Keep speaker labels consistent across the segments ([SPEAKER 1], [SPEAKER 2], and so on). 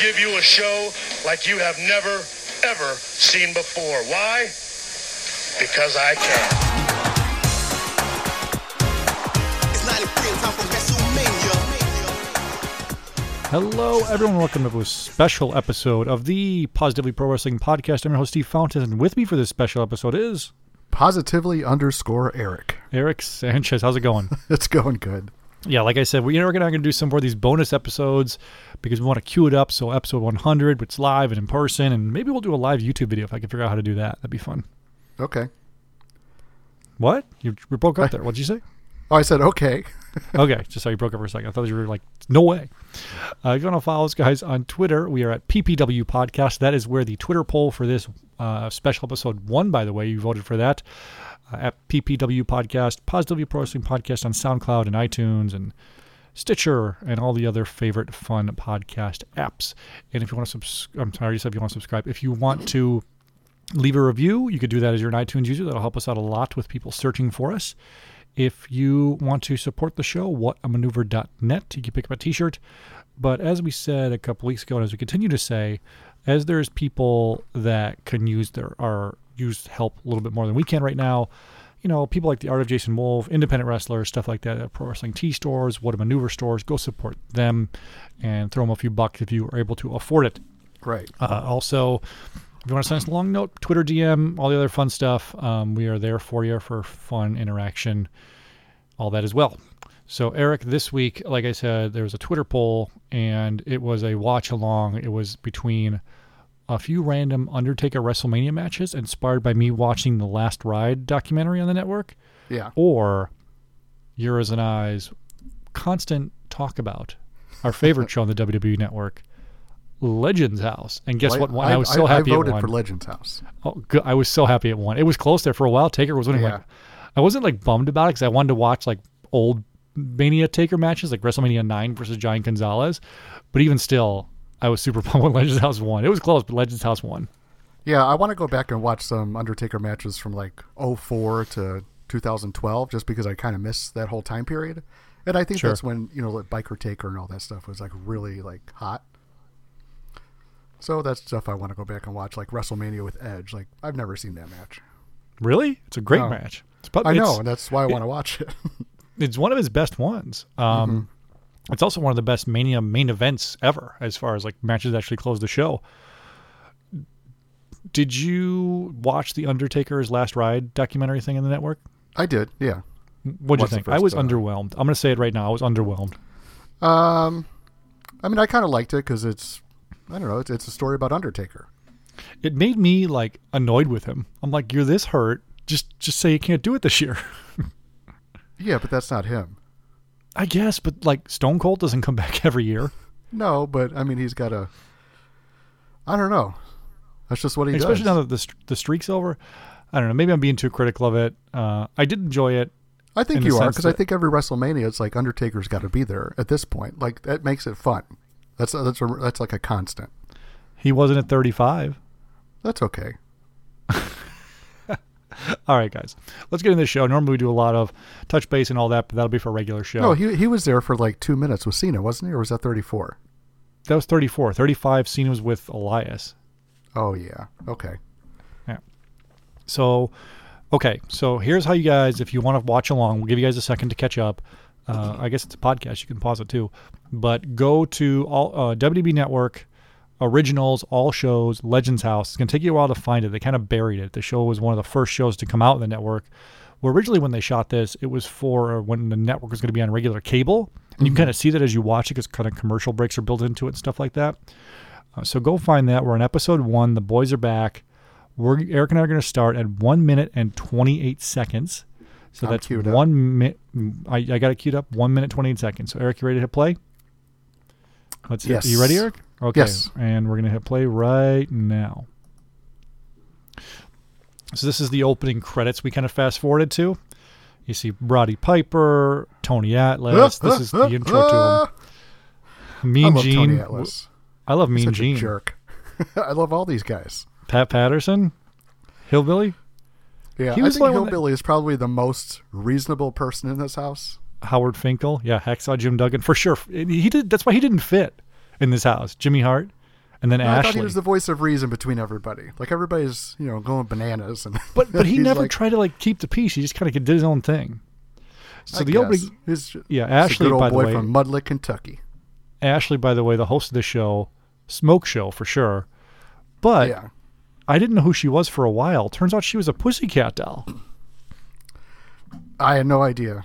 [SPEAKER 1] give you a show like you have never, ever seen before. Why? Because I can.
[SPEAKER 2] It's 93 and time for WrestleMania.
[SPEAKER 3] Hello, everyone. Welcome to a special episode of the Positively Pro Wrestling Podcast. I'm your host, Steve Fountain, and with me for this special episode is
[SPEAKER 4] positively underscore Eric.
[SPEAKER 3] Eric Sanchez. How's it going?
[SPEAKER 4] It's going good.
[SPEAKER 3] Yeah, like I said, we are going to do some more of these bonus episodes because we want to queue it up. So, episode 100, it's live and in person, and maybe we'll do a live YouTube video if I can figure out how to do that. That'd be fun.
[SPEAKER 4] Okay.
[SPEAKER 3] What? You you broke up there. What'd you say?
[SPEAKER 4] Oh, I said okay.
[SPEAKER 3] okay, just saw you broke up for a second. I thought you were like, no way. Uh, if you want to follow us, guys, on Twitter, we are at PPW Podcast. That is where the Twitter poll for this uh, special episode won, by the way. You voted for that uh, at PPW Podcast, Positively Pro Wrestling Podcast on SoundCloud and iTunes and Stitcher and all the other favorite fun podcast apps. And if you want to subscribe, I'm sorry, you said if you want to subscribe. If you want to leave a review, you could do that as you're an iTunes user. That'll help us out a lot with people searching for us. If you want to support the show, whatamaneuver.net, you can pick up a t-shirt. But as we said a couple weeks ago, and as we continue to say, as there's people that can use their our use help a little bit more than we can right now, you know, people like the Art of Jason Wolf, independent wrestlers, stuff like that, at pro wrestling T stores, what a maneuver stores, go support them and throw them a few bucks if you are able to afford it.
[SPEAKER 4] Right.
[SPEAKER 3] Uh, also, if you want to send us a long note, Twitter DM, all the other fun stuff, um, we are there for you for fun interaction, all that as well. So, Eric, this week, like I said, there was a Twitter poll, and it was a watch along. It was between a few random Undertaker WrestleMania matches inspired by me watching the Last Ride documentary on the network,
[SPEAKER 4] Yeah.
[SPEAKER 3] or yours and I's constant talk about our favorite show on the WWE network, Legends House. And guess what? One, I, was so
[SPEAKER 4] I,
[SPEAKER 3] happy
[SPEAKER 4] voted
[SPEAKER 3] it won.
[SPEAKER 4] for Legends House.
[SPEAKER 3] Oh, good. I was so happy it won. It was close there for a while. Taker was winning.
[SPEAKER 4] Yeah.
[SPEAKER 3] Like, I wasn't like bummed about it because I wanted to watch like old Mania Taker matches, like WrestleMania nine versus Giant Gonzalez. But even still, I was super pumped when Legends House won. It was close, but Legends House won.
[SPEAKER 4] Yeah, I want to go back and watch some Undertaker matches from like 04 to 2012 just because I kind of missed that whole time period. And I think
[SPEAKER 3] Sure.
[SPEAKER 4] that's when, you know, like Biker Taker and all that stuff was like really like hot. So that's stuff I want to go back and watch, like WrestleMania with Edge. Like I've never seen that match.
[SPEAKER 3] Really, it's a great
[SPEAKER 4] No.
[SPEAKER 3] match. It's,
[SPEAKER 4] I know, and that's why I want to watch it.
[SPEAKER 3] it's one of his best ones. Um,
[SPEAKER 4] Mm-hmm.
[SPEAKER 3] It's also one of the best Mania main events ever, as far as like matches actually close the show. Did you watch the Undertaker's Last Ride documentary thing in the network?
[SPEAKER 4] I did, yeah.
[SPEAKER 3] What'd you think? I was underwhelmed. I'm going to say it right now. I was underwhelmed.
[SPEAKER 4] Um, I mean, I kind of liked it because it's, I don't know, it's, it's a story about Undertaker.
[SPEAKER 3] It made me like annoyed with him. I'm like, you're this hurt. Just just say you can't do it this year.
[SPEAKER 4] Yeah, but that's not him.
[SPEAKER 3] I guess, but like Stone Cold doesn't come back every year.
[SPEAKER 4] No, but I mean, he's got a. I don't know. That's just what he
[SPEAKER 3] Especially
[SPEAKER 4] does.
[SPEAKER 3] now that the the streak's over. I don't know. Maybe I'm being too critical of it. Uh, I did enjoy it.
[SPEAKER 4] I think you are because I think every WrestleMania, it's like Undertaker's got to be there at this point. Like that makes it fun. That's that's a, that's like a constant.
[SPEAKER 3] He wasn't at 35.
[SPEAKER 4] That's okay.
[SPEAKER 3] All right, guys, let's get in the show. Normally we do a lot of touch base and all that, but that'll be for a regular show.
[SPEAKER 4] No, he he was there for like two minutes with Cena, wasn't he, or was that thirty four?
[SPEAKER 3] that was 34. 35. Cena was with Elias.
[SPEAKER 4] Oh yeah. Okay. Yeah.
[SPEAKER 3] So, okay. So here's how you guys, if you want to watch along, we'll give you guys a second to catch up. Uh, I guess it's a podcast. You can pause it too. But go to all uh, WWE Network, originals, all shows, Legends House. It's going to take you a while to find it. They kind of buried it. The show was one of the first shows to come out in the network. Well, originally when they shot this, it was for when the network was going to be on regular cable. And you can kind of see that as you watch it because kind of commercial breaks are built into it and stuff like that. Uh, so go find that. We're on episode one. The boys are back. We're Eric and I are going to start at one minute and twenty eight seconds. So
[SPEAKER 4] I'm
[SPEAKER 3] that's one minute. I, I got it queued up. One minute twenty eight seconds. So Eric, you ready to hit play? Let's
[SPEAKER 4] Yes.
[SPEAKER 3] You ready, Eric? Okay.
[SPEAKER 4] Yes.
[SPEAKER 3] And we're gonna hit play right now. So this is the opening credits we kind of fast forwarded to. You see Roddy Piper, Tony Atlas. this is the intro to him. Mean
[SPEAKER 4] I love
[SPEAKER 3] Gene.
[SPEAKER 4] Tony Atlas.
[SPEAKER 3] I love Mean
[SPEAKER 4] Such
[SPEAKER 3] Gene.
[SPEAKER 4] a jerk. I love all these guys.
[SPEAKER 3] Pat Patterson, Hillbilly,
[SPEAKER 4] Yeah,
[SPEAKER 3] He
[SPEAKER 4] I think
[SPEAKER 3] one that-
[SPEAKER 4] Hillbilly is probably the most reasonable person in this house.
[SPEAKER 3] Howard Finkel, yeah, Hacksaw Jim Duggan for sure. He did. That's why he didn't fit in this house. Jimmy Hart, and then
[SPEAKER 4] No, I thought
[SPEAKER 3] Ashley.
[SPEAKER 4] he was the voice of reason between everybody. Like everybody's, you know, going bananas. And
[SPEAKER 3] but but he never
[SPEAKER 4] like,
[SPEAKER 3] tried to like keep the peace. He just kind of did his own thing. So
[SPEAKER 4] I
[SPEAKER 3] the
[SPEAKER 4] guess.
[SPEAKER 3] opening,
[SPEAKER 4] He's
[SPEAKER 3] yeah,
[SPEAKER 4] a
[SPEAKER 3] Ashley,
[SPEAKER 4] good old
[SPEAKER 3] by the
[SPEAKER 4] boy
[SPEAKER 3] way,
[SPEAKER 4] from Mudlick, Kentucky.
[SPEAKER 3] Ashley, by the way, the host of the show, Smoke Show for sure. But
[SPEAKER 4] yeah,
[SPEAKER 3] I didn't know who she was for a while. Turns out she was a pussycat doll.
[SPEAKER 4] I had no idea.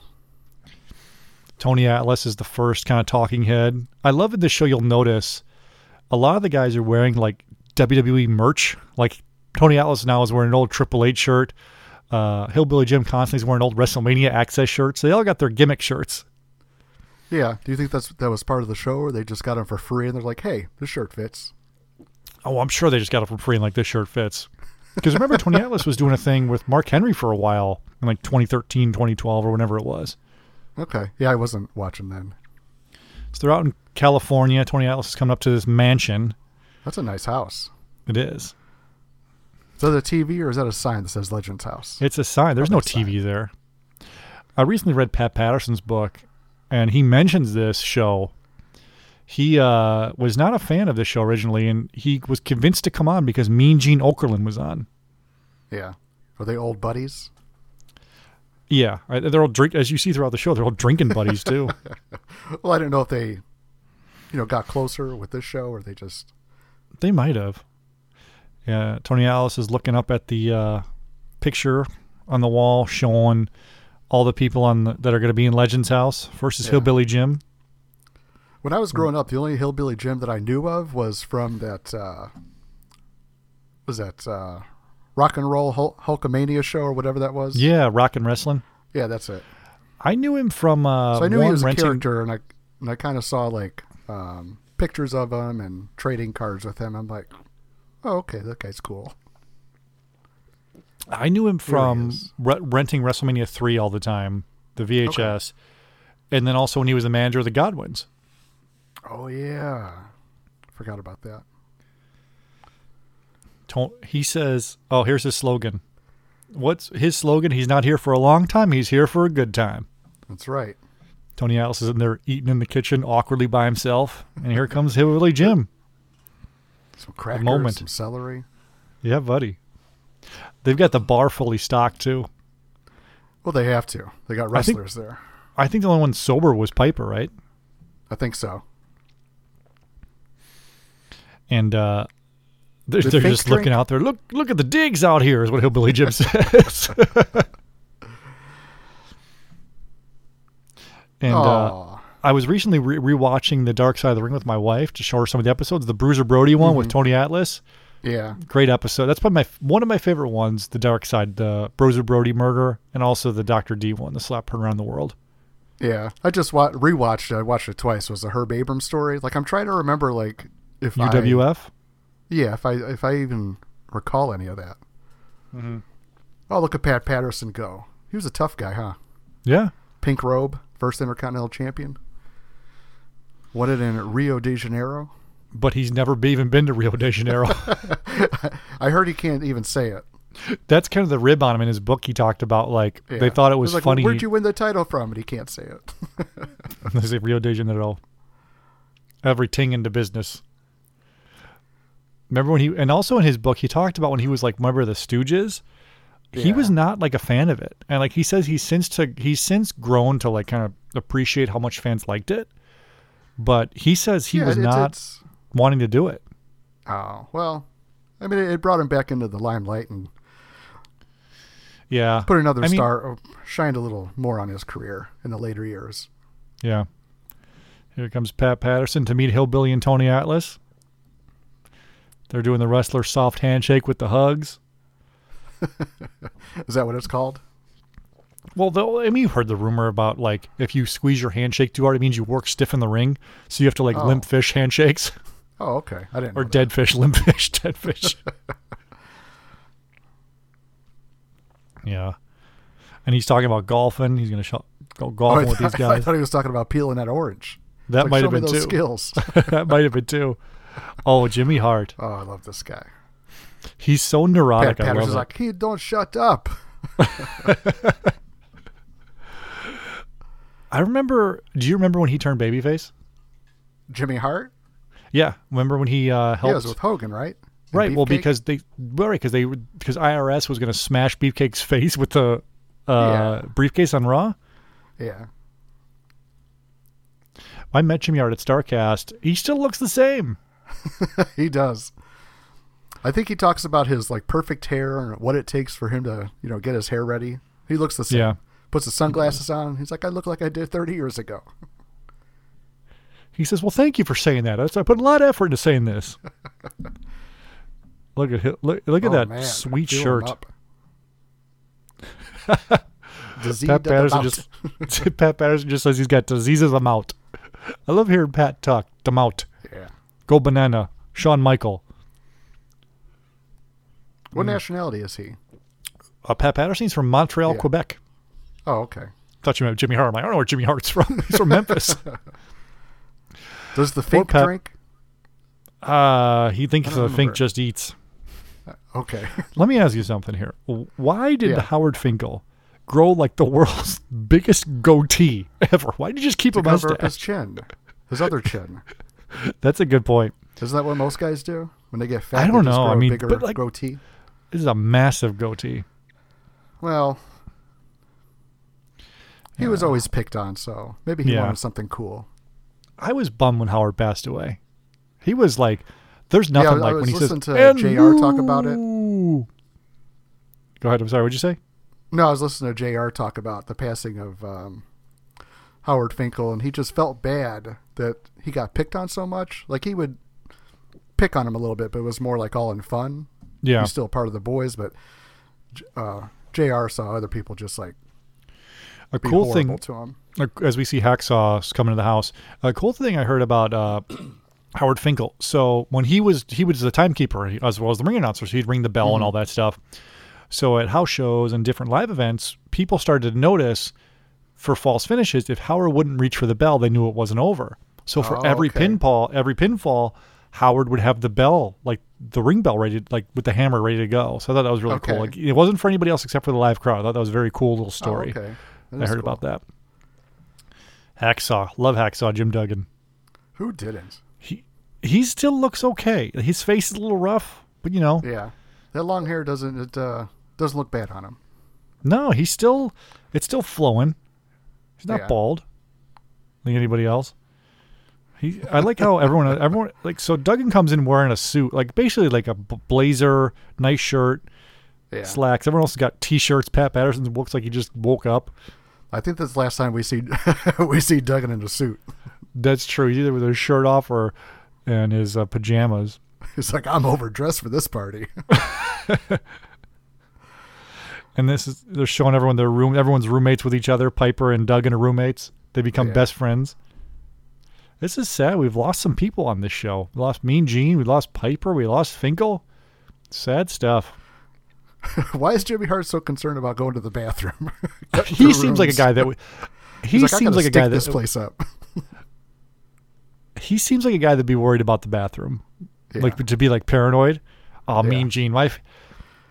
[SPEAKER 3] Tony Atlas is the first kind of talking head. I love in this show. You'll notice a lot of the guys are wearing like WWE merch. Like Tony Atlas now is wearing an old Triple H shirt. Uh, Hillbilly Jim Constantly's wearing old WrestleMania Access shirts. They all got their gimmick shirts.
[SPEAKER 4] Yeah, do you think that's that was part of the show, or they just got them for free and they're like, "Hey, this shirt fits."
[SPEAKER 3] Oh, I'm sure they just got it for free and like this shirt fits. Because remember, Tony Atlas was doing a thing with Mark Henry for a while in like 2013, 2012, or whenever it was.
[SPEAKER 4] Okay, yeah, I wasn't watching then.
[SPEAKER 3] So they're out in California. Tony Atlas is coming up to this mansion.
[SPEAKER 4] That's a nice house.
[SPEAKER 3] It is.
[SPEAKER 4] Is that a TV or is that a sign that says Legends House?
[SPEAKER 3] It's a sign. There's no
[SPEAKER 4] Public sign.
[SPEAKER 3] TV there. I recently read Pat Patterson's book, and he mentions this show. He uh, was not a fan of this show originally, and he was convinced to come on because Mean Gene Okerlund was on.
[SPEAKER 4] Yeah, are they old buddies?
[SPEAKER 3] Yeah, they're all drink as you see throughout the show. They're all drinking buddies too.
[SPEAKER 4] Well, I don't know if they, you know, got closer with this show or they just.
[SPEAKER 3] They might have. Yeah, Tony Atlas is looking up at the uh, picture on the wall showing all the people on the, that are going to be in Legends House versus
[SPEAKER 4] Yeah.
[SPEAKER 3] Hillbilly Jim.
[SPEAKER 4] When I was growing up, the only hillbilly Jim that I knew of was from that. Uh, was that uh, rock and roll Hul- Hulkamania show or whatever that was?
[SPEAKER 3] Yeah, rock and wrestling.
[SPEAKER 4] yeah, that's it.
[SPEAKER 3] I knew him from. Uh,
[SPEAKER 4] So I knew he was a character, and I and I kind of saw like um, pictures of him and trading cards with him. I'm like, oh, okay, that guy's cool.
[SPEAKER 3] I knew him from re- renting WrestleMania three all the time, the VHS, and then also when he was the manager of the Godwins.
[SPEAKER 4] Oh yeah, forgot about that.
[SPEAKER 3] He says, "Oh, here's his slogan. What's his slogan? He's not here for a long time. He's here for a good time."
[SPEAKER 4] That's right.
[SPEAKER 3] Tony Atlas is in there eating in the kitchen awkwardly by himself, and here comes Hillbilly Jim.
[SPEAKER 4] Some crackers,
[SPEAKER 3] moment.
[SPEAKER 4] some celery.
[SPEAKER 3] Yeah, buddy. They've got the bar fully stocked too.
[SPEAKER 4] Well, they have to. They got
[SPEAKER 3] I think-
[SPEAKER 4] wrestlers there.
[SPEAKER 3] I think the only one sober was Piper, right?
[SPEAKER 4] I think so.
[SPEAKER 3] And uh, they're, they're just looking out there. Look, look at the digs out here, is what Hillbilly Jim says. and uh, I was recently re- rewatching The Dark Side of the Ring with my wife to show her some of the episodes. The Bruiser Brody one
[SPEAKER 4] Mm-hmm.
[SPEAKER 3] with Tony Atlas,
[SPEAKER 4] yeah,
[SPEAKER 3] great episode. That's probably my one of my favorite ones. The Dark Side, the Bruiser Brody murder, and also the Doctor D one, the slap her around the world.
[SPEAKER 4] yeah. I just wa- rewatched it. I watched it twice. It was a Herb Abrams story. Like I'm trying to remember, like if I,
[SPEAKER 3] UWF.
[SPEAKER 4] Yeah, if I if I even recall any of that.
[SPEAKER 3] Mm-hmm.
[SPEAKER 4] Oh, look at Pat Patterson go. He was a tough guy, huh?
[SPEAKER 3] Yeah,
[SPEAKER 4] Pink robe, first Intercontinental Champion. Won it in Rio de Janeiro.
[SPEAKER 3] but he's never even been to Rio de Janeiro.
[SPEAKER 4] I heard he can't even say it.
[SPEAKER 3] That's kind of the rib on him in his book. He talked about like
[SPEAKER 4] Yeah.
[SPEAKER 3] they thought it was
[SPEAKER 4] like,
[SPEAKER 3] funny.
[SPEAKER 4] Where'd you win the title from? And he can't say it.
[SPEAKER 3] They say Rio de Janeiro. Everything into business. Remember when he and also in his book he talked about when he was like member of the Stooges. He was not like a fan of it, and like he says he's since to he's since grown to like kind of appreciate how much fans liked it. But he says he
[SPEAKER 4] Yeah,
[SPEAKER 3] was
[SPEAKER 4] it-
[SPEAKER 3] not
[SPEAKER 4] it's-
[SPEAKER 3] wanting to do it.
[SPEAKER 4] Oh well, I mean, it, brought him back into the limelight and
[SPEAKER 3] Yeah,
[SPEAKER 4] put another
[SPEAKER 3] I
[SPEAKER 4] star, or shined a little more on his career in the later years.
[SPEAKER 3] Yeah. Here comes Pat Patterson to meet Hillbilly and Tony Atlas. They're doing the wrestler soft handshake with the hugs.
[SPEAKER 4] Is that what it's called?
[SPEAKER 3] Well, though, I mean, you've heard the rumor about like if you squeeze your handshake too hard, it means you work stiff in the ring, so you have to like
[SPEAKER 4] Oh.
[SPEAKER 3] limp fish handshakes
[SPEAKER 4] Oh, okay. I didn't.
[SPEAKER 3] or dead fish, limp fish, dead fish. yeah, and he's talking about golfing. He's going to go
[SPEAKER 4] that. Oh,
[SPEAKER 3] golfing with
[SPEAKER 4] thought,
[SPEAKER 3] these guys.
[SPEAKER 4] I thought he was talking about peeling that orange.
[SPEAKER 3] That
[SPEAKER 4] Like,
[SPEAKER 3] might have been
[SPEAKER 4] those
[SPEAKER 3] too.
[SPEAKER 4] skills.
[SPEAKER 3] that might have been too. Oh, Jimmy Hart.
[SPEAKER 4] oh, I love this guy.
[SPEAKER 3] He's so neurotic.
[SPEAKER 4] Pat
[SPEAKER 3] I love
[SPEAKER 4] Patterson's like, he don't shut up.
[SPEAKER 3] I remember. Do you remember when he turned babyface?
[SPEAKER 4] Jimmy Hart.
[SPEAKER 3] Yeah, remember when he uh,
[SPEAKER 4] He
[SPEAKER 3] helped?
[SPEAKER 4] was with Hogan, right? In
[SPEAKER 3] right. Well, because they well, right because they because IRS was going to smash Beefcake's face with the uh,
[SPEAKER 4] Yeah.
[SPEAKER 3] briefcase on Raw.
[SPEAKER 4] yeah,
[SPEAKER 3] I met Jimmy Hart at Starcast. He still looks the same.
[SPEAKER 4] he does. I think he talks about his like perfect hair and what it takes for him to, you know, get his hair ready. He looks the same.
[SPEAKER 3] Yeah.
[SPEAKER 4] Puts the sunglasses on. He's like, I look like I did 30 years ago.
[SPEAKER 3] He says, "Well, thank you for saying that. I put a lot of effort into saying this." look at hi- look look at
[SPEAKER 4] Oh,
[SPEAKER 3] that
[SPEAKER 4] man.
[SPEAKER 3] sweet shirt. Pat Patterson just Pat Patterson just says he's got diseases of the mouth. I love hearing Pat talk. The mouth. Go banana. Shawn Michael.
[SPEAKER 4] What
[SPEAKER 3] Hmm.
[SPEAKER 4] nationality is he?
[SPEAKER 3] Uh, Pat Patterson's from Montreal,
[SPEAKER 4] Yeah.
[SPEAKER 3] Quebec.
[SPEAKER 4] Oh, okay.
[SPEAKER 3] Thought you meant Jimmy Hart. I'm like, I don't know where Jimmy Hart's from. He's from Memphis.
[SPEAKER 4] Does the Fink
[SPEAKER 3] Pat-
[SPEAKER 4] drink?
[SPEAKER 3] Uh, he thinks the
[SPEAKER 4] don't
[SPEAKER 3] Fink just eats.
[SPEAKER 4] Okay.
[SPEAKER 3] Let me ask you something here. Why did
[SPEAKER 4] Yeah.
[SPEAKER 3] Howard Finkel grow like the world's biggest goatee ever? Why did you just keep
[SPEAKER 4] to
[SPEAKER 3] a
[SPEAKER 4] cover up his chin. His other chin.
[SPEAKER 3] That's a good point.
[SPEAKER 4] Isn't that what most guys do? When they get fat,
[SPEAKER 3] I don't know. I mean,
[SPEAKER 4] bigger
[SPEAKER 3] but, like-
[SPEAKER 4] goatee.
[SPEAKER 3] This is a massive goatee.
[SPEAKER 4] Well, he was always picked on, so maybe he
[SPEAKER 3] Yeah.
[SPEAKER 4] wanted something cool.
[SPEAKER 3] I was bummed when Howard passed away. He was like, "There's nothing
[SPEAKER 4] I
[SPEAKER 3] like
[SPEAKER 4] was
[SPEAKER 3] when he says."
[SPEAKER 4] listening to
[SPEAKER 3] "And
[SPEAKER 4] JR talk about it."
[SPEAKER 3] Go ahead. I'm sorry. What'd you say?
[SPEAKER 4] No, I was listening to JR talk about the passing of um, Howard Finkel, and he just felt bad that he got picked on so much. Like he would pick on him a little bit, but it was more like all in fun.
[SPEAKER 3] Yeah.
[SPEAKER 4] He's still part of the boys, but uh, JR saw other people just like
[SPEAKER 3] A cool thing
[SPEAKER 4] to him.
[SPEAKER 3] as we see Hacksaw coming to the house. A cool thing I heard about uh, Howard Finkel. So when he was he was the timekeeper as well as the ring announcer, so he'd ring the bell
[SPEAKER 4] Mm-hmm.
[SPEAKER 3] and all that stuff. So at house shows and different live events, people started to notice for false finishes if Howard wouldn't reach for the bell, they knew it wasn't over. So for
[SPEAKER 4] Oh,
[SPEAKER 3] every
[SPEAKER 4] okay.
[SPEAKER 3] pinfall, every pinfall, Howard would have the bell, like the ring bell, ready, like with the hammer ready to go. So I thought that was really cool. Like it wasn't for anybody else except for the live crowd. I thought that was a very cool little
[SPEAKER 4] Oh,
[SPEAKER 3] story.
[SPEAKER 4] okay.
[SPEAKER 3] I heard
[SPEAKER 4] cool.
[SPEAKER 3] about that. Hacksaw, love Hacksaw, Jim Duggan.
[SPEAKER 4] Who didn't?
[SPEAKER 3] He he still looks okay. His face is a little rough, but you know,
[SPEAKER 4] Yeah, that long hair doesn't it uh, doesn't look bad on him.
[SPEAKER 3] no, he's still it's still flowing. He's not
[SPEAKER 4] Yeah.
[SPEAKER 3] bald like anybody else. He, I like how everyone, everyone, like so. Duggan comes in wearing a suit, like basically like a blazer, nice shirt,
[SPEAKER 4] Yeah,
[SPEAKER 3] slacks. Everyone else has got t-shirts. Pat Patterson looks like he just woke up.
[SPEAKER 4] I think that's the last time we see we see Duggan in a suit.
[SPEAKER 3] That's true. He's either with his shirt off or and his uh, pajamas.
[SPEAKER 4] He's like, I'm overdressed for this party.
[SPEAKER 3] And this is they're showing everyone their room. Everyone's roommates with each other. Piper and Duggan are roommates. They become oh,
[SPEAKER 4] Yeah.
[SPEAKER 3] best friends. This is sad. We've lost some people on this show. We lost Mean Gene. We lost Piper. We lost Finkel. Sad stuff.
[SPEAKER 4] Why is Jimmy Hart so concerned about going to the bathroom?
[SPEAKER 3] He seems like a guy that. W- he
[SPEAKER 4] like,
[SPEAKER 3] seems like a guy
[SPEAKER 4] this
[SPEAKER 3] that.
[SPEAKER 4] place up.
[SPEAKER 3] He seems like a guy that'd be worried about the bathroom,
[SPEAKER 4] Yeah.
[SPEAKER 3] like to be like paranoid. Oh,
[SPEAKER 4] Yeah.
[SPEAKER 3] Mean Gene. My,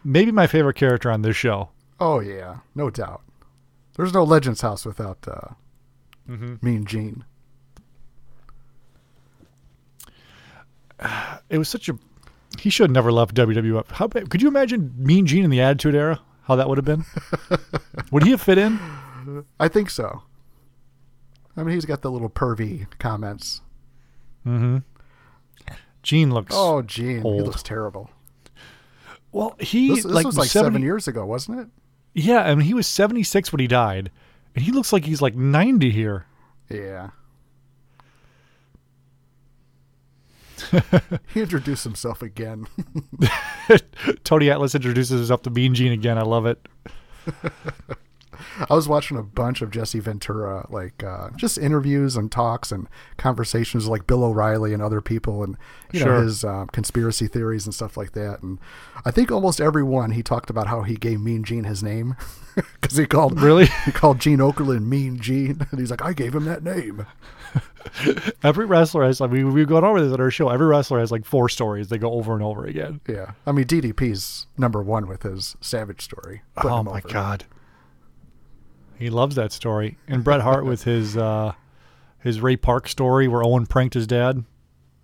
[SPEAKER 3] maybe my favorite character on this show.
[SPEAKER 4] Oh yeah, no doubt. There's no Legends House without uh,
[SPEAKER 3] Mm-hmm.
[SPEAKER 4] Mean Gene.
[SPEAKER 3] It was such a. He should have never left WWF. How could you imagine Mean Gene in the Attitude Era? How that would have been? would he have fit in?
[SPEAKER 4] I think so. I mean, he's got the little pervy comments. Hmm.
[SPEAKER 3] Gene looks.
[SPEAKER 4] Oh, Gene, he looks terrible.
[SPEAKER 3] well, he
[SPEAKER 4] This, this
[SPEAKER 3] like
[SPEAKER 4] was like
[SPEAKER 3] 70
[SPEAKER 4] seven years ago, wasn't it?
[SPEAKER 3] Yeah, I mean he was seventy six when he died, and he looks like he's like ninety here.
[SPEAKER 4] Yeah. he introduced himself again.
[SPEAKER 3] Tony Atlas introduces himself to Mean Gene again. I love it.
[SPEAKER 4] I was watching a bunch of Jesse Ventura, like uh, just interviews and talks and conversations with, like Bill O'Reilly and other people, and you know his um, conspiracy theories and stuff like that. And I think almost everyone he talked about how he gave Mean Gene his name because he called
[SPEAKER 3] Really?
[SPEAKER 4] he called Gene Okerlund Mean Gene, and he's like, I gave him that name.
[SPEAKER 3] Every wrestler has, like, we, we've gone over this at our show. Every wrestler has like four stories. They go over and over again.
[SPEAKER 4] Yeah, I mean DDP's number one with his Savage story.
[SPEAKER 3] Oh my
[SPEAKER 4] over.
[SPEAKER 3] God. He loves that story. And Bret Hart with his, uh, his Ray Park story where Owen pranked his dad.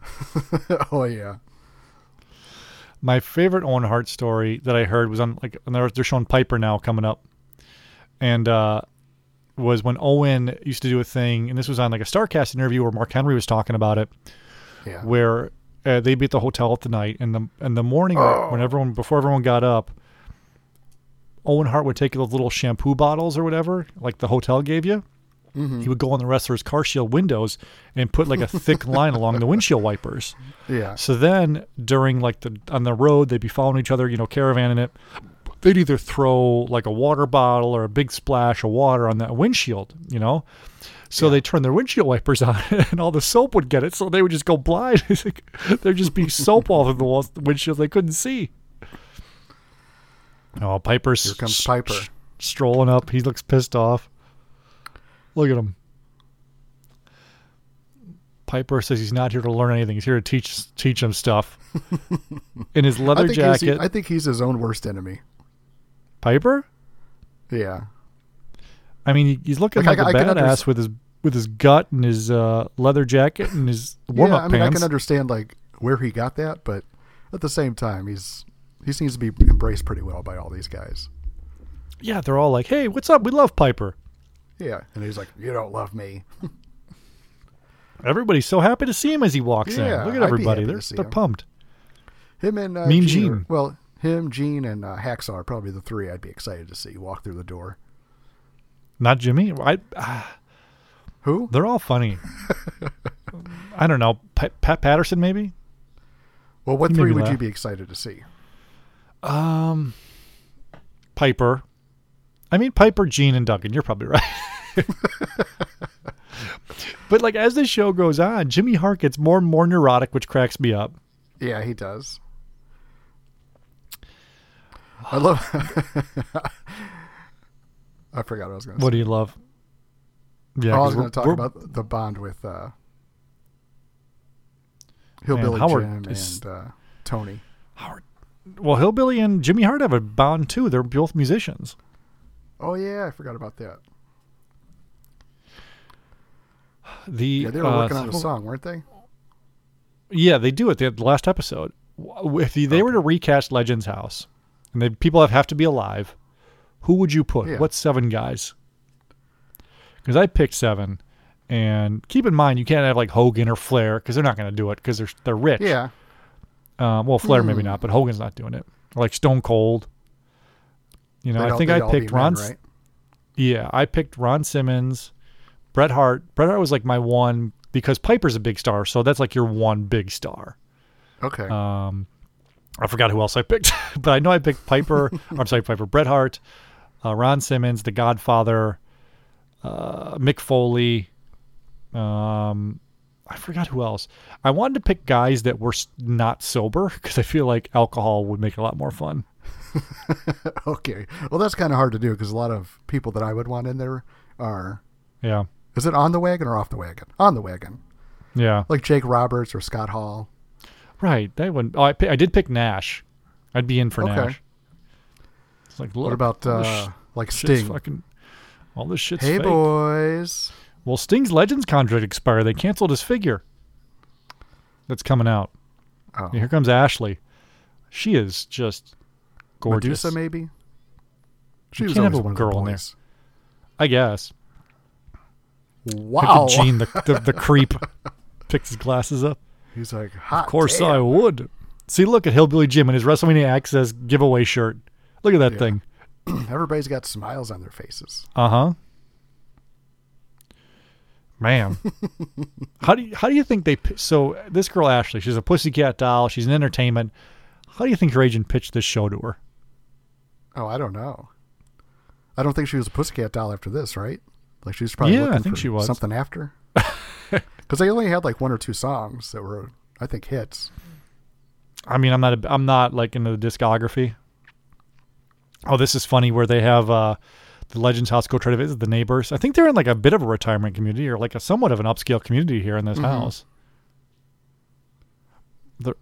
[SPEAKER 4] oh yeah,
[SPEAKER 3] My favorite Owen Hart story that I heard was on like and they're, they're showing Piper now coming up, and uh, was when Owen used to do a thing, and this was on like a Starcast interview where Mark Henry was talking about it,
[SPEAKER 4] yeah.
[SPEAKER 3] where uh, they'd be at the hotel at the night, and the and the morning when everyone before everyone got up, Owen Hart would take those little shampoo bottles or whatever, like the hotel gave you. Mm-hmm. He would go on the wrestler's car shield windows and put like a thick line along the windshield wipers.
[SPEAKER 4] yeah.
[SPEAKER 3] So then during like the on the road, they'd be following each other, you know, caravanning it. They'd either throw like a water bottle or a big splash of water on that windshield, you know. So they turn their windshield wipers on, and all the soap would get it. So they would just go blind. There'd just be soap all over the walls, the windshield they couldn't see. Oh, Piper's
[SPEAKER 4] Here comes Piper.
[SPEAKER 3] strolling up. He looks pissed off. Look at him. Piper says he's not here to learn anything. He's here to teach teach him stuff. In his
[SPEAKER 4] I
[SPEAKER 3] leather
[SPEAKER 4] think
[SPEAKER 3] jacket,
[SPEAKER 4] I think he's his own worst enemy.
[SPEAKER 3] Piper.
[SPEAKER 4] Yeah.
[SPEAKER 3] I mean, he's looking
[SPEAKER 4] Like,
[SPEAKER 3] like,
[SPEAKER 4] I-
[SPEAKER 3] a
[SPEAKER 4] I
[SPEAKER 3] badass with his with his gut and his uh, leather jacket and his warm up yeah,
[SPEAKER 4] I mean, I can understand like where he got that, but at the same time, he's he seems to be embraced pretty well by all these guys.
[SPEAKER 3] yeah, they're all like, "Hey, what's up? We love Piper."
[SPEAKER 4] Yeah, and he's like, "You don't love me."
[SPEAKER 3] Everybody's so happy to see him as he walks
[SPEAKER 4] Yeah,
[SPEAKER 3] in. Look at
[SPEAKER 4] I'd
[SPEAKER 3] everybody; they're they're
[SPEAKER 4] him.
[SPEAKER 3] pumped.
[SPEAKER 4] Him and uh,
[SPEAKER 3] Mean
[SPEAKER 4] Gene.
[SPEAKER 3] Gene.
[SPEAKER 4] well, him, Gene, and uh, Hacksaw are probably the three I'd be excited to see walk through the door.
[SPEAKER 3] Not Jimmy. I, ah,
[SPEAKER 4] Who?
[SPEAKER 3] they're all funny. I don't know. Pat, Pat Patterson, maybe.
[SPEAKER 4] Well, what
[SPEAKER 3] He
[SPEAKER 4] three would you be excited to see?
[SPEAKER 3] Um, Piper. I mean Piper, Gene, and Duggan. You're probably right. but like as the show goes on, Jimmy Hart gets more and more neurotic, which cracks me up.
[SPEAKER 4] Yeah, he does. I love. I forgot what I was going to say.
[SPEAKER 3] What do you love? Yeah,
[SPEAKER 4] Oh, I was going to talk about the bond with uh, Hillbilly
[SPEAKER 3] Howard
[SPEAKER 4] Jim
[SPEAKER 3] is-
[SPEAKER 4] and uh, Tony.
[SPEAKER 3] Howard. Well, Hillbilly and Jimmy Hart have a bond too. They're both musicians.
[SPEAKER 4] Oh yeah, I forgot about that.
[SPEAKER 3] The
[SPEAKER 4] Yeah, they were
[SPEAKER 3] uh,
[SPEAKER 4] working on a song, weren't they?
[SPEAKER 3] Yeah, they do it. They, the last episode, if they were to recast Legends House, and the people have, have to be alive, who would you put?
[SPEAKER 4] Yeah.
[SPEAKER 3] What seven guys? Because I picked seven, and keep in mind you can't have like Hogan or Flair because they're not going to do it because they're they're rich.
[SPEAKER 4] Yeah.
[SPEAKER 3] Um, well, Flair
[SPEAKER 4] Hmm.
[SPEAKER 3] maybe not, but Hogan's not doing it. Like Stone Cold. You know, I think I picked
[SPEAKER 4] men,
[SPEAKER 3] Ron.
[SPEAKER 4] right?
[SPEAKER 3] Yeah, I picked Ron Simmons, Bret Hart. Bret Hart was like my one because Piper's a big star, so that's like your one big star.
[SPEAKER 4] Okay.
[SPEAKER 3] Um, I forgot who else I picked, but I know I picked Piper. I'm sorry, Piper. Bret Hart, uh, Ron Simmons, The Godfather, uh, Mick Foley. Um, I forgot who else. I wanted to pick guys that were not sober because I feel like alcohol would make it a lot more fun.
[SPEAKER 4] okay. Well, that's kind of hard to do because a lot of people that I would want in there are.
[SPEAKER 3] Yeah,
[SPEAKER 4] Is it on the wagon or off the wagon? On the wagon.
[SPEAKER 3] yeah,
[SPEAKER 4] Like Jake Roberts or Scott Hall.
[SPEAKER 3] right. That one. Oh, I, I did pick Nash. I'd be in for
[SPEAKER 4] Okay.
[SPEAKER 3] Nash. It's like, look,
[SPEAKER 4] What about uh,
[SPEAKER 3] sh-
[SPEAKER 4] like Sting?
[SPEAKER 3] Fucking, all this shit's
[SPEAKER 4] Hey
[SPEAKER 3] fake.
[SPEAKER 4] boys.
[SPEAKER 3] Well, Sting's Legends contract expired. They canceled his figure. That's coming out.
[SPEAKER 4] Oh.
[SPEAKER 3] Here comes Ashley. She is just gorgeous.
[SPEAKER 4] Medusa, maybe. She
[SPEAKER 3] You
[SPEAKER 4] was
[SPEAKER 3] can't have
[SPEAKER 4] always
[SPEAKER 3] a
[SPEAKER 4] one of the
[SPEAKER 3] girl in there. I guess.
[SPEAKER 4] Wow.
[SPEAKER 3] Gene, the, the, the creep. Picks his glasses up.
[SPEAKER 4] He's like, hot.
[SPEAKER 3] Of course
[SPEAKER 4] damn.
[SPEAKER 3] I would. See, look at Hillbilly Jim in his WrestleMania Access giveaway shirt. Look at that
[SPEAKER 4] Yeah.
[SPEAKER 3] thing.
[SPEAKER 4] Everybody's got smiles on their faces.
[SPEAKER 3] Uh huh. Man, how do you, how do you think they? So this girl Ashley, she's a pussycat doll. She's an entertainment. How do you think your agent pitched this show to her?
[SPEAKER 4] Oh, I don't know. I don't think she was a pussycat doll after this, right? Like she was probably
[SPEAKER 3] Yeah, I
[SPEAKER 4] looking
[SPEAKER 3] think
[SPEAKER 4] for
[SPEAKER 3] she was.
[SPEAKER 4] something after. Because they only had like one or two songs that were, I think, hits.
[SPEAKER 3] I mean, I'm not. A, I'm not like into the discography. Oh, this is funny where they have uh, the Legends House go try to visit the neighbors. I think they're in like a bit of a retirement community or like a somewhat of an upscale community here in this mm-hmm. house. They're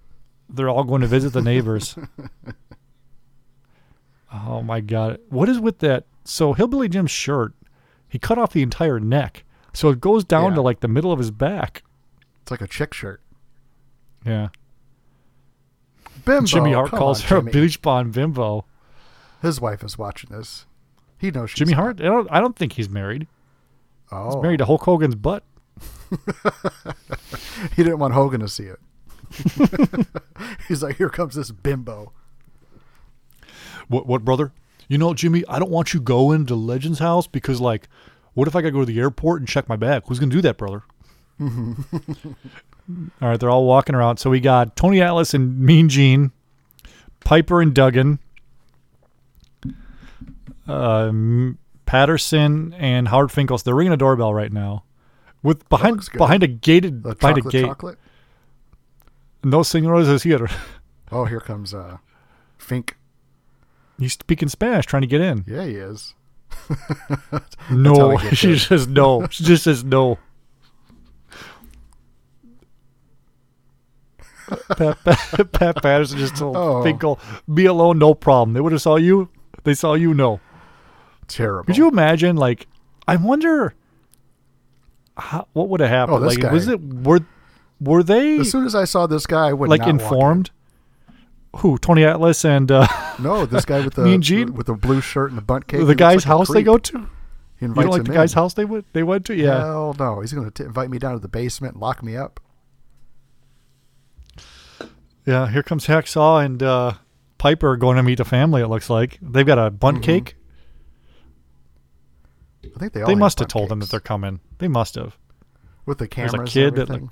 [SPEAKER 3] they're all going to visit the neighbors. oh my god, what is with that? So Hillbilly Jim's shirt, he cut off the entire neck, so it goes down
[SPEAKER 4] Yeah.
[SPEAKER 3] to like the middle of his back.
[SPEAKER 4] It's like a chick shirt.
[SPEAKER 3] Yeah.
[SPEAKER 4] Bimbo.
[SPEAKER 3] Jimmy Hart calls
[SPEAKER 4] on,
[SPEAKER 3] her a
[SPEAKER 4] Jimmy.
[SPEAKER 3] bleach blonde bimbo.
[SPEAKER 4] His wife is watching this. He knows
[SPEAKER 3] Jimmy. Hart? I don't. I don't think he's married.
[SPEAKER 4] Oh,
[SPEAKER 3] He's married to Hulk Hogan's butt.
[SPEAKER 4] he didn't want Hogan to see it. He's like, here comes this bimbo.
[SPEAKER 3] What? What, brother? You know, Jimmy, I don't want you going to Legends House because, like, what if I got to go to the airport and check my bag? Who's gonna do that, brother? all right, they're all walking around. So we got Tony Atlas and Mean Gene, Piper and Duggan, um, Patterson and Howard Finkel—they're ringing a doorbell right now, with behind behind a gated
[SPEAKER 4] The
[SPEAKER 3] behind a gate.
[SPEAKER 4] chocolate.
[SPEAKER 3] No señores is here.
[SPEAKER 4] Oh, here comes uh, Fink.
[SPEAKER 3] He's speaking Spanish, trying to get in.
[SPEAKER 4] Yeah, he is.
[SPEAKER 3] No, she says no. She just says no. Pat, Pat, Pat Patterson just told
[SPEAKER 4] Oh.
[SPEAKER 3] Finkel, "Be alone, no problem." They would have saw you. They saw you. No.
[SPEAKER 4] Terrible.
[SPEAKER 3] Could you imagine? Like, I wonder how, what would have happened.
[SPEAKER 4] Oh,
[SPEAKER 3] like, was it were were they
[SPEAKER 4] As soon as I saw this guy, I would
[SPEAKER 3] like
[SPEAKER 4] not walk in.
[SPEAKER 3] informed? Who? Tony Atlas and uh,
[SPEAKER 4] No, this guy with the
[SPEAKER 3] Mean Gene?
[SPEAKER 4] with the blue shirt and the bunt cake.
[SPEAKER 3] the guy's
[SPEAKER 4] like
[SPEAKER 3] house they go to.
[SPEAKER 4] He
[SPEAKER 3] You don't like the guy's
[SPEAKER 4] in.
[SPEAKER 3] house they went they went to? Yeah.
[SPEAKER 4] Hell no, he's going to invite me down to the basement and lock me up.
[SPEAKER 3] Yeah, here comes Hacksaw and uh, Piper going to meet a family. It looks like they've got a bunt cake.
[SPEAKER 4] I think they all
[SPEAKER 3] They must have told them that they're coming. They must have.
[SPEAKER 4] with the cameras.
[SPEAKER 3] There's a kid
[SPEAKER 4] and
[SPEAKER 3] that like,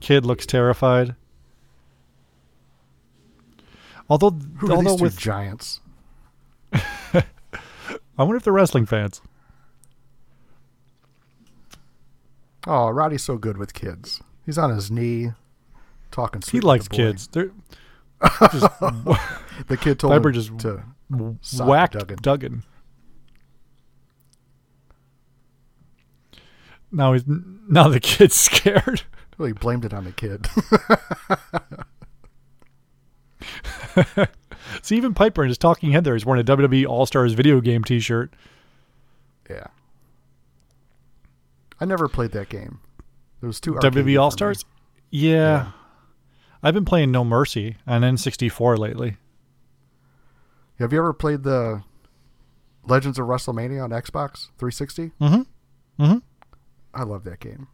[SPEAKER 3] kid looks terrified. Although,
[SPEAKER 4] Who are
[SPEAKER 3] although
[SPEAKER 4] these
[SPEAKER 3] with
[SPEAKER 4] giants?
[SPEAKER 3] I wonder if they're wrestling fans.
[SPEAKER 4] Oh, Roddy's so good with kids. He's on his knee, talking.
[SPEAKER 3] He
[SPEAKER 4] sweet with
[SPEAKER 3] likes
[SPEAKER 4] the
[SPEAKER 3] kids. They're
[SPEAKER 4] The kid told
[SPEAKER 3] Piper
[SPEAKER 4] him
[SPEAKER 3] just
[SPEAKER 4] to
[SPEAKER 3] whacked
[SPEAKER 4] Duggan.
[SPEAKER 3] Duggan. Now he's now the kid's scared.
[SPEAKER 4] Well, he blamed it on the kid.
[SPEAKER 3] See, even Piper in his talking head there, he's wearing a WWE All Stars video game T-shirt.
[SPEAKER 4] yeah. I never played that game. There was too
[SPEAKER 3] WWE. All Stars. Yeah.
[SPEAKER 4] Yeah.
[SPEAKER 3] I've been playing No Mercy on N64 lately.
[SPEAKER 4] Have you ever played the Legends of WrestleMania on Xbox 360?
[SPEAKER 3] Mm hmm. Mm Mhm.
[SPEAKER 4] I love that game.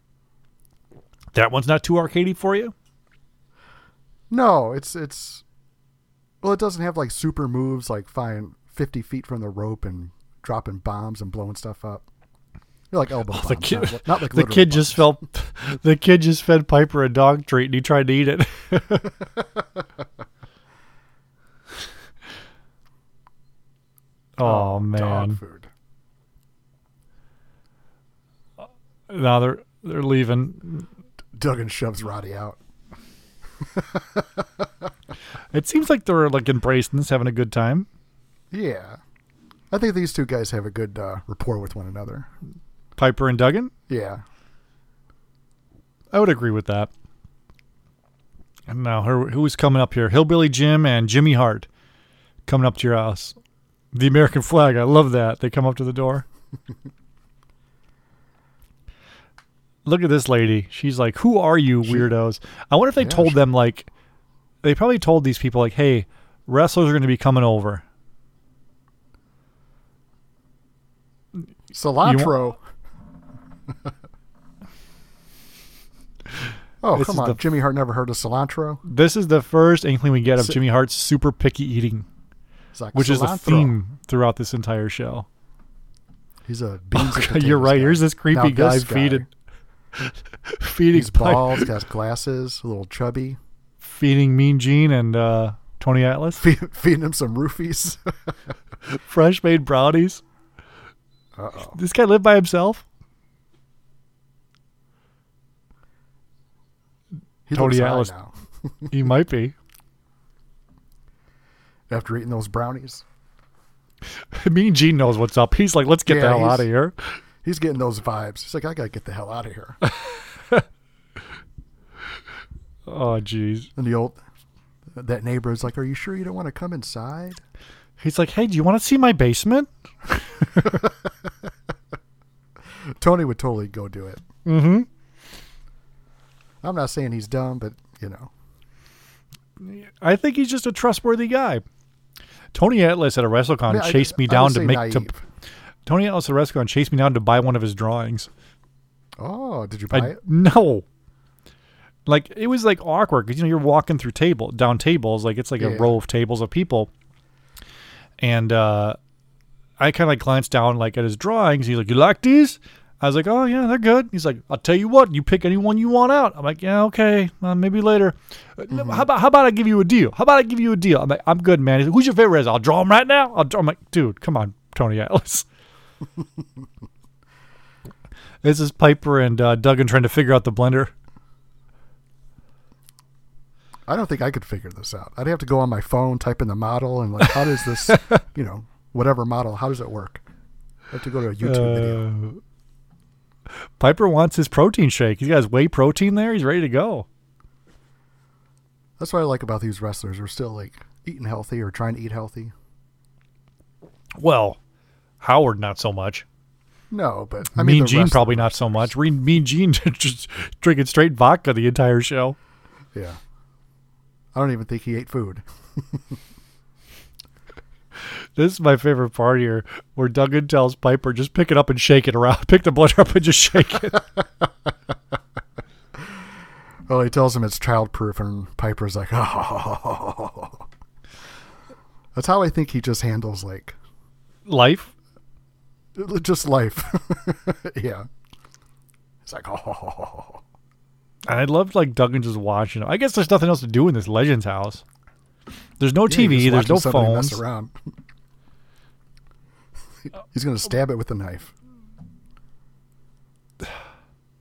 [SPEAKER 3] That one's not too arcadey for you.
[SPEAKER 4] No, it's it's well, it doesn't have like super moves like flying 50 feet from the rope and dropping bombs and blowing stuff up. You're like elbow bombs,
[SPEAKER 3] Oh, The kid,
[SPEAKER 4] not, not like
[SPEAKER 3] the kid just felt, the kid just fed Piper a dog treat and he tried to eat it. oh man! Now they're they're leaving.
[SPEAKER 4] Duggan shoves Roddy out.
[SPEAKER 3] It seems like they're like embracing this, having a good time.
[SPEAKER 4] Yeah, I think these two guys have a good uh, rapport with one another.
[SPEAKER 3] Piper and Duggan.
[SPEAKER 4] Yeah,
[SPEAKER 3] I would agree with that. And now, who, who's coming up here? Hillbilly Jim and Jimmy Hart coming up to your house. The American flag. I love that. They come up to the door. Look at this lady. She's like, "Who are you, weirdos?" I wonder if they
[SPEAKER 4] Yeah,
[SPEAKER 3] told
[SPEAKER 4] she-
[SPEAKER 3] them like, they probably told these people like, "Hey, wrestlers are going to be coming over."
[SPEAKER 4] cilantro. oh
[SPEAKER 3] This
[SPEAKER 4] come on,
[SPEAKER 3] the-
[SPEAKER 4] Jimmy Hart never heard of cilantro.
[SPEAKER 3] This is the first inkling we get of
[SPEAKER 4] Si-
[SPEAKER 3] Jimmy Hart's super picky eating,
[SPEAKER 4] like
[SPEAKER 3] which is
[SPEAKER 4] a
[SPEAKER 3] theme throughout this entire show.
[SPEAKER 4] He's a beans. and
[SPEAKER 3] You're right.
[SPEAKER 4] guy.
[SPEAKER 3] Here's this creepy
[SPEAKER 4] Now
[SPEAKER 3] guy
[SPEAKER 4] this
[SPEAKER 3] feeding, feeding,
[SPEAKER 4] He's bald, got glasses, a little chubby.
[SPEAKER 3] feeding Mean Gene and uh, Tony Atlas
[SPEAKER 4] Feed, feeding him some roofies.
[SPEAKER 3] fresh made brownies.
[SPEAKER 4] Uh oh.
[SPEAKER 3] This guy lived by himself.
[SPEAKER 4] He
[SPEAKER 3] Tony Atlas.
[SPEAKER 4] now
[SPEAKER 3] He might be.
[SPEAKER 4] after eating those brownies.
[SPEAKER 3] mean Gene knows what's up. He's like, let's get the hell out of here.
[SPEAKER 4] He's getting those vibes. He's like, I gotta get the hell out of here.
[SPEAKER 3] Oh, jeez.
[SPEAKER 4] and the old that neighbor is like, Are you sure you don't want to come inside?
[SPEAKER 3] He's like, hey, do you want to see my basement?
[SPEAKER 4] Tony would totally go do it.
[SPEAKER 3] Mm-hmm.
[SPEAKER 4] I'm not saying he's dumb, but you know.
[SPEAKER 3] I think he's just a trustworthy guy. Tony Atlas at a WrestleCon
[SPEAKER 4] I mean,
[SPEAKER 3] chased me
[SPEAKER 4] I would
[SPEAKER 3] down to make to. Tony Atlas at a WrestleCon chased me down to buy one of his drawings.
[SPEAKER 4] Oh, did you buy
[SPEAKER 3] I
[SPEAKER 4] it?
[SPEAKER 3] no. Like it was like awkward because you know you're walking through table down tables like it's like a
[SPEAKER 4] Yeah.
[SPEAKER 3] row of tables of people, and uh, I kind of like glanced down like at his drawings. He's like, "You like these?" I was like, "Oh yeah, they're good." He's like, "I'll tell you what, you pick any one you want out." I'm like, "Yeah, okay, uh, maybe later." Uh, no, How about how about I give you a deal? How about I give you a deal? I'm like, "I'm good, man." He's like, "Who's your favorite?" Is? I'll draw him right now. I'll draw. I'm like, "Dude, come on, Tony Atlas." This is Piper and uh, Duggan trying to figure out the blender.
[SPEAKER 4] I don't think I could figure this out. I'd have to go on my phone, type in the model, and like, how does this, you know, whatever model, how does it work? I have to go to a YouTube video.
[SPEAKER 3] Uh, Piper wants his protein shake. He's got his whey protein there. He's ready to go.
[SPEAKER 4] That's what I like about these wrestlers. They're still like eating healthy or trying to eat healthy.
[SPEAKER 3] Well, Howard not so much.
[SPEAKER 4] No, but I mean,
[SPEAKER 3] mean Gene probably not so much. Re- mean Gene just drinking straight vodka the entire show.
[SPEAKER 4] Yeah. I don't even think he ate food.
[SPEAKER 3] This is my favorite part here, where Duggan tells Piper just pick it up and shake it around. Pick the blender up and just shake it.
[SPEAKER 4] Well, he tells him it's childproof, and Piper's like, oh. That's how I think he just handles like
[SPEAKER 3] Life.
[SPEAKER 4] just life. yeah. It's like, oh.
[SPEAKER 3] And I loved like Duggan just watching him. I guess there's nothing else to do in this Legends house. There's no TV.
[SPEAKER 4] you're
[SPEAKER 3] There's no phones.
[SPEAKER 4] Mess around. He's gonna stab it with a knife.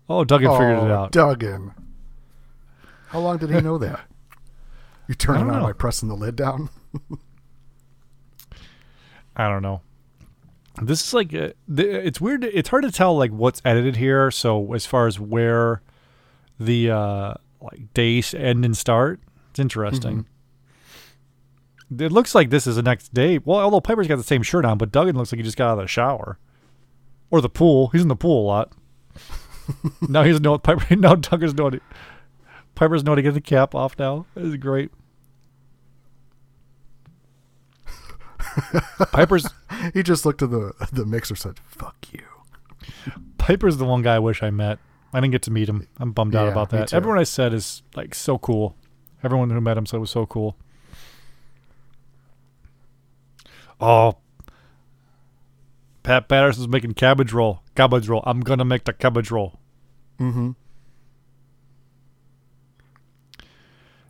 [SPEAKER 3] Oh, Duggan figured it
[SPEAKER 4] Oh,
[SPEAKER 3] out.
[SPEAKER 4] Duggan. How long did he know that? You turn it on
[SPEAKER 3] know.
[SPEAKER 4] by pressing the lid down.
[SPEAKER 3] I don't know. This is like uh, th- it's weird. It's hard to tell like what's edited here. So as far as where the uh like days end and start, it's interesting. It looks like this is the next day. Well, although Piper's got the same shirt on, but Duggan looks like he just got out of the shower or the pool. He's in the pool a lot. now he's no Piper. Now Duggan's knowing. it. Piper's knowing to get the cap off now. Is great. Piper's
[SPEAKER 4] he just looked at the the mixer and said, "Fuck you."
[SPEAKER 3] Piper's the one guy I wish I met. I didn't get to meet him. I'm bummed out about that. Everyone I said is like so cool. Everyone who met him said it was so cool. Oh, Pat Patterson's making cabbage roll. Cabbage roll. I'm gonna make the cabbage roll.
[SPEAKER 4] Mm-hmm.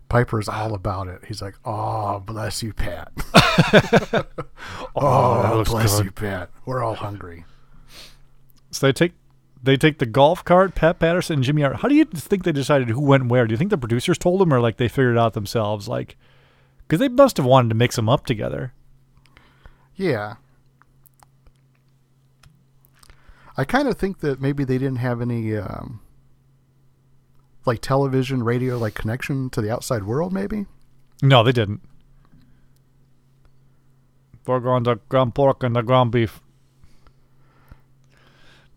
[SPEAKER 4] Piper's all about it. He's like, "Oh, bless you, Pat.
[SPEAKER 3] that
[SPEAKER 4] oh, bless
[SPEAKER 3] good."
[SPEAKER 4] you, Pat. We're all hungry."
[SPEAKER 3] So they take they take the golf cart. Pat Patterson and Jimmy. How do you think they decided who went where? Do you think the producers told them, or like they figured it out themselves? Like, because they must have wanted to mix them up together.
[SPEAKER 4] Yeah. I kind of think that maybe they didn't have any um, like television, radio, like connection to the outside world. Maybe.
[SPEAKER 3] No, they didn't. Burger on the ground pork and the ground beef.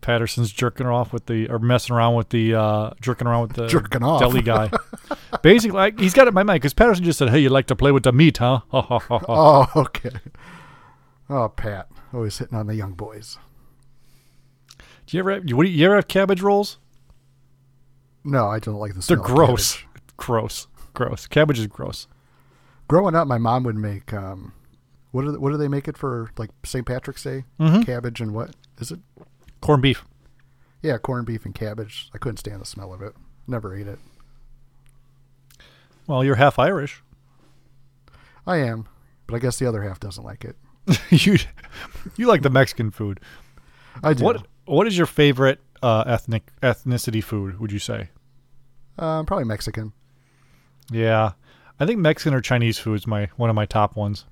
[SPEAKER 3] Patterson's jerking her off with the or messing around with the uh jerking around with the
[SPEAKER 4] Jerking off.
[SPEAKER 3] deli guy. Basically, like, he's got it in my mind because Patterson just said, "Hey, you like to play with the meat, huh?"
[SPEAKER 4] Oh, okay. Oh, Pat, always hitting on the young boys.
[SPEAKER 3] Do you ever have, you, you ever have cabbage rolls?
[SPEAKER 4] No, I don't like the
[SPEAKER 3] They're
[SPEAKER 4] smell of
[SPEAKER 3] gross, gross, gross. Cabbage is gross.
[SPEAKER 4] Growing up, my mom would make um, what do they, what do they make it for like St. Patrick's Day?
[SPEAKER 3] Mm-hmm.
[SPEAKER 4] Cabbage and what is it?
[SPEAKER 3] Corned beef.
[SPEAKER 4] Yeah, corned beef and cabbage. I couldn't stand the smell of it. Never ate it.
[SPEAKER 3] Well, you're half Irish.
[SPEAKER 4] I am, but I guess the other half doesn't like it.
[SPEAKER 3] you you like the Mexican food.
[SPEAKER 4] I do.
[SPEAKER 3] What What is your favorite uh, ethnic ethnicity food? Would you say?
[SPEAKER 4] Uh, probably Mexican.
[SPEAKER 3] Yeah, I think Mexican or Chinese food is my one of my top ones.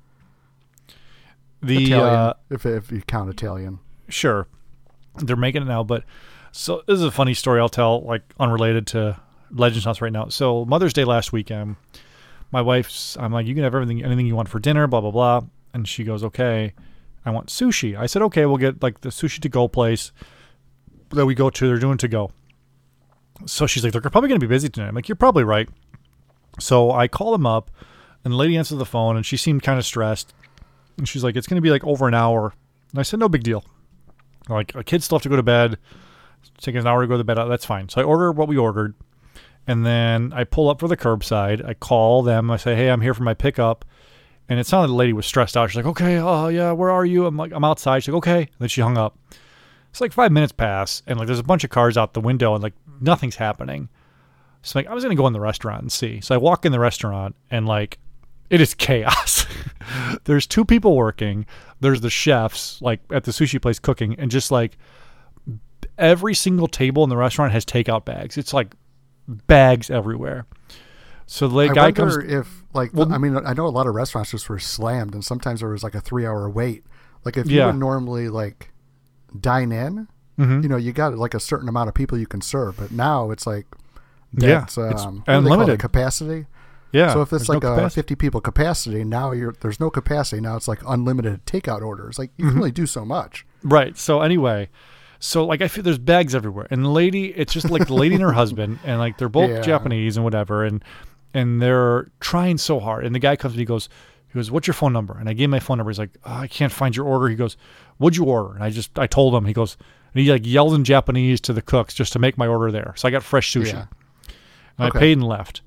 [SPEAKER 3] The
[SPEAKER 4] Italian,
[SPEAKER 3] uh,
[SPEAKER 4] if if you count Italian.
[SPEAKER 3] sure, they're making it now, but so this is a funny story I'll tell, like unrelated to Legends House right now. So Mother's Day last weekend, my wife's, I'm like, you can have everything, anything you want for dinner, blah blah blah, and she goes, okay, I want sushi. I said, okay, we'll get like the sushi to go place that we go to. They're doing to go. So she's like, they're probably going to be busy tonight. I'm like, you're probably right. So I call them up, and the lady answered the phone, and she seemed kind of stressed. And she's like, it's going to be like over an hour. And I said, no big deal. Like, a kids still have to go to bed. It's taking an hour to go to bed. That's fine. So I order what we ordered. And then I pull up for the curbside. I call them. I say, hey, I'm here for my pickup. And it sounded the lady was stressed out. She's like, okay, oh, yeah, where are you? I'm like, I'm outside. She's like, okay. And then she hung up. It's like five minutes pass, and like there's a bunch of cars out the window, and like nothing's happening. So like I was gonna go in the restaurant and see. So I walk in the restaurant, and like it is chaos. there's two people working. There's the chefs like at the sushi place cooking, and just like every single table in the restaurant has takeout bags. It's like bags everywhere. So the
[SPEAKER 4] I
[SPEAKER 3] guy
[SPEAKER 4] wonder
[SPEAKER 3] comes.
[SPEAKER 4] if like
[SPEAKER 3] Well,
[SPEAKER 4] I mean I know a lot of restaurants just were slammed, and sometimes there was like a three hour wait. Like if you
[SPEAKER 3] Yeah.
[SPEAKER 4] would normally like dine in,
[SPEAKER 3] Mhm.
[SPEAKER 4] you know, you got like a certain amount of people you can serve, but now it's like
[SPEAKER 3] Yeah, it's
[SPEAKER 4] um, what do they call it,
[SPEAKER 3] unlimited.
[SPEAKER 4] capacity.
[SPEAKER 3] yeah.
[SPEAKER 4] so if it's like
[SPEAKER 3] no
[SPEAKER 4] a
[SPEAKER 3] capacity.
[SPEAKER 4] 50 people capacity, now you're there's no capacity. Now it's like unlimited takeout orders. Like you
[SPEAKER 3] Mm-hmm.
[SPEAKER 4] can only do so much.
[SPEAKER 3] Right. So anyway, so like I feel there's bags everywhere, and the lady, it's just like the lady and her husband, and like they're both
[SPEAKER 4] Yeah.
[SPEAKER 3] Japanese and whatever, and and they're trying so hard. And the guy comes and he goes, he goes, "What's your phone number?" And I gave him my phone number. He's like, oh, "I can't find your order." He goes, "What'd you order?" And I just I told him. He goes, and he like yelled in Japanese to the cooks just to make my order there. So I got fresh sushi,
[SPEAKER 4] Yeah.
[SPEAKER 3] and
[SPEAKER 4] Okay.
[SPEAKER 3] I paid and left.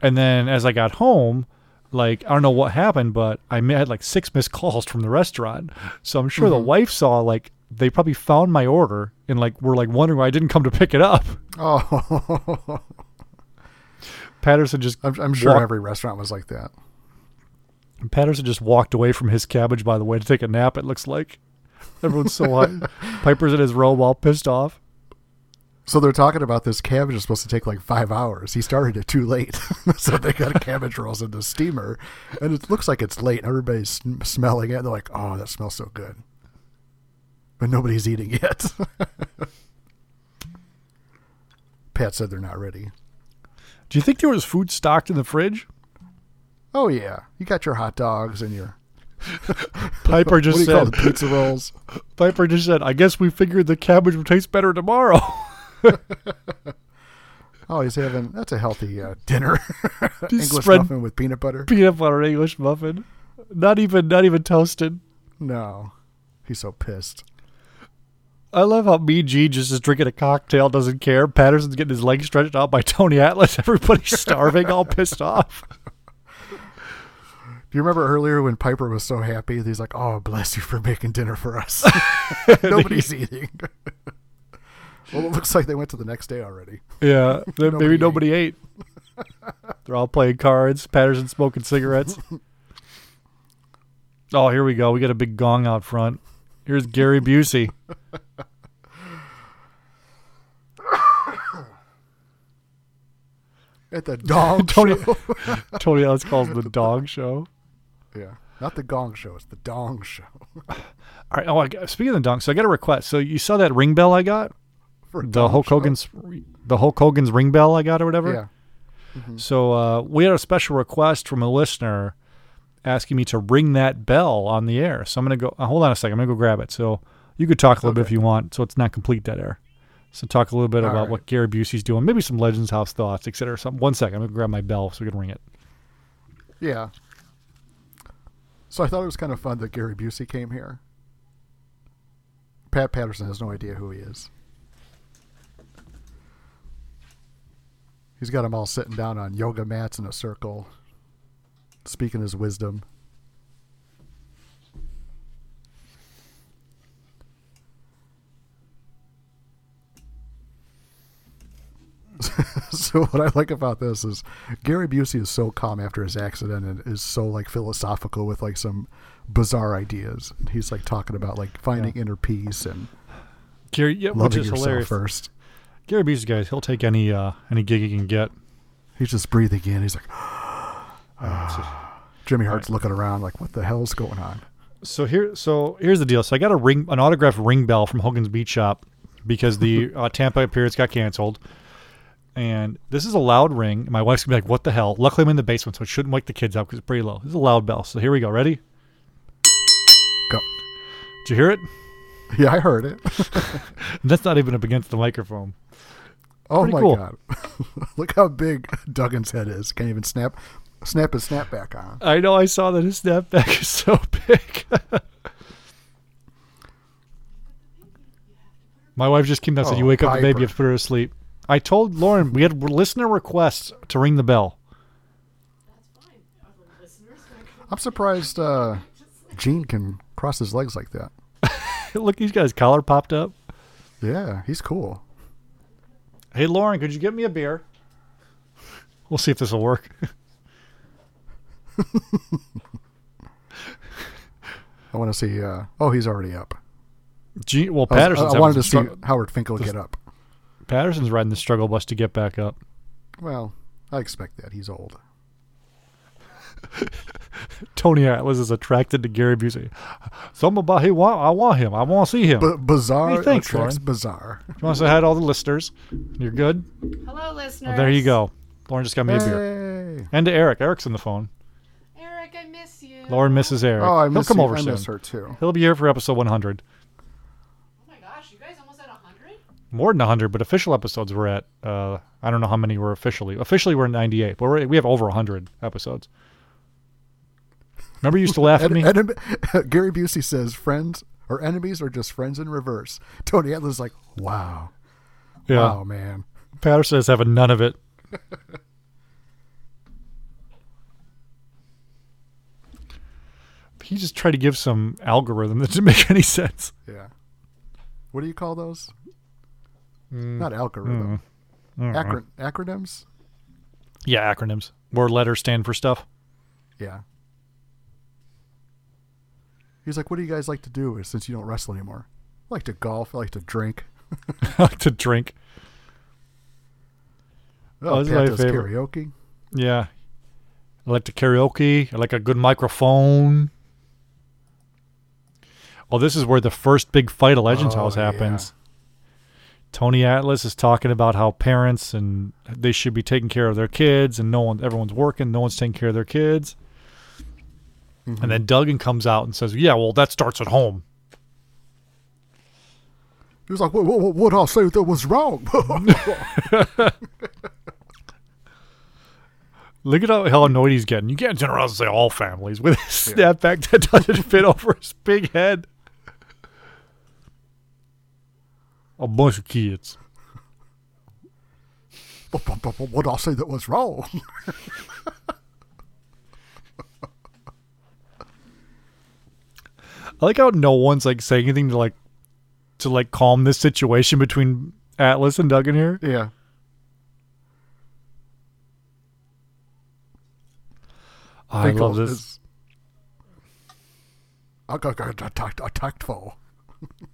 [SPEAKER 3] And then as I got home. Like I don't know what happened, but I had like six missed calls from the restaurant. So I'm sure the
[SPEAKER 4] Mm-hmm.
[SPEAKER 3] wife saw like they probably found my order and like were like wondering why I didn't come to pick it up.
[SPEAKER 4] Oh,
[SPEAKER 3] Patterson just
[SPEAKER 4] I'm, I'm sure
[SPEAKER 3] walked-
[SPEAKER 4] every restaurant was like that.
[SPEAKER 3] Patterson just walked away from his cabbage by the way to take a nap. It looks like everyone's so hot. Piper's in his robe, all pissed off.
[SPEAKER 4] So they're talking about this cabbage is supposed to take like five hours. He started it too late, so they got cabbage rolls in the steamer, and it looks like it's late. and Everybody's sm- smelling it. They're like, "Oh, that smells so good," but nobody's eating yet. Pat said they're not ready.
[SPEAKER 3] Do you think there was food stocked in the fridge?
[SPEAKER 4] Oh yeah, you got your hot dogs and your
[SPEAKER 3] Piper just
[SPEAKER 4] do you call
[SPEAKER 3] said.
[SPEAKER 4] pizza rolls?
[SPEAKER 3] Piper just said, "I guess we figured the cabbage would taste better tomorrow."
[SPEAKER 4] Oh, he's having that's a healthy uh, dinner. English muffin with peanut butter.
[SPEAKER 3] Peanut butter English muffin, not even not even toasted.
[SPEAKER 4] No, he's so pissed.
[SPEAKER 3] I love how Mean Gene just is drinking a cocktail, doesn't care. Patterson's getting his legs stretched out by Tony Atlas. Everybody's starving, all pissed off.
[SPEAKER 4] Do you remember earlier when Piper was so happy? He's like, "Oh, bless you for making dinner for us." Nobody's eating. well, it looks like they went to the next day already.
[SPEAKER 3] Yeah, then maybe
[SPEAKER 4] Nobody
[SPEAKER 3] nobody ate. They're all playing cards. Patterson smoking cigarettes. oh, here we go. We got a big gong out front. Here's Gary Busey.
[SPEAKER 4] At the dog
[SPEAKER 3] Tony
[SPEAKER 4] show.
[SPEAKER 3] Tony Atlas calls the dog show.
[SPEAKER 4] Yeah, not the gong show. It's the dong show.
[SPEAKER 3] All right. Oh, I got, speaking of the dong, so I got a request. So you saw that ring bell I got?
[SPEAKER 4] For
[SPEAKER 3] The Hulk
[SPEAKER 4] show?
[SPEAKER 3] Hogan's the Hulk Hogan's ring bell I got or whatever.
[SPEAKER 4] Yeah.
[SPEAKER 3] So uh, we had a special request from a listener asking me to ring that bell on the air. So I'm gonna go. Uh, hold on a second. I'm gonna go grab it. So you could talk a little bit if you want. So it's not complete dead air. So talk a little bit
[SPEAKER 4] All
[SPEAKER 3] about
[SPEAKER 4] right.
[SPEAKER 3] what Gary Busey's doing. Maybe some Legends House thoughts, etc. Something. One second. I'm gonna grab my bell so we can ring it.
[SPEAKER 4] Yeah. So I thought it was kind of fun that Gary Busey came here. Pat Patterson has no idea who he is. He's got them all sitting down on yoga mats in a circle, speaking his wisdom. so what I like about this is Gary Busey is so calm after his accident and is so like philosophical with like some bizarre ideas. He's like talking about like finding inner peace and
[SPEAKER 3] Gary, yeah, which
[SPEAKER 4] Loving
[SPEAKER 3] is
[SPEAKER 4] yourself
[SPEAKER 3] hilarious.
[SPEAKER 4] first.
[SPEAKER 3] Gary Busey, guys, he'll take any uh, any gig he can get.
[SPEAKER 4] He's just breathing in. He's like, Jimmy Hart's looking around like, what the hell's going on?
[SPEAKER 3] So here, so here's the deal. So I got a ring, an autographed ring bell from Hogan's Beach Shop because the uh, Tampa appearance got canceled, and this is a loud ring. My wife's gonna be like, "What the hell?" Luckily, I'm in the basement, so it shouldn't wake the kids up because it's pretty low. This is a loud bell. So here we go. Ready?
[SPEAKER 4] Go.
[SPEAKER 3] Did you hear it?
[SPEAKER 4] Yeah, I heard it.
[SPEAKER 3] That's not even up against the microphone.
[SPEAKER 4] Oh
[SPEAKER 3] Pretty
[SPEAKER 4] my
[SPEAKER 3] cool.
[SPEAKER 4] god! Look how big Duggan's head is. Can't even snap, snap his snapback on.
[SPEAKER 3] I know. I saw that his snapback is so big. My wife just came down and said,
[SPEAKER 4] Oh,
[SPEAKER 3] "You wake up the baby, you have to put her to sleep." I told Lauren we had listener requests to ring the bell.
[SPEAKER 4] I'm surprised uh, Gene can cross his legs like that.
[SPEAKER 3] Look, he's got his collar popped up.
[SPEAKER 4] Yeah, he's cool.
[SPEAKER 3] Hey, Lauren, could you get me a beer? We'll see if this will work.
[SPEAKER 4] I want to see. Uh, oh, he's already up.
[SPEAKER 3] Gee, well,
[SPEAKER 4] I, was-
[SPEAKER 3] Patterson's
[SPEAKER 4] I wanted to see Howard Finkel get up.
[SPEAKER 3] Patterson's riding the struggle bus to get back up.
[SPEAKER 4] Well, I expect that. He's old.
[SPEAKER 3] Tony Atlas is attracted to Gary Busey. Something about he want I want him. I want to see him.
[SPEAKER 4] B- bizarre
[SPEAKER 3] Hey, thanks,
[SPEAKER 4] attracts
[SPEAKER 3] Lauren.
[SPEAKER 4] bizarre.
[SPEAKER 3] you want to say hi to all the listeners? You're good.
[SPEAKER 5] Hello, listeners.
[SPEAKER 3] Oh, there you go. Lauren just got me a beer. And to Eric. Eric's on the phone.
[SPEAKER 5] Eric, I miss you.
[SPEAKER 3] Lauren misses Eric.
[SPEAKER 4] Oh, I
[SPEAKER 3] He'll come
[SPEAKER 4] you.
[SPEAKER 3] over
[SPEAKER 4] I
[SPEAKER 3] soon.
[SPEAKER 4] miss her too.
[SPEAKER 3] He'll be here for episode 100.
[SPEAKER 5] Oh my gosh, you guys almost at 100?
[SPEAKER 3] More than 100, but official episodes we're at. Uh, I don't know how many we're officially. Officially, we're at 98, but we're, we have over 100 episodes. Remember, you used to laugh at
[SPEAKER 4] En-
[SPEAKER 3] me.
[SPEAKER 4] Gary Busey says friends or enemies are just friends in reverse. Tony Atlas is like, wow,
[SPEAKER 3] yeah.
[SPEAKER 4] wow, man.
[SPEAKER 3] Patterson is having none of it. he just tried to give some algorithm that didn't make any sense.
[SPEAKER 4] Yeah. What do you call those?
[SPEAKER 3] Mm.
[SPEAKER 4] Not algorithm. Acro- acronyms?
[SPEAKER 3] Yeah, acronyms. Where letters stand for stuff.
[SPEAKER 4] Yeah. He's like, what do you guys like to do since you don't wrestle anymore? I like to golf. I like to drink.
[SPEAKER 3] I like to drink. Oh, is
[SPEAKER 4] Pat does
[SPEAKER 3] favorite.
[SPEAKER 4] karaoke.
[SPEAKER 3] Yeah. I like to karaoke. I like a good microphone. Well, this is where the first big fight at Legends
[SPEAKER 4] Oh,
[SPEAKER 3] House happens. Tony Atlas is talking about how parents and they should be taking care of their kids, and no one, everyone's working, no one's taking care of their kids.
[SPEAKER 4] Mm-hmm.
[SPEAKER 3] And then Duggan comes out and says, "Yeah, well, that starts at home."
[SPEAKER 4] He was like, what, what, what I say that was wrong?
[SPEAKER 3] Look at how, how annoyed he's getting. You can't turn around and say all families with his snapback that doesn't fit over his big head. A bunch of kids.
[SPEAKER 4] But- but- but- but what I say that was wrong?
[SPEAKER 3] I like how no one's like saying anything to like to like calm this situation between Atlas and Duggan here.
[SPEAKER 4] yeah.
[SPEAKER 3] I
[SPEAKER 4] Finkel
[SPEAKER 3] love this.
[SPEAKER 4] I got, got attacked, attacked for.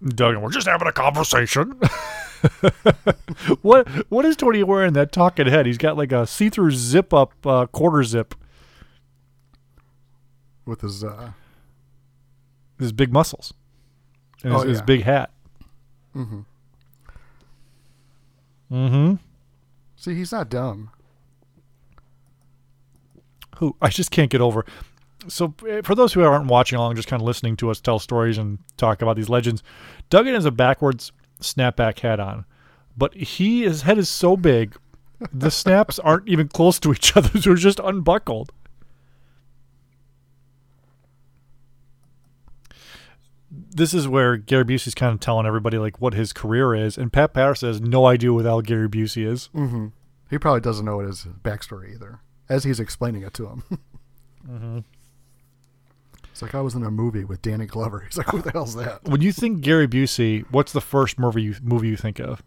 [SPEAKER 3] Duggan, we're just having a conversation. what what is Tony wearing that talking head? He's got like a see-through zip up uh, quarter zip.
[SPEAKER 4] with his uh
[SPEAKER 3] His big muscles. And his,
[SPEAKER 4] Oh,
[SPEAKER 3] his
[SPEAKER 4] yeah.
[SPEAKER 3] big hat. Mm-hmm. Mm-hmm.
[SPEAKER 4] see he's not dumb
[SPEAKER 3] who I just can't get over. So, eh, for those who aren't watching along, just kind of listening to us tell stories and talk about these legends, Duggan has a backwards snapback hat on, but he his head is so big, the snaps aren't even close to each other; they're just unbuckled. This is where Gary Busey's kind of telling everybody like what his career is, and Pat Patterson has no idea what Al Gary Busey is.
[SPEAKER 4] he probably doesn't know what his backstory either as he's explaining it to him
[SPEAKER 3] Mm-hmm.
[SPEAKER 4] It's like i was in a movie with danny glover he's like who the hell's that
[SPEAKER 3] When you think Gary Busey, what's the first movie you, movie you think of?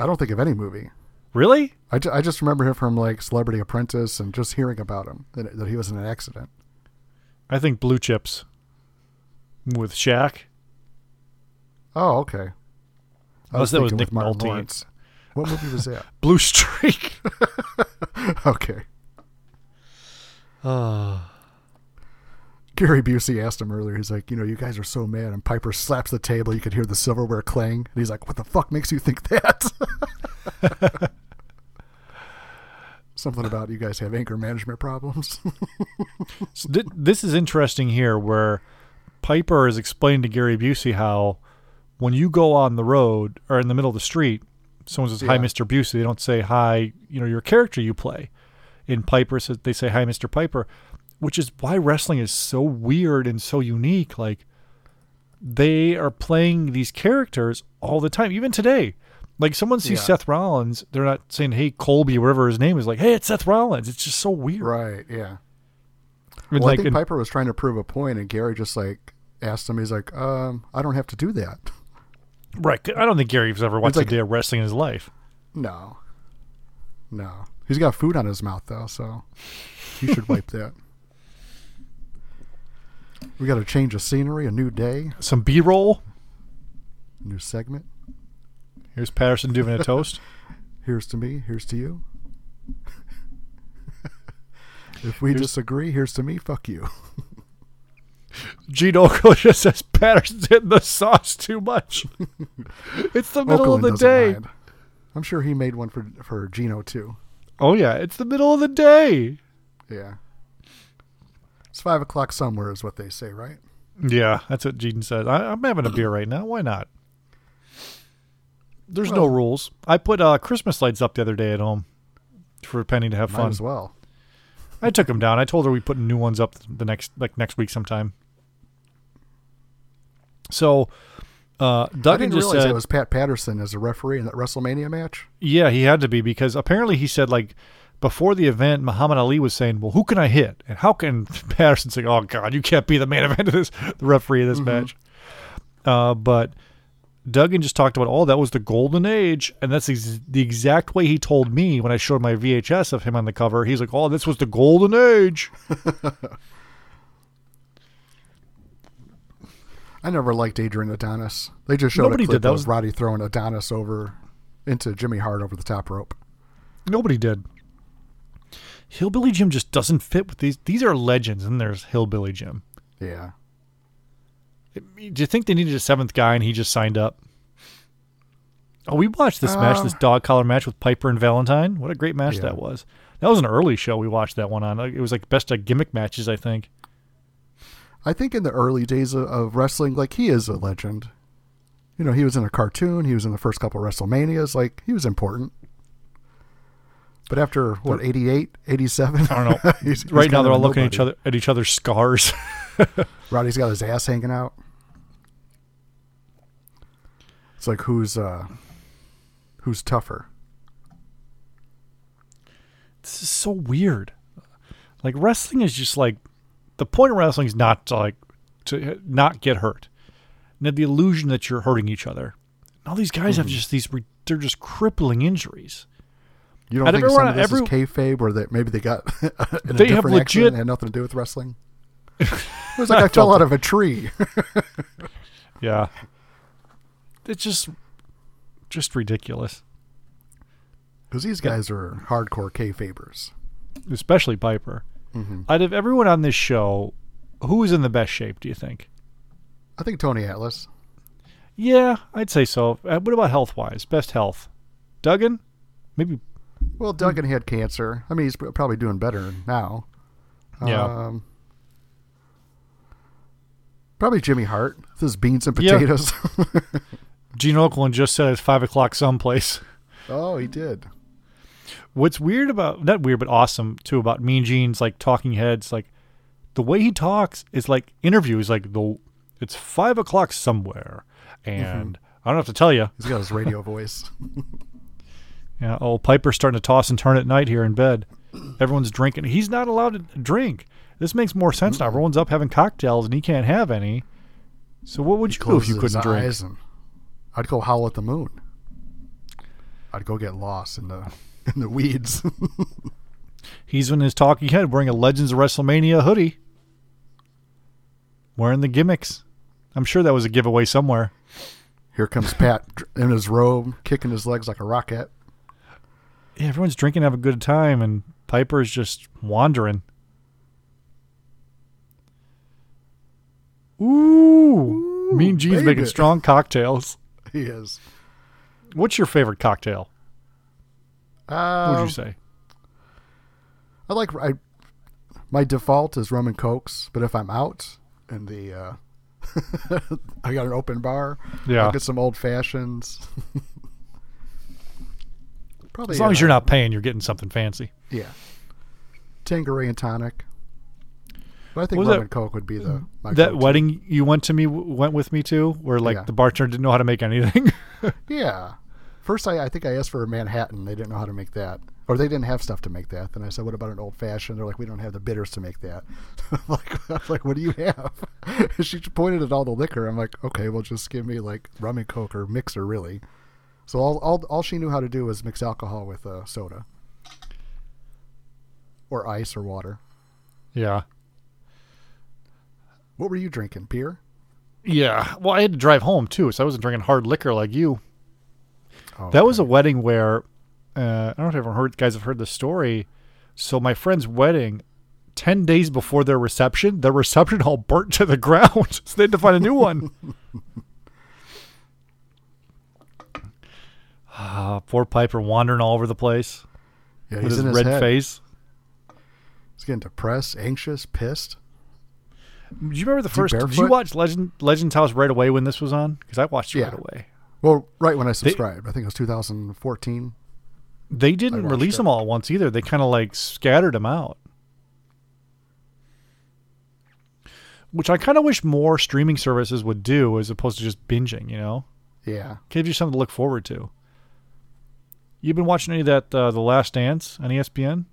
[SPEAKER 4] i don't think of any movie
[SPEAKER 3] Really?
[SPEAKER 4] I, ju- I just remember him from like celebrity apprentice and just hearing about him that, that he was in an accident
[SPEAKER 3] I think Blue Chips with Shaq.
[SPEAKER 4] oh okay I was
[SPEAKER 3] that was
[SPEAKER 4] thinking
[SPEAKER 3] Nick Nolte.
[SPEAKER 4] What movie was that?
[SPEAKER 3] Blue Streak.
[SPEAKER 4] okay. Ah. Gary Busey asked him earlier. He's like, you know, you guys are so mad, and Piper slaps the table. You could hear the silverware clang, and he's like, "What the fuck makes you think that?" Something about you guys have anger management problems.
[SPEAKER 3] So thi- this is interesting here, where Piper is explaining to Gary Busey how when you go on the road or in the middle of the street, someone says, "Hi,
[SPEAKER 4] Yeah.
[SPEAKER 3] Mr. Busey." They don't say hi. You know your character you play. In Piper, says they say, "Hi, Mr. Piper," which is why wrestling is so weird and so unique. Like they are playing these characters all the time, even today. Like someone sees
[SPEAKER 4] Yeah.
[SPEAKER 3] Seth Rollins, they're not saying, "Hey, Colby," whatever his name is. Like, "Hey, it's Seth Rollins." It's just so weird.
[SPEAKER 4] right? Yeah.
[SPEAKER 3] I mean,
[SPEAKER 4] Well,
[SPEAKER 3] like,
[SPEAKER 4] I think Piper was trying to prove a point, and Gary just like asked him. He's like, um, "I don't have to do that."
[SPEAKER 3] Right. I don't think Gary's ever watched
[SPEAKER 4] like-
[SPEAKER 3] a day of wrestling in his life.
[SPEAKER 4] No. No. He's got food on his mouth though, so he should wipe that. We got to change of scenery, a new day,
[SPEAKER 3] Some B roll.
[SPEAKER 4] new segment.
[SPEAKER 3] Here's Patterson doing a toast.
[SPEAKER 4] Here's to me, here's to you. if we disagree, here's to me, fuck you.
[SPEAKER 3] Gene Okerlund just says Patterson's hitting the sauce too much. it's the middle
[SPEAKER 4] Okerlund
[SPEAKER 3] of the day.
[SPEAKER 4] mind. I'm sure he made one for for Gino too.
[SPEAKER 3] Oh yeah, it's the middle of the day.
[SPEAKER 4] Yeah. It's five o'clock somewhere, is what they say, right?
[SPEAKER 3] Yeah, that's what Gene says. I, I'm having a beer right now. Why not? There's no rules. I put uh, Christmas lights up the other day at home for Penny to have
[SPEAKER 4] Might
[SPEAKER 3] fun.
[SPEAKER 4] as well.
[SPEAKER 3] I took them down. I told her we put new ones up the next like next week sometime. So, uh,
[SPEAKER 4] I didn't
[SPEAKER 3] just
[SPEAKER 4] realize
[SPEAKER 3] said,
[SPEAKER 4] it was Pat Patterson as a referee in that WrestleMania match.
[SPEAKER 3] Yeah, he had to be because apparently he said like before the event, Muhammad Ali was saying, "Well, who can I hit?" And how can Patterson say, "Oh God, you can't be the main event of this, the referee of this match"? Uh, but Duggan just talked about, "Oh, that was the golden age," and that's ex- the exact way he told me when I showed my VHS of him on the cover. He's like, "Oh, this was the golden age."
[SPEAKER 4] I never liked Adrian Adonis. They just showed
[SPEAKER 3] Nobody
[SPEAKER 4] a clip
[SPEAKER 3] did. That
[SPEAKER 4] of
[SPEAKER 3] was-
[SPEAKER 4] Roddy throwing Adonis over into Jimmy Hart over the top rope.
[SPEAKER 3] Nobody did. Hillbilly Jim just doesn't fit with these. These are legends, and there's Hillbilly Jim.
[SPEAKER 4] Yeah.
[SPEAKER 3] Do you think they needed a seventh guy and he just signed up? Oh, we watched this match, um, this dog collar match with Piper and Valentine. What a great match
[SPEAKER 4] Yeah.
[SPEAKER 3] that was. That was an early show. We watched that one on. It was like best of gimmick matches, I think.
[SPEAKER 4] I think in the early days of, of wrestling, like he is a legend. You know, he was in a cartoon. He was in the first couple of WrestleManias. Like he was important. But after what 88, 87?
[SPEAKER 3] I don't know.
[SPEAKER 4] he's- he's
[SPEAKER 3] right now, they're all looking at each other at each other's scars.
[SPEAKER 4] Roddy's got his ass hanging out. It's like who's uh who's tougher?
[SPEAKER 3] this is so weird. Like wrestling is just like the point of wrestling is not to like to not get hurt. And the illusion that you're hurting each other. And all these guys
[SPEAKER 4] Mm-hmm.
[SPEAKER 3] have just these they're just crippling injuries.
[SPEAKER 4] You don't think some
[SPEAKER 3] everyone-
[SPEAKER 4] of this
[SPEAKER 3] every-
[SPEAKER 4] is kayfabe, or that maybe they got in a
[SPEAKER 3] They have
[SPEAKER 4] different
[SPEAKER 3] legit-
[SPEAKER 4] and had nothing to do with wrestling? It was like I fell out of a tree.
[SPEAKER 3] Yeah. It's just just ridiculous.
[SPEAKER 4] Because these guys are hardcore kayfabers.
[SPEAKER 3] Especially Piper.
[SPEAKER 4] Mm-hmm.
[SPEAKER 3] Out of everyone on this show, who is in the best shape, do you think?
[SPEAKER 4] I think Tony Atlas.
[SPEAKER 3] Yeah, I'd say so. Uh, what about health wise? Best health? Duggan? Maybe
[SPEAKER 4] Well, Duggan had cancer. I mean, he's probably doing better now.
[SPEAKER 3] Yeah.
[SPEAKER 4] Um, probably Jimmy Hart. This is beans and
[SPEAKER 3] Yeah.
[SPEAKER 4] potatoes.
[SPEAKER 3] Gene Okerlund just said it's five o'clock someplace.
[SPEAKER 4] oh, he did.
[SPEAKER 3] What's weird about not weird but awesome too about Mean Gene's like talking heads, like the way he talks is like interviews, like the it's five o'clock somewhere, and I don't have to tell you,
[SPEAKER 4] He's got his radio voice.
[SPEAKER 3] Yeah, old Piper's starting to toss and turn at night here in bed. Everyone's drinking. He's not allowed to drink. This makes more sense now. Everyone's up having cocktails and he can't have any. So what would you do if you couldn't drink?
[SPEAKER 4] I'd go howl at the moon. I'd go get lost in the in the weeds.
[SPEAKER 3] He's in his talking head wearing a Legends of WrestleMania hoodie. Wearing the gimmicks. I'm sure that was a giveaway somewhere.
[SPEAKER 4] Here comes Pat in his robe, kicking his legs like a rocket.
[SPEAKER 3] Yeah, everyone's drinking, have a good time, and Piper's just wandering. Ooh, Mean Gene's making strong cocktails.
[SPEAKER 4] He is.
[SPEAKER 3] What's your favorite cocktail? What
[SPEAKER 4] Um,
[SPEAKER 3] would you say?
[SPEAKER 4] I like I. My default is rum and cokes, but if I'm out in the, uh, I got an open bar.
[SPEAKER 3] Yeah.
[SPEAKER 4] I'll get some old fashions. Probably
[SPEAKER 3] As long as
[SPEAKER 4] uh,
[SPEAKER 3] you're not paying, you're getting something fancy.
[SPEAKER 4] Yeah. Tanqueray and tonic. But I think rum
[SPEAKER 3] that-
[SPEAKER 4] and coke would be the my
[SPEAKER 3] that
[SPEAKER 4] go-to.
[SPEAKER 3] wedding you went to me went with me to, where like
[SPEAKER 4] Yeah.
[SPEAKER 3] the bartender didn't know how to make anything.
[SPEAKER 4] Yeah. First, I, I think I asked for a Manhattan. They didn't know how to make that, or they didn't have stuff to make that. Then I said, "What about an old fashioned?" They're like, "We don't have the bitters to make that." Like, I'm like, what do you have? she pointed at all the liquor. I'm like, okay, well, just give me like rum and coke or mixer, really. So all all, all she knew how to do was mix alcohol with uh, soda, or ice or water.
[SPEAKER 3] yeah,
[SPEAKER 4] What were you drinking? Beer?
[SPEAKER 3] yeah. Well, I had to drive home too, so I wasn't drinking hard liquor like you.
[SPEAKER 4] Oh,
[SPEAKER 3] That was a wedding where uh, I don't know if everyone heard guys have heard the story. So my friend's wedding, ten days before their reception, their reception hall burnt to the ground. so they had to find a new one. Ah, poor Piper wandering all over the place
[SPEAKER 4] yeah,
[SPEAKER 3] with his
[SPEAKER 4] in his
[SPEAKER 3] red
[SPEAKER 4] head.
[SPEAKER 3] face.
[SPEAKER 4] He's getting depressed, anxious, pissed.
[SPEAKER 3] Do you remember the
[SPEAKER 4] Is
[SPEAKER 3] first? Did you watch Legend Legends House right away when this was on? Because I watched it
[SPEAKER 4] Yeah.
[SPEAKER 3] right away.
[SPEAKER 4] Well, right when I subscribed, I think it was 2014.
[SPEAKER 3] They didn't release
[SPEAKER 4] it.
[SPEAKER 3] them all at once either. They kind of like scattered them out. Which I kind of wish more streaming services would do as opposed to just binging, you know?
[SPEAKER 4] Yeah.
[SPEAKER 3] Gives you something to look forward to. You've been watching any of that uh, The Last Dance on ESPN?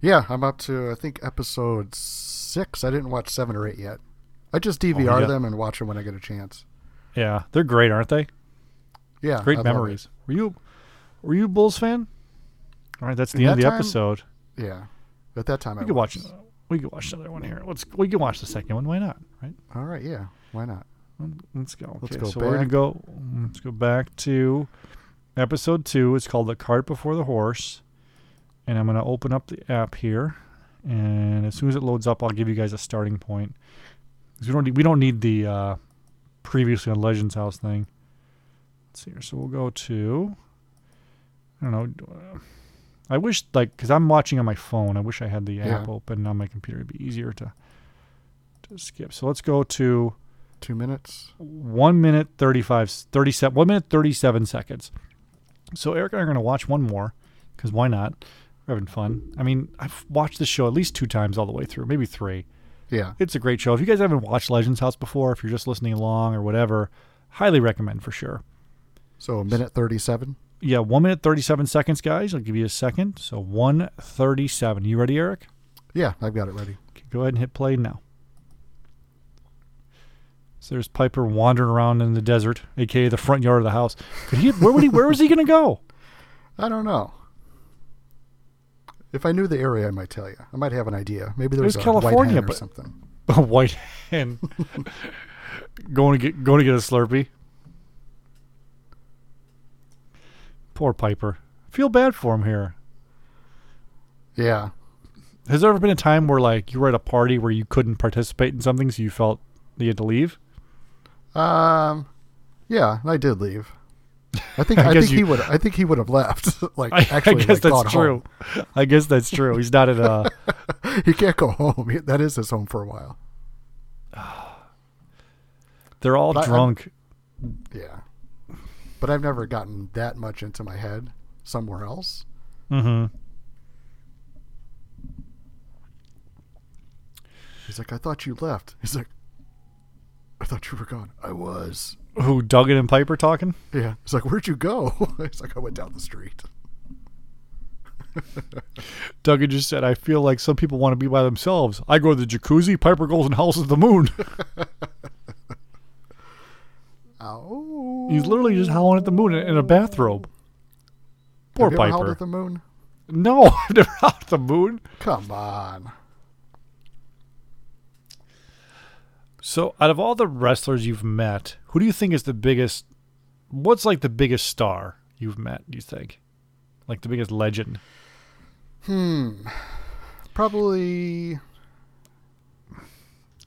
[SPEAKER 4] Yeah, I'm up to I think episode six. I didn't watch seven or eight yet. I just DVR
[SPEAKER 3] Oh, yeah.
[SPEAKER 4] them and watch them when I get a chance.
[SPEAKER 3] Yeah, they're great, aren't they?
[SPEAKER 4] Yeah,
[SPEAKER 3] Great
[SPEAKER 4] I
[SPEAKER 3] memories. Were you were you a Bulls fan? All right, that's the end of the
[SPEAKER 4] time,
[SPEAKER 3] episode.
[SPEAKER 4] Yeah, at that time
[SPEAKER 3] We
[SPEAKER 4] I
[SPEAKER 3] could watch we could watch another one here. Let's we can watch the second one. Why not? Right?
[SPEAKER 4] All right, yeah, why not?
[SPEAKER 3] Let's go. Okay,
[SPEAKER 4] Let's go
[SPEAKER 3] so we're gonna go. Let's go back to episode two. It's called "The Cart Before the Horse," and I'm gonna open up the app here. And as soon as it loads up, I'll give you guys a starting point. we don't need, we don't need the uh, previously on Legends House thing. Let's see here. So we'll go to. I don't know. I wish like because I'm watching on my phone. I wish I had the app open on my computer. It'd be easier to to skip. So let's go to
[SPEAKER 4] Two minutes.
[SPEAKER 3] one minute 35 37 one minute 37 seconds so eric and i are going to watch one more because why not? We're having fun. I mean i've watched this show at least two times all the way through maybe three.
[SPEAKER 4] Yeah,
[SPEAKER 3] it's a great show. If you guys haven't watched legends house before if you're just listening along or whatever highly recommend for sure.
[SPEAKER 4] So a minute thirty-seven.
[SPEAKER 3] yeah one minute 37 seconds guys. I'll give you a second. So 137 you ready eric?
[SPEAKER 4] Yeah, I've got it ready.
[SPEAKER 3] Okay, go ahead and hit play now. So there's Piper wandering around in the desert, aka the front yard of the house. Could he? Where would he? Where was he going to go?
[SPEAKER 4] I don't know. If I knew the area, I might tell you. I might have an idea. Maybe there
[SPEAKER 3] was
[SPEAKER 4] there's a
[SPEAKER 3] California,
[SPEAKER 4] white hen or something.
[SPEAKER 3] A white hen going to get going to get a Slurpee. Poor Piper. Feel bad for him here.
[SPEAKER 4] Yeah,
[SPEAKER 3] Has there ever been a time where like you were at a party where you couldn't participate in something, so you felt that you had to leave?
[SPEAKER 4] Um, yeah, I did leave. I think
[SPEAKER 3] I
[SPEAKER 4] I, think
[SPEAKER 3] you-
[SPEAKER 4] he would. I think he would have left. like
[SPEAKER 3] I,
[SPEAKER 4] actually,
[SPEAKER 3] I guess
[SPEAKER 4] like,
[SPEAKER 3] that's true.
[SPEAKER 4] home.
[SPEAKER 3] I guess that's true. He's not at uh
[SPEAKER 4] He can't go home. He- That is his home for a while.
[SPEAKER 3] They're all
[SPEAKER 4] But
[SPEAKER 3] drunk.
[SPEAKER 4] Yeah, but I've never gotten that much into my head somewhere else.
[SPEAKER 3] Mm-hmm.
[SPEAKER 4] He's like, I thought you left. He's like, I thought you were gone. I was.
[SPEAKER 3] Who Duggan and Piper talking?
[SPEAKER 4] Yeah. He's like, where'd you go? He's like, I went down the street.
[SPEAKER 3] Duggan just said, "I feel like some people want to be by themselves. I go to the jacuzzi. Piper goes and howls at the moon.
[SPEAKER 4] Oh.
[SPEAKER 3] He's literally just howling at the moon in in a bathrobe. Poor
[SPEAKER 4] Have you ever howled at the moon?
[SPEAKER 3] no, I've never howled at the moon.
[SPEAKER 4] Come on.
[SPEAKER 3] So, out of all the wrestlers you've met, who do you think is the biggest what's like the biggest star you've met? Do you think, like the biggest legend?
[SPEAKER 4] Hmm, probably.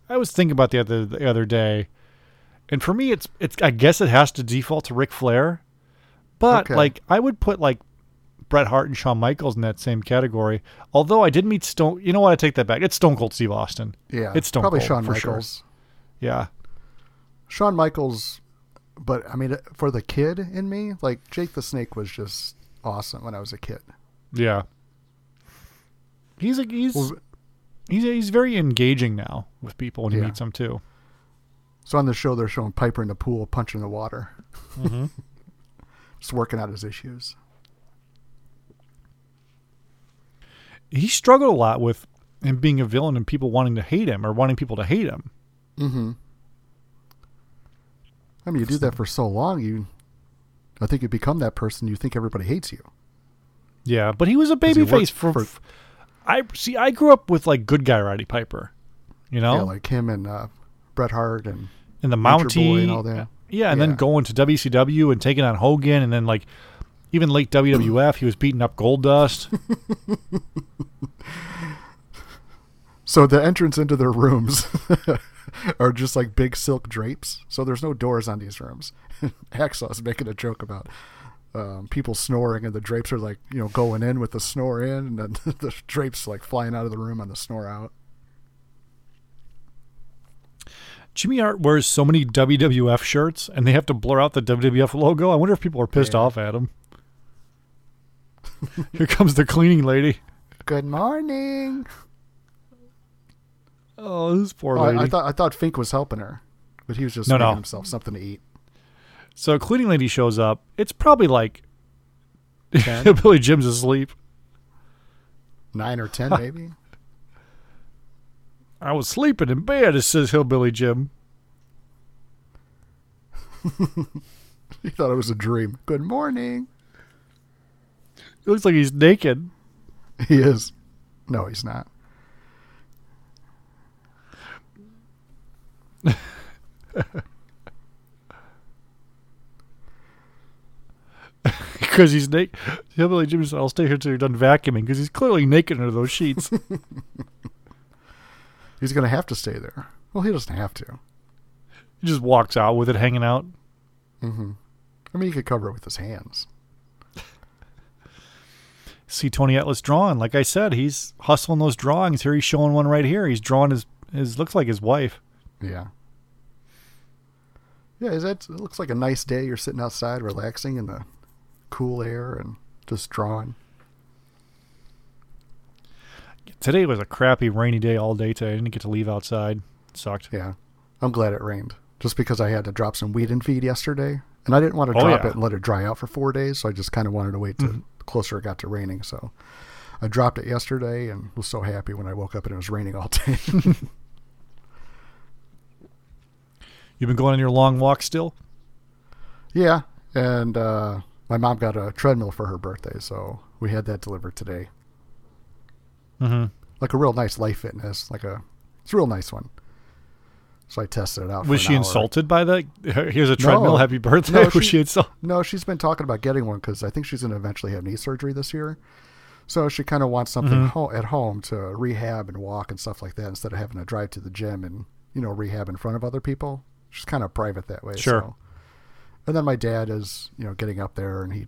[SPEAKER 3] I was thinking about the other the other day, and for me, it's it's. I guess it has to default to Ric Flair, but
[SPEAKER 4] Okay.
[SPEAKER 3] like I would put like Bret Hart and Shawn Michaels in that same category. Although I did meet Stone. You know what? I take that back. It's Stone Cold Steve Austin.
[SPEAKER 4] Yeah.
[SPEAKER 3] it's Stone
[SPEAKER 4] probably
[SPEAKER 3] Cold
[SPEAKER 4] Shawn
[SPEAKER 3] for sure. Yeah,
[SPEAKER 4] Shawn Michaels, but I mean, for the kid in me, like Jake the Snake was just awesome when I was a kid.
[SPEAKER 3] yeah. He's a, he's
[SPEAKER 4] Well,
[SPEAKER 3] he's he's very engaging now with people when he
[SPEAKER 4] Yeah.
[SPEAKER 3] meets them too.
[SPEAKER 4] So on the show, they're showing Piper in the pool punching the water,
[SPEAKER 3] Mm-hmm.
[SPEAKER 4] just working out his issues.
[SPEAKER 3] He struggled a lot with him being a villain and people wanting to hate him or wanting people to hate him.
[SPEAKER 4] Mm-hmm. I mean, you do that for so long, you, I think you become that person. You think everybody hates you.
[SPEAKER 3] Yeah, but he was a
[SPEAKER 4] he
[SPEAKER 3] baby face for,
[SPEAKER 4] for-
[SPEAKER 3] I see. I grew up with like good guy Roddy Piper, you know,
[SPEAKER 4] Yeah, like him and uh, Bret Hart and
[SPEAKER 3] and the Mountie
[SPEAKER 4] Boy and all that.
[SPEAKER 3] Yeah, and then going to WCW and taking on Hogan, and then like even late WWF, he was beating up Gold Dust.
[SPEAKER 4] So the entrance into their rooms are just like big silk drapes. So there's no doors on these rooms. Hacksaw's making a joke about um, people snoring, and the drapes are like you know going in with the snore in, and then the drapes like flying out of the room on the snore out.
[SPEAKER 3] Jimmy Hart wears so many WWF shirts, and they have to blur out the WWF logo. I wonder if people are pissed
[SPEAKER 4] Yeah.
[SPEAKER 3] off at him. Here comes the cleaning lady.
[SPEAKER 4] Good morning.
[SPEAKER 3] Oh, this poor
[SPEAKER 4] Oh,
[SPEAKER 3] lady.
[SPEAKER 4] I, I thought I thought Fink was helping her, but he was just
[SPEAKER 3] No,
[SPEAKER 4] making
[SPEAKER 3] no.
[SPEAKER 4] himself something to eat.
[SPEAKER 3] so cleaning lady shows up. It's probably like? Billy Jim's asleep.
[SPEAKER 4] Nine or ten, maybe.
[SPEAKER 3] I was sleeping in bed, it says Hillbilly Jim.
[SPEAKER 4] he thought it was a dream. Good morning.
[SPEAKER 3] He looks like he's naked.
[SPEAKER 4] He is. No, he's not.
[SPEAKER 3] because he's naked. Hillbilly Jim said, I'll stay here till you're done vacuuming because he's clearly naked under those sheets.
[SPEAKER 4] He's gonna have to stay there. Well, he doesn't have to.
[SPEAKER 3] he just walks out with it hanging out. Mm-hmm.
[SPEAKER 4] I mean, he could cover it with his hands.
[SPEAKER 3] See Tony Atlas drawing. Like I said, he's hustling those drawings. Here he's showing one right here. He's drawing his, his looks like his wife.
[SPEAKER 4] Yeah. Yeah, is that? It looks like a nice day. You're sitting outside, relaxing in the cool air and just drawing.
[SPEAKER 3] Today was a crappy rainy day all day today. I didn't get to leave outside. It sucked.
[SPEAKER 4] Yeah, I'm glad it rained. Just because I had to drop some weed and feed yesterday, and I didn't want to
[SPEAKER 3] Oh,
[SPEAKER 4] drop
[SPEAKER 3] yeah. Mm-hmm.
[SPEAKER 4] it and let it dry out for four days, so I just kind of wanted to wait till closer it got to raining. So I dropped it yesterday and was so happy when I woke up and it was raining all day.
[SPEAKER 3] You've been going on your long walk still?
[SPEAKER 4] yeah, and uh, my mom got a treadmill for her birthday, so we had that delivered today.
[SPEAKER 3] Mm-hmm.
[SPEAKER 4] Like a real nice Life Fitness, like a it's a real nice one. So I tested it out. for
[SPEAKER 3] Was she
[SPEAKER 4] hour.
[SPEAKER 3] insulted by that? Here's a treadmill.
[SPEAKER 4] No.
[SPEAKER 3] Happy birthday.
[SPEAKER 4] No,
[SPEAKER 3] was
[SPEAKER 4] she-
[SPEAKER 3] she insulted?
[SPEAKER 4] No, she's been talking about getting one because I think she's going to eventually have knee surgery this year. So she kind of wants something
[SPEAKER 3] Mm-hmm.
[SPEAKER 4] ho- at home to rehab and walk and stuff like that instead of having to drive to the gym and you know rehab in front of other people. She's kind of private that way.
[SPEAKER 3] Sure.
[SPEAKER 4] So. And then my dad is you know getting up there and he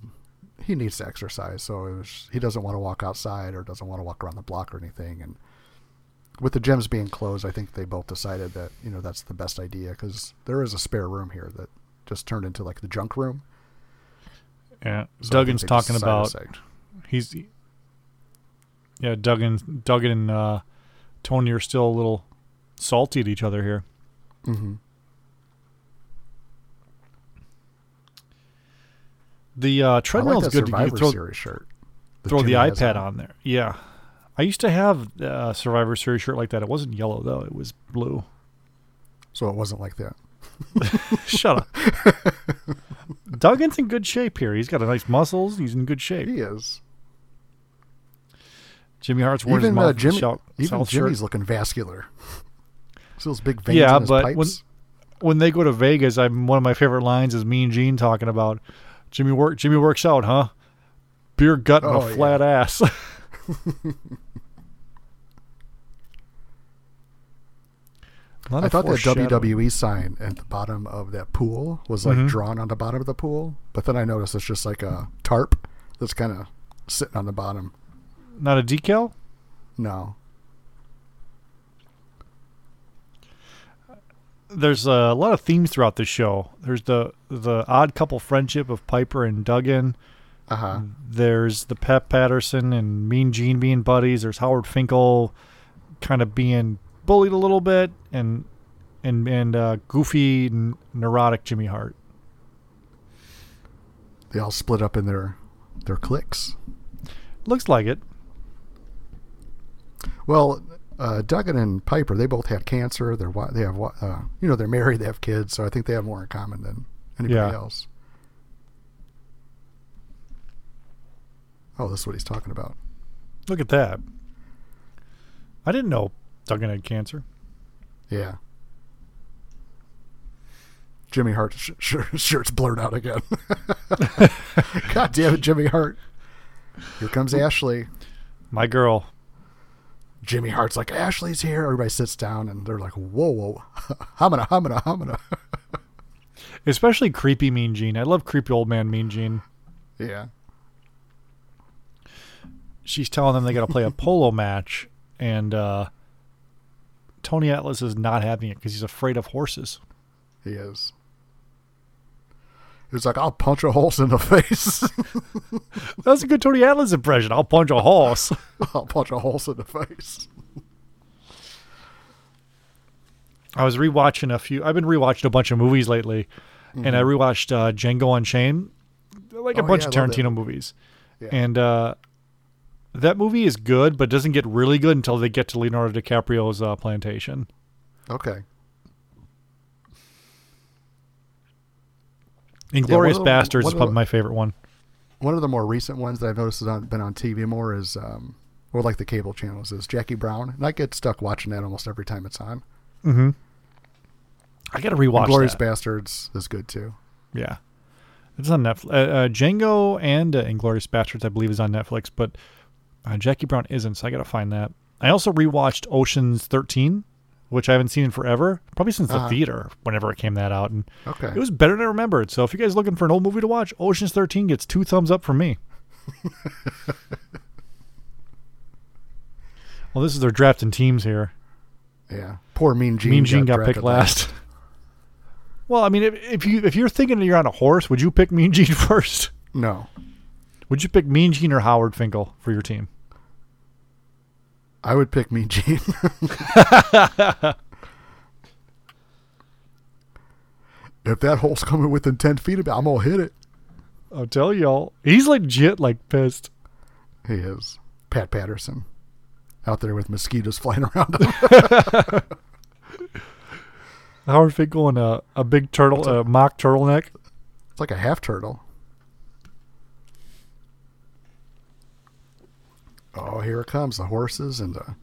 [SPEAKER 4] he needs to exercise, so it was, he doesn't want to walk outside or doesn't want to walk around the block or anything. And with the gyms being closed, I think they both decided that you know that's the best idea because there is a spare room here that just turned into like the junk room.
[SPEAKER 3] Yeah.
[SPEAKER 4] So
[SPEAKER 3] Duggan's talking about he's yeah. Duggan, Duggan, and uh, Tony are still a little salty at each other here.
[SPEAKER 4] Mhm.
[SPEAKER 3] The uh,
[SPEAKER 4] I like
[SPEAKER 3] treadmill's good to
[SPEAKER 4] Survivor
[SPEAKER 3] you throw,
[SPEAKER 4] Series shirt.
[SPEAKER 3] throw the
[SPEAKER 4] has
[SPEAKER 3] iPad on there. Yeah, I used to have a Survivor Series shirt like that. It wasn't yellow though; it was blue.
[SPEAKER 4] so it wasn't like that.
[SPEAKER 3] Shut up. Duggan's in good shape here. He's got a nice muscles. He's in good shape.
[SPEAKER 4] He is.
[SPEAKER 3] Jimmy Hart's wearing his
[SPEAKER 4] Even
[SPEAKER 3] mouth
[SPEAKER 4] uh, Jimmy, even Jimmy's
[SPEAKER 3] shirt.
[SPEAKER 4] looking vascular. See those big veins
[SPEAKER 3] Yeah,
[SPEAKER 4] his
[SPEAKER 3] but
[SPEAKER 4] pipes?
[SPEAKER 3] when- when they go to Vegas, I'm one of my favorite lines is Mean Gene talking about Jimmy work. Jimmy works out, huh? Beer gut and
[SPEAKER 4] Oh,
[SPEAKER 3] a
[SPEAKER 4] yeah.
[SPEAKER 3] flat ass.
[SPEAKER 4] I thought that. WWE sign at the bottom of that pool was like
[SPEAKER 3] Mhm.
[SPEAKER 4] drawn on the bottom of the pool, but then I noticed it's just like a tarp that's kind of sitting on the bottom.
[SPEAKER 3] not a decal.
[SPEAKER 4] No.
[SPEAKER 3] There's a lot of themes throughout the show. There's the the odd couple friendship of Piper and Duggan.
[SPEAKER 4] Uh huh.
[SPEAKER 3] There's the Pat Patterson and Mean Gene being buddies. There's Howard Finkel kind of being bullied a little bit, and and and uh, goofy, n- neurotic Jimmy Hart.
[SPEAKER 4] They all split up in their their cliques.
[SPEAKER 3] Looks like it.
[SPEAKER 4] Well, uh, Duggan and Piper, they both had cancer. They're they have uh, you know they're married, they have kids, so I think they have more in common than anybody
[SPEAKER 3] Yeah.
[SPEAKER 4] else. Oh, this is what he's talking about.
[SPEAKER 3] Look at that. I didn't know Duggan had cancer.
[SPEAKER 4] Yeah. Jimmy Hart sh- sh- shirt's blurred out again. God damn it, Jimmy Hart. Here comes Ashley.
[SPEAKER 3] My girl.
[SPEAKER 4] Jimmy Hart's like, Ashley's here. Everybody sits down and they're like, whoa, whoa. Hamina, hamina, hamina.
[SPEAKER 3] Especially creepy Mean Gene. I love creepy old man Mean Gene.
[SPEAKER 4] yeah.
[SPEAKER 3] She's telling them they got to play a polo match, and uh, Tony Atlas is not having it because he's afraid of horses.
[SPEAKER 4] He is. He's like, I'll punch a horse in the face.
[SPEAKER 3] That's a good Tony Atlas impression. I'll punch a horse.
[SPEAKER 4] I'll punch a horse in the face.
[SPEAKER 3] I was rewatching a few. I've been rewatching a bunch of movies lately, and I rewatched uh, Django Unchained, like a
[SPEAKER 4] Mm-hmm. Oh,
[SPEAKER 3] bunch
[SPEAKER 4] yeah,
[SPEAKER 3] of
[SPEAKER 4] I love that
[SPEAKER 3] Tarantino movies.
[SPEAKER 4] Yeah.
[SPEAKER 3] And uh, that movie is good, but doesn't get really good until they get to Leonardo DiCaprio's uh, plantation.
[SPEAKER 4] Okay.
[SPEAKER 3] Inglorious
[SPEAKER 4] the-
[SPEAKER 3] Bastards is probably my favorite one.
[SPEAKER 4] One of the more recent ones that I've noticed has on, been on TV more is, um, or like the cable channels, is Jackie Brown. And I get stuck watching that almost every time it's on.
[SPEAKER 3] Mm-hmm. I got to rewatch
[SPEAKER 4] Glorious. Bastards is good too.
[SPEAKER 3] Yeah, it's on Netflix. Uh, uh, Django and uh, Inglorious Bastards, I believe, is on Netflix, but uh, Jackie Brown isn't. So I got to find that. I also rewatched Ocean's Thirteen, which I haven't seen in forever, probably since the
[SPEAKER 4] Uh-huh.
[SPEAKER 3] theater, whenever it came that out, and
[SPEAKER 4] Okay.
[SPEAKER 3] it was better than I remembered. So if you guys looking for an old movie to watch, Ocean's Thirteen gets two thumbs up from me. well, this is their drafting teams here.
[SPEAKER 4] yeah. Poor Mean Gene.
[SPEAKER 3] mean Gene got,
[SPEAKER 4] drafted
[SPEAKER 3] picked last. well, I mean, if, if you if you're thinking you're on a horse, would you pick Mean Gene first?
[SPEAKER 4] No.
[SPEAKER 3] Would you pick Mean Gene or Howard Finkel for your team?
[SPEAKER 4] I would pick Mean Gene. if that hole's coming within 10 feet of me, I'm going to hit it.
[SPEAKER 3] I'll tell y'all, he's legit like pissed.
[SPEAKER 4] He is. Pat Patterson. Out there with mosquitoes flying around.
[SPEAKER 3] Howard Finkel in uh, a, a big turtle, a uh, mock turtleneck.
[SPEAKER 4] It's like a half turtle. Oh, here it comes. The horses and the.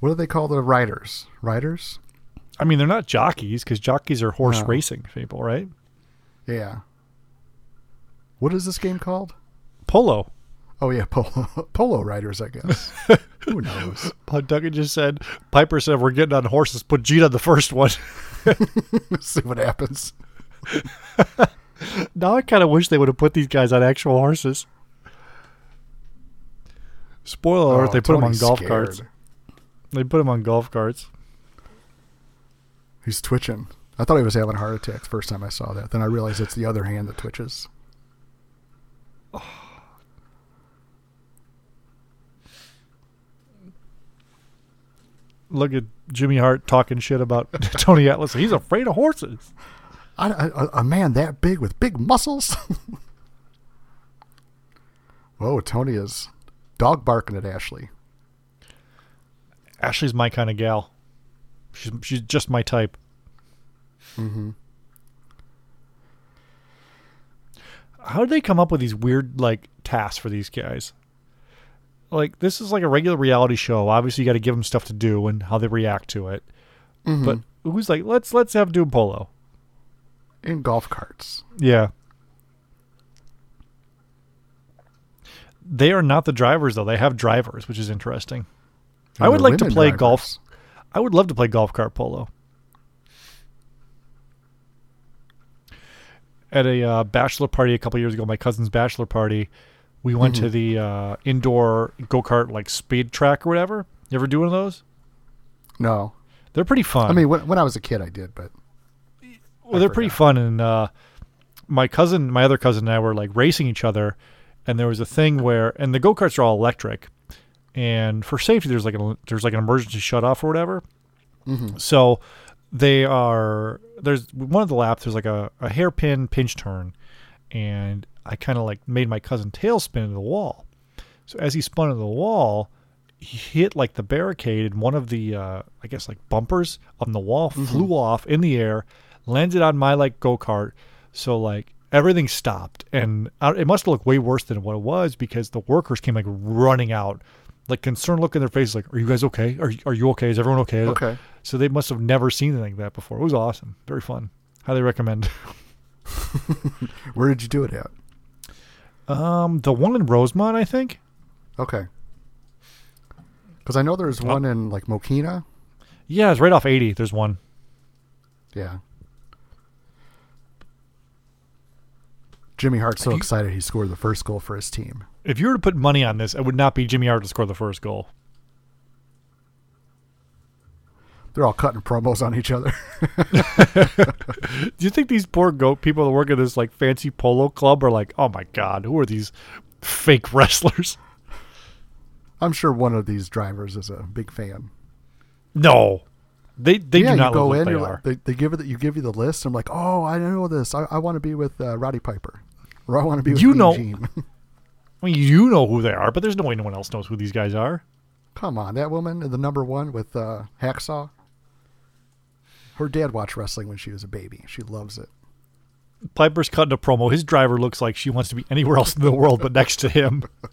[SPEAKER 4] What do they call the riders? Riders?
[SPEAKER 3] I mean, they're not jockeys because jockeys are horse
[SPEAKER 4] No.
[SPEAKER 3] racing people, right?
[SPEAKER 4] Yeah. What is this game called?
[SPEAKER 3] Polo.
[SPEAKER 4] Oh, yeah, polo, polo riders, I guess. Who knows?
[SPEAKER 3] Duggan just said, Piper said, we're getting on horses. Put Gene on the first one.
[SPEAKER 4] See what happens.
[SPEAKER 3] now I kind of wish they would have put these guys on actual horses. Spoiler alert,
[SPEAKER 4] Oh,
[SPEAKER 3] they put him on golf
[SPEAKER 4] scared.
[SPEAKER 3] carts. They put him on golf carts.
[SPEAKER 4] He's twitching. I thought he was having a heart attack the first time I saw that. Then I realized it's the other hand that twitches.
[SPEAKER 3] Look at Jimmy Hart talking shit about Tony Atlas. He's afraid of horses.
[SPEAKER 4] I, I, a man that big with big muscles. Whoa, Tony is dog barking at Ashley.
[SPEAKER 3] Ashley's my kind of gal. She's she's just my type.
[SPEAKER 4] Mm-hmm.
[SPEAKER 3] How did they come up with these weird like tasks for these guys? Like this is like a regular reality show. Obviously, you got to give them stuff to do and how they react to it.
[SPEAKER 4] Mm-hmm.
[SPEAKER 3] But who's like, let's let's have do polo.
[SPEAKER 4] In golf carts.
[SPEAKER 3] Yeah. They are not the drivers though. They have drivers, which is interesting. I would like to play
[SPEAKER 4] drivers.
[SPEAKER 3] golf. I would love to play golf cart polo. At a uh, bachelor party a couple years ago, my cousin's bachelor party, we went
[SPEAKER 4] Mm-hmm.
[SPEAKER 3] to the uh, indoor go kart like speed track or whatever. You ever do one of those?
[SPEAKER 4] No.
[SPEAKER 3] They're pretty fun.
[SPEAKER 4] I mean, when, when I was a kid, I did, but
[SPEAKER 3] well, they're pretty fun. And uh, my cousin, my other cousin, and I were like racing each other, and there was a thing where, and the go karts are all electric, and for safety, there's like an there's like an emergency shut off or whatever. So they are there's one of the laps. There's like a, a hairpin pinch turn, and I kind of like made my cousin tail spin into the wall. So as he spun into the wall, he hit like the barricade, and one of the uh, I guess like bumpers on the wall flew off in the air, landed on my like go kart. So like everything stopped, and it must have looked way worse than what it was because the workers came like running out, like concerned look in their faces, like, "Are you guys okay? Are you- are you okay? Is everyone okay?"
[SPEAKER 4] Okay.
[SPEAKER 3] So they must have never seen anything like that before. It was awesome, very fun. Highly recommend.
[SPEAKER 4] where did you do it at?
[SPEAKER 3] Um, the one in Rosemont, I think.
[SPEAKER 4] Okay. Because I know there's one in like Mokena.
[SPEAKER 3] Yeah, it's right off 80. There's one.
[SPEAKER 4] Yeah. Jimmy Hart's so
[SPEAKER 3] you-
[SPEAKER 4] excited he scored the first goal for his team.
[SPEAKER 3] If you were to put money on this, it would not be Jimmy Hart to score the first goal.
[SPEAKER 4] They're all cutting promos on each other.
[SPEAKER 3] Do you think these poor goat people that work at this like fancy polo club are like, oh my god, who are these fake wrestlers?
[SPEAKER 4] I'm sure one of these drivers is a big fan.
[SPEAKER 3] No, they they
[SPEAKER 4] yeah,
[SPEAKER 3] do not
[SPEAKER 4] you go in,
[SPEAKER 3] they
[SPEAKER 4] like, they, they give it, you give you the list. I'm like, oh, I know this. I, I want to be with uh, Roddy Piper, or I want to be with
[SPEAKER 3] You know-. I mean, you know who they are, but there's no way no one else knows who these guys are.
[SPEAKER 4] Come on, that woman, the number one with uh, Hacksaw. Her dad watched wrestling when she was a baby. She loves it.
[SPEAKER 3] Piper's cutting a promo. His driver looks like she wants to be anywhere else in the world but next to him.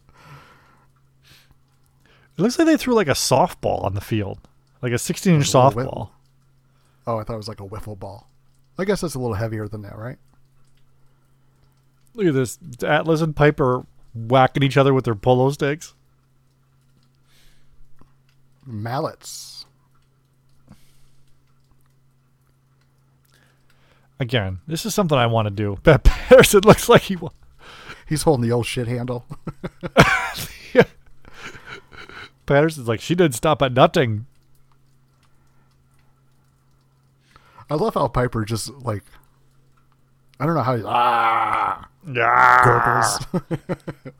[SPEAKER 3] It looks like they threw like a softball on the field, like a 16 inch
[SPEAKER 4] A little whip-
[SPEAKER 3] softball.
[SPEAKER 4] Oh, I thought it was like a wiffle ball. I guess that's a little heavier than that, right?
[SPEAKER 3] Look at this. Atlas and Piper whacking each other with their polo sticks.
[SPEAKER 4] Mallets.
[SPEAKER 3] Again, this is something I want to do. Pat Patterson looks like he. wa-
[SPEAKER 4] He's holding the old shit handle.
[SPEAKER 3] Patterson's like she didn't stop at nothing.
[SPEAKER 4] I love how Piper just like I don't know how ah
[SPEAKER 3] Yeah.
[SPEAKER 4] gurgles.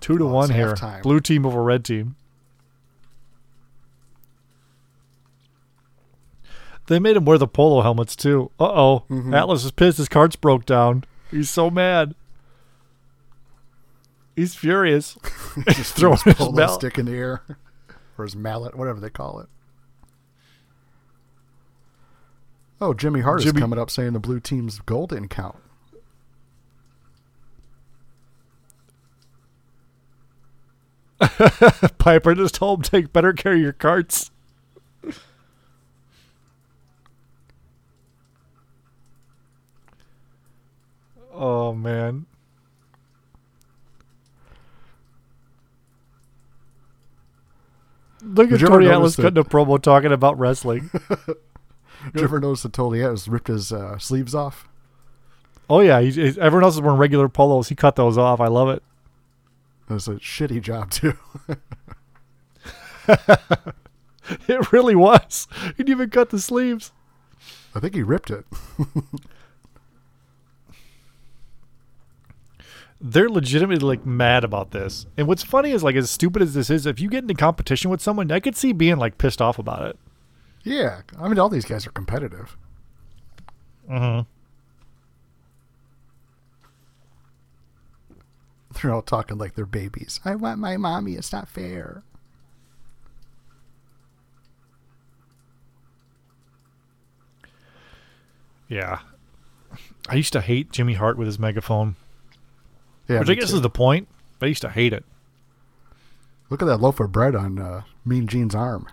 [SPEAKER 3] Two to
[SPEAKER 4] Oh,
[SPEAKER 3] one here.
[SPEAKER 4] halftime.
[SPEAKER 3] Blue team over red team. They made him wear the polo helmets too. Uh oh.
[SPEAKER 4] Mm-hmm.
[SPEAKER 3] Atlas is pissed. His carts broke down. He's so mad. He's furious. He's throwing his
[SPEAKER 4] polo
[SPEAKER 3] mallet.
[SPEAKER 4] stick in the air, or his mallet, whatever they call it. Oh, Jimmy Hart
[SPEAKER 3] Jimmy-
[SPEAKER 4] is coming up saying the blue team's goal didn't count.
[SPEAKER 3] Piper just told him take better care of your carts. oh man. Look
[SPEAKER 4] Did
[SPEAKER 3] at Tony Atlas cutting a promo talking about wrestling.
[SPEAKER 4] You ever notice that has ripped his uh, sleeves off?
[SPEAKER 3] oh yeah, he, he- everyone else is wearing regular polos. He cut those off. I love it.
[SPEAKER 4] That's a shitty job too.
[SPEAKER 3] It really was. He didn't even cut the sleeves.
[SPEAKER 4] I think he ripped it.
[SPEAKER 3] they're legitimately like mad about this. And what's funny is like as stupid as this is, if you get into competition with someone, I could see being like pissed off about it.
[SPEAKER 4] Yeah, I mean all these guys are competitive.
[SPEAKER 3] Mm-hmm.
[SPEAKER 4] They're all talking like they're babies. I want my mommy. It's not fair.
[SPEAKER 3] Yeah. I used to hate Jimmy Hart with his megaphone,
[SPEAKER 4] Yeah,
[SPEAKER 3] which I guess
[SPEAKER 4] too.
[SPEAKER 3] is the point. But I used to hate it.
[SPEAKER 4] Look at that loaf of bread on uh, Mean Gene's arm.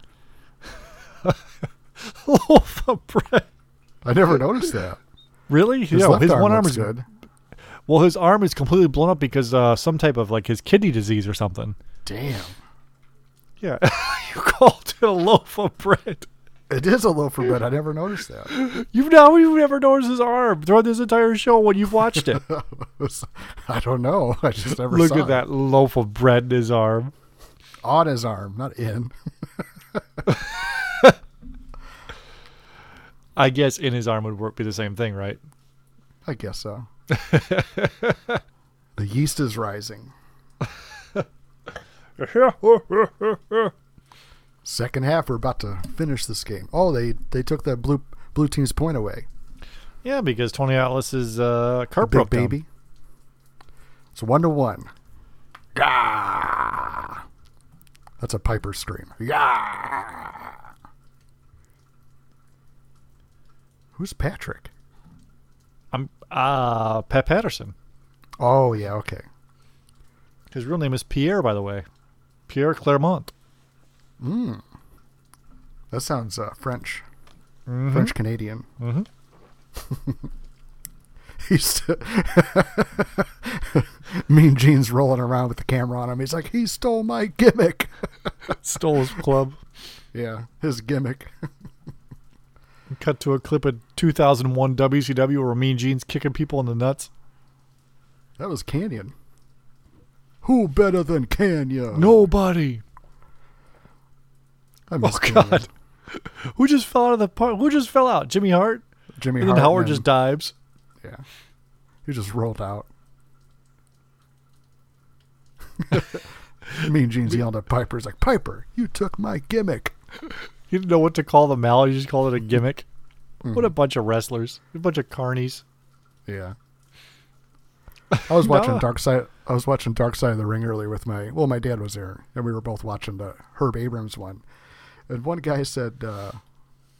[SPEAKER 3] Loaf of bread.
[SPEAKER 4] I never noticed that.
[SPEAKER 3] Really?
[SPEAKER 4] His
[SPEAKER 3] yeah, his
[SPEAKER 4] arm
[SPEAKER 3] one arm is
[SPEAKER 4] good.
[SPEAKER 3] Well, his arm is completely blown up because uh, some type of like his kidney disease or something.
[SPEAKER 4] Damn.
[SPEAKER 3] Yeah, you called it a loaf of bread.
[SPEAKER 4] It is a loaf of bread. I never noticed that.
[SPEAKER 3] You've now you've never noticed his arm throughout this entire show when you've watched it.
[SPEAKER 4] I don't know. I just never
[SPEAKER 3] Look at
[SPEAKER 4] it.
[SPEAKER 3] that loaf of bread in his arm.
[SPEAKER 4] On his arm, not in.
[SPEAKER 3] I guess in his arm would work, be the same thing, right?
[SPEAKER 4] I guess so. the yeast is rising. Second half, we're about to finish this game. Oh, they they took that blue blue team's point away.
[SPEAKER 3] yeah, because Tony Atlas's uh, car broke down.
[SPEAKER 4] baby. It's one to one. Gah! That's a Piper scream. Yeah. Who's Patrick?
[SPEAKER 3] I'm uh Pat Patterson.
[SPEAKER 4] Oh yeah, okay.
[SPEAKER 3] His real name is Pierre, by the way. Pierre Clermont.
[SPEAKER 4] That sounds uh, French. French Canadian.
[SPEAKER 3] Mhm.
[SPEAKER 4] He's Mean Gene's rolling around with the camera on him. He's like, he stole my gimmick.
[SPEAKER 3] Stole his club.
[SPEAKER 4] yeah, his gimmick.
[SPEAKER 3] Cut to a clip of 2001 WCW where Mean Gene's kicking people in the nuts.
[SPEAKER 4] That was Kanyon. Who better than Kanyon?
[SPEAKER 3] Nobody.
[SPEAKER 4] I oh, miss
[SPEAKER 3] Oh
[SPEAKER 4] Kanyon.
[SPEAKER 3] God. Who just fell out of the park? Who just fell out? Jimmy Hart.
[SPEAKER 4] Jimmy
[SPEAKER 3] And
[SPEAKER 4] Hart.
[SPEAKER 3] then Howard
[SPEAKER 4] and
[SPEAKER 3] just dives.
[SPEAKER 4] Yeah. He just rolled out. mean Gene's yelled at Piper. He's like, Piper, you took my gimmick.
[SPEAKER 3] He didn't know what to call the mallet. He just called it a gimmick.
[SPEAKER 4] Hmm.
[SPEAKER 3] What a bunch of wrestlers. A bunch of carnies.
[SPEAKER 4] Yeah. I was watching
[SPEAKER 3] No.
[SPEAKER 4] Dark Side. I was watching Dark Side of the Ring earlier with my. Well, my dad was there, and we were both watching the Herb Abrams one. And one guy said uh,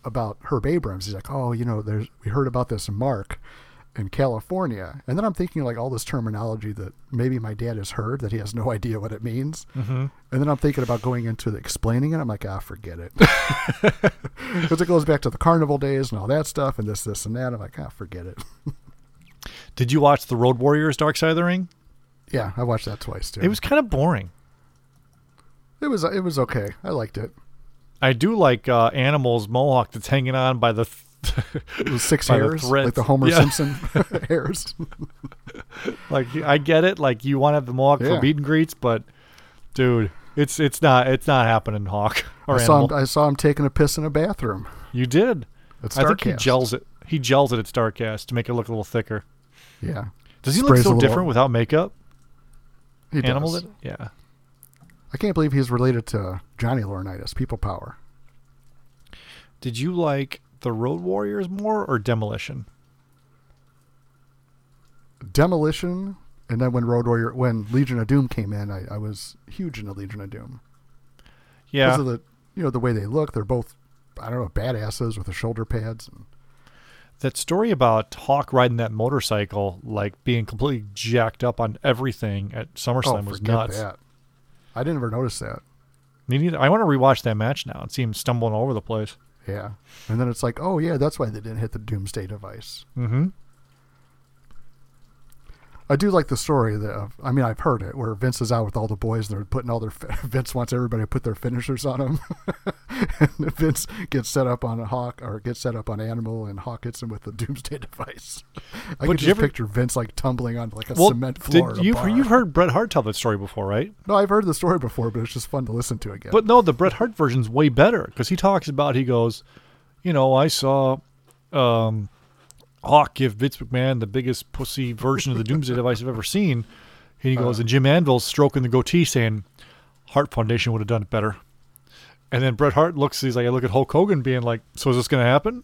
[SPEAKER 4] about Herb Abrams. He's like, "Oh, you know, there's we heard about this Mark in California." And then I'm thinking like all this terminology that maybe my dad has heard that he has no idea what it means. Mm-hmm. And then I'm thinking about going into the explaining it. I'm like, ah, forget it, because it goes back to the carnival days and all that stuff, and this, this, and that. I'm like, ah, forget it.
[SPEAKER 3] Did you watch the Road Warriors Dark Side of the Ring?
[SPEAKER 4] Yeah, I watched that twice too.
[SPEAKER 3] It was kind of boring.
[SPEAKER 4] It was it was okay. I liked it.
[SPEAKER 3] I do like uh, Animal's mohawk that's hanging on by the.
[SPEAKER 4] Was six
[SPEAKER 3] By the
[SPEAKER 4] hairs,
[SPEAKER 3] threads.
[SPEAKER 4] like the Homer
[SPEAKER 3] Yeah.
[SPEAKER 4] Simpson hairs.
[SPEAKER 3] like I get it. Like you want to have the mohawk
[SPEAKER 4] Yeah.
[SPEAKER 3] for meet and greets, but dude, it's it's not it's not happening, Hawk or
[SPEAKER 4] I saw
[SPEAKER 3] Animal.
[SPEAKER 4] him. I saw him taking a piss in a bathroom.
[SPEAKER 3] you did.
[SPEAKER 4] At
[SPEAKER 3] I think he gels it. He gels it at Starcast to make it look a little thicker.
[SPEAKER 4] Yeah,
[SPEAKER 3] Does he
[SPEAKER 4] Sprays
[SPEAKER 3] look so
[SPEAKER 4] little-
[SPEAKER 3] different without makeup?
[SPEAKER 4] he
[SPEAKER 3] Animal
[SPEAKER 4] does.
[SPEAKER 3] did. Yeah.
[SPEAKER 4] I can't believe he's related to Johnny Laurinaitis. People power.
[SPEAKER 3] Did you like the Road Warriors more or Demolition?
[SPEAKER 4] Demolition, and then when Road Warrior, when Legion of Doom came in, I, I was huge into Legion of Doom
[SPEAKER 3] Yeah.
[SPEAKER 4] because of the you know the way they look. They're both I don't know badasses with the shoulder pads. And,
[SPEAKER 3] that story about Hawk riding that motorcycle, like being completely jacked up on everything at
[SPEAKER 4] oh,
[SPEAKER 3] SummerSlam was nuts.
[SPEAKER 4] that. I didn't ever notice that.
[SPEAKER 3] I want to rewatch that match now and see him stumbling all over the place.
[SPEAKER 4] Yeah, and then it's like, oh yeah, that's why they didn't hit the Doomsday device.
[SPEAKER 3] Mm-hmm.
[SPEAKER 4] I do like the story that of, I mean I've heard it where Vince is out with all the boys and they're putting all their Vince wants everybody to put their finishers on him, and Vince gets set up on a Hawk or gets set up on Animal and Hawk hits him with the Doomsday device. I
[SPEAKER 3] But
[SPEAKER 4] can just
[SPEAKER 3] ever-
[SPEAKER 4] picture Vince like tumbling on like a
[SPEAKER 3] Well,
[SPEAKER 4] cement floor.
[SPEAKER 3] did you you've heard Bret Hart tell that story before, right?
[SPEAKER 4] No, I've heard the story before, but it's just fun to listen to again.
[SPEAKER 3] But no, the Bret Hart version's way better because he talks about he goes, you know, I saw um, Hawk give Vince McMahon the biggest pussy version of the Doomsday device I've ever seen. And he goes, and Jim Anvil's stroking the goatee saying, Hart Foundation would have done it better. And then Bret Hart looks, he's like, I look at Hulk Hogan being like, so is this going to happen?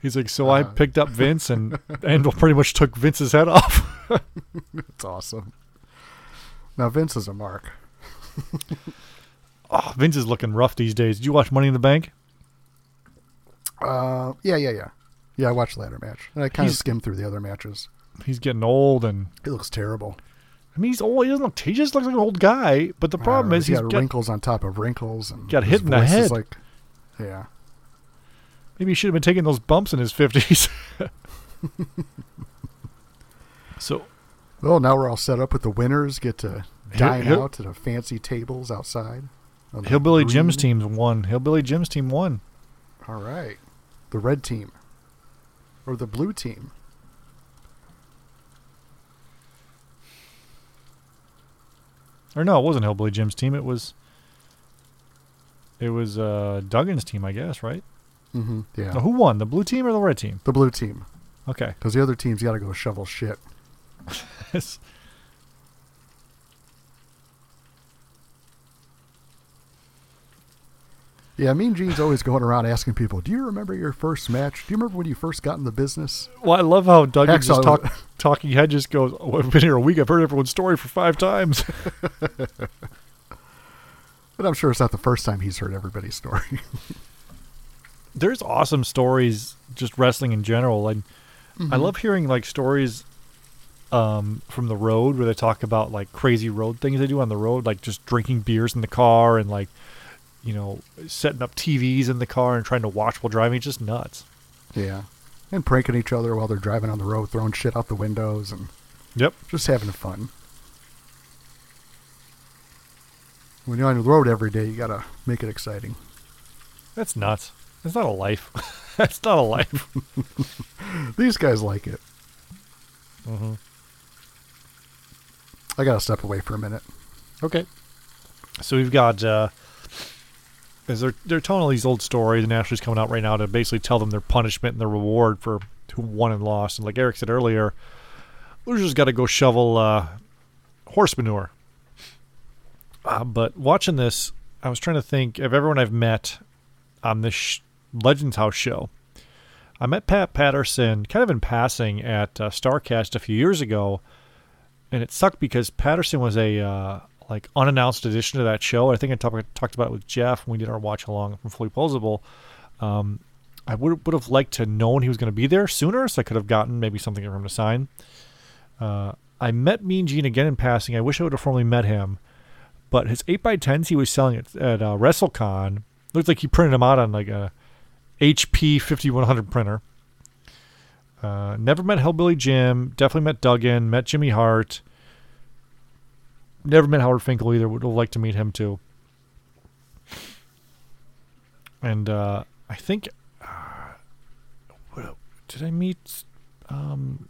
[SPEAKER 3] He's like, so I picked up Vince and Anvil pretty much took Vince's head off.
[SPEAKER 4] it's awesome. Now Vince is a mark.
[SPEAKER 3] oh, Vince is looking rough these days. Did you watch Money in the Bank?
[SPEAKER 4] Uh, yeah, yeah, yeah, yeah. I watched the ladder match, and I kind of
[SPEAKER 3] He's-
[SPEAKER 4] skimmed through the other matches.
[SPEAKER 3] He's getting old and
[SPEAKER 4] It looks terrible.
[SPEAKER 3] I mean, he's old. He doesn't look. He just looks like an old guy. But the problem
[SPEAKER 4] Uh,
[SPEAKER 3] is
[SPEAKER 4] he's got wrinkles on top of wrinkles, and
[SPEAKER 3] got
[SPEAKER 4] his
[SPEAKER 3] hit in the
[SPEAKER 4] voice is
[SPEAKER 3] head.
[SPEAKER 4] Like, yeah,
[SPEAKER 3] Maybe he should have been taking those bumps in his 50s. so,
[SPEAKER 4] Well, now we're all set up with the winners. Get to dine
[SPEAKER 3] here-
[SPEAKER 4] out at a fancy tables outside. on the
[SPEAKER 3] Hillbilly Jim's
[SPEAKER 4] green.
[SPEAKER 3] team won. Hillbilly Jim's team won.
[SPEAKER 4] All right. The red team. Or the blue team.
[SPEAKER 3] Or no, it wasn't Hillbilly Jim's team. It was. It was uh, Duggan's team, I guess, right?
[SPEAKER 4] Mm-hmm. Yeah.
[SPEAKER 3] Who won, the blue team or the red team?
[SPEAKER 4] The blue team.
[SPEAKER 3] Okay.
[SPEAKER 4] Because the other team's got to go shovel shit. Yeah, Mean Gene's always going around asking people, "Do you remember your first match? Do you remember when you first got in the business?"
[SPEAKER 3] well, I love how Duggan just
[SPEAKER 4] Hacksaw-
[SPEAKER 3] talk, talking head just goes. Oh, I've been here a week. I've heard everyone's story for five times.
[SPEAKER 4] But I'm sure it's not the first time he's heard everybody's story.
[SPEAKER 3] There's awesome stories, just wrestling in general. And I love hearing like stories um, from the road where they talk about like crazy road things they do on the road, like just drinking beers in the car and like, you know, setting up TVs in the car and trying to watch while driving. It's just nuts.
[SPEAKER 4] yeah, and pranking each other while they're driving on the road, throwing shit out the windows, and
[SPEAKER 3] Yep.
[SPEAKER 4] just having fun. When you're on the road every day, you gotta make it exciting.
[SPEAKER 3] That's nuts. That's not a life. That's not a life.
[SPEAKER 4] These guys like it.
[SPEAKER 3] hmm
[SPEAKER 4] I gotta step away for a minute.
[SPEAKER 3] Okay. So we've got uh as they're they're telling all these old stories and Ashley's coming out right now to basically tell them their punishment and their reward for who won and lost. And like Eric said earlier, Loser's got to go shovel uh, horse manure. Uh, but watching this, I was trying to think of everyone I've met on this sh- Legends House show. I met Pat Patterson kind of in passing at uh, Starcast a few years ago, and it sucked because Patterson was a uh, like unannounced addition to that show. I think I talk, talked about it with Jeff when we did our watch along from Fully Posable. Um, I would would have liked to known he was going to be there sooner, so I could have gotten maybe something for him to sign. Uh, I met Mean Gene again in passing. I wish I would have formally met him, but his eight x tens he was selling at, at uh, WrestleCon looked like he printed them out on like a HP fifty one hundred printer. Uh, never met Hillbilly Jim. Definitely met Duggan. Met Jimmy Hart. Never met Howard Finkel either. Would have liked to meet him too. And uh, I think, uh, did I meet? Um,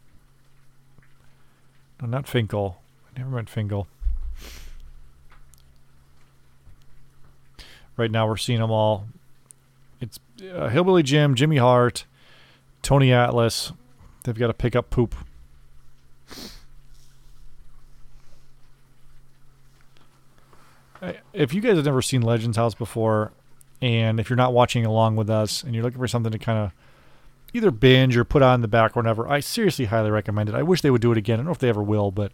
[SPEAKER 3] no, not Finkel. I never met Finkel. Right now, we're seeing them all. It's uh, Hillbilly Jim, Jimmy Hart, Tony Atlas. They've got to pick up poop. If you guys have never seen Legends House before, and if you're not watching along with us, and you're looking for something to kind of either binge or put on the back or whatever, I seriously highly recommend it. I wish they would do it again. I don't know if they ever will, but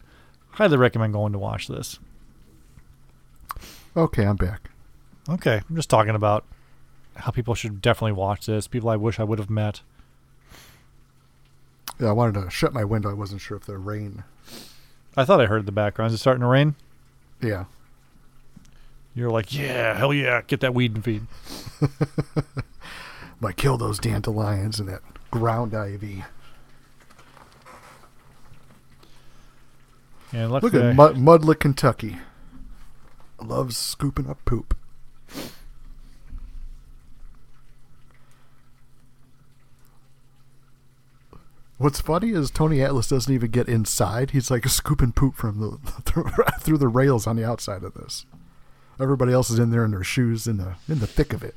[SPEAKER 3] highly recommend going to watch this.
[SPEAKER 4] Okay, I'm back.
[SPEAKER 3] Okay, I'm just talking about how people should definitely watch this. People I wish I would have met.
[SPEAKER 4] Yeah, I wanted to shut my window. I wasn't sure if the rain.
[SPEAKER 3] I thought I heard the background. Is it starting to rain?
[SPEAKER 4] Yeah.
[SPEAKER 3] You're like, yeah, hell yeah, get that weed and feed.
[SPEAKER 4] Might kill those dandelions and that ground ivy.
[SPEAKER 3] And
[SPEAKER 4] Look at Mud- Mudlick, Kentucky. Loves scooping up poop. What's funny is Tony Atlas doesn't even get inside. He's like scooping poop from the through the rails on the outside of this. Everybody else is in there in their shoes in the in the thick of it.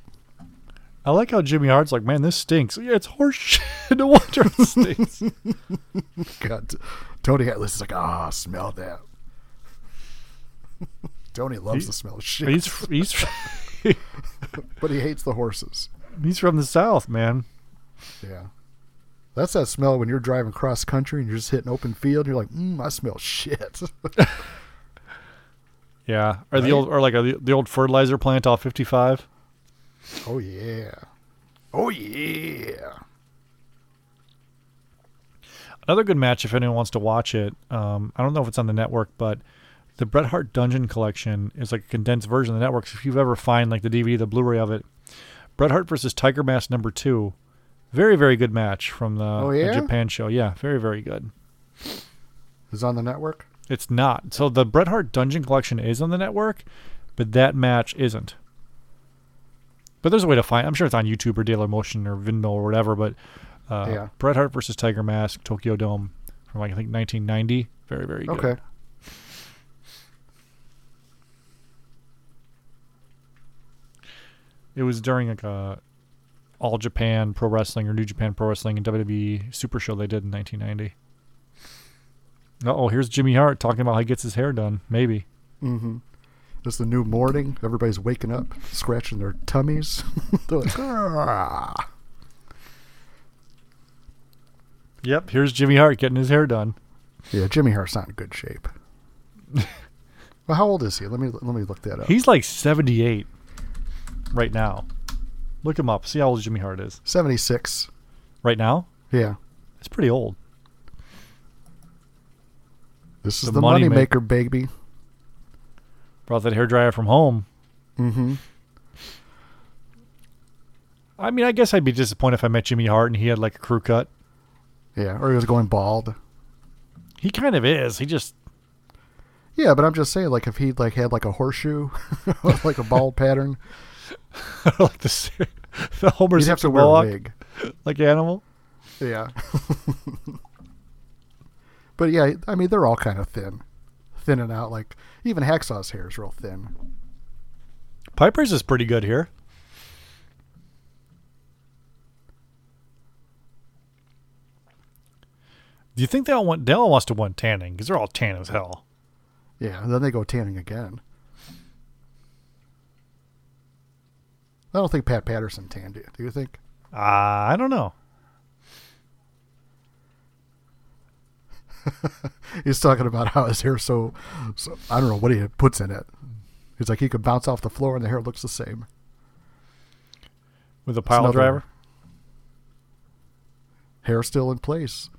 [SPEAKER 3] I like how Jimmy Hart's like, man, this stinks. Yeah, it's horse shit. no wonder it stinks.
[SPEAKER 4] God, Tony Atlas is like, ah, smell that. Tony loves
[SPEAKER 3] He-
[SPEAKER 4] the smell of shit,
[SPEAKER 3] he's he's
[SPEAKER 4] but he hates the horses.
[SPEAKER 3] he's from the south, man.
[SPEAKER 4] Yeah. That's that smell when you're driving cross country and you're just hitting open field. And you're like, mm, I smell shit.
[SPEAKER 3] Yeah, or the old or like a, the old fertilizer plant off 55.
[SPEAKER 4] oh yeah. Oh yeah.
[SPEAKER 3] Another good match if anyone wants to watch it. Um, I don't know if it's on the network, but the Bret Hart Dungeon Collection is like a condensed version of the network. So if you've ever find like the DVD, the Blu-ray of it, Bret Hart versus Tiger Mask number two. Very, very good match from the,
[SPEAKER 4] Oh,
[SPEAKER 3] the? Japan show. Yeah, very, very good.
[SPEAKER 4] Is on the network.
[SPEAKER 3] It's not. So the Bret Hart Dungeon Collection is on the network, but that match isn't. But there's a way to find. I'm sure it's on YouTube or Daily Motion or Vimeo or whatever. But uh,
[SPEAKER 4] Yeah.
[SPEAKER 3] Bret Hart versus Tiger Mask, Tokyo Dome, from like I think 1990. Very, very good.
[SPEAKER 4] Okay.
[SPEAKER 3] It was during like a All Japan Pro Wrestling or New Japan Pro Wrestling and WWE Super Show they did in 1990. Oh, here's Jimmy Hart talking about how he gets his hair done. Maybe.
[SPEAKER 4] Mm-hmm. It's the new morning. Everybody's waking up, scratching their tummies. They're like, "Ah."
[SPEAKER 3] Yep. Here's Jimmy Hart getting his hair done.
[SPEAKER 4] yeah, Jimmy Hart's not in good shape. well, how old is he? Let me let me look that up.
[SPEAKER 3] He's like 78 right now. Look him up. See how old Jimmy Hart is.
[SPEAKER 4] seventy six.
[SPEAKER 3] Right now?
[SPEAKER 4] Yeah,
[SPEAKER 3] It's pretty old.
[SPEAKER 4] This is
[SPEAKER 3] The
[SPEAKER 4] the,
[SPEAKER 3] money
[SPEAKER 4] money,
[SPEAKER 3] ma-
[SPEAKER 4] maker, baby.
[SPEAKER 3] Brought that hair dryer from home.
[SPEAKER 4] Mm-hmm.
[SPEAKER 3] I mean, I guess I'd be disappointed if I met Jimmy Hart and he had like a crew cut.
[SPEAKER 4] Yeah, or he was going bald.
[SPEAKER 3] He kind of is. He just
[SPEAKER 4] Yeah, but I'm just saying, like if he like had like a horseshoe, like a bald pattern,
[SPEAKER 3] like the the Homer
[SPEAKER 4] you'd have to wear a wig.
[SPEAKER 3] like animal.
[SPEAKER 4] Yeah. but yeah, I mean they're all kind of thin, thinning out. Like even Hacksaw's hair is real thin.
[SPEAKER 3] Piper's is pretty good here. Do you think they all want? They all wants to want tanning because they're all tan as hell.
[SPEAKER 4] Yeah, and then they go tanning again. I don't think Pat Patterson tanned it. Do you think?
[SPEAKER 3] Uh, I don't know.
[SPEAKER 4] He's talking about how his hair so, so I don't know what he puts in it. He's like he could bounce off the floor and the hair looks the same.
[SPEAKER 3] With a pile driver.
[SPEAKER 4] Hair still in place.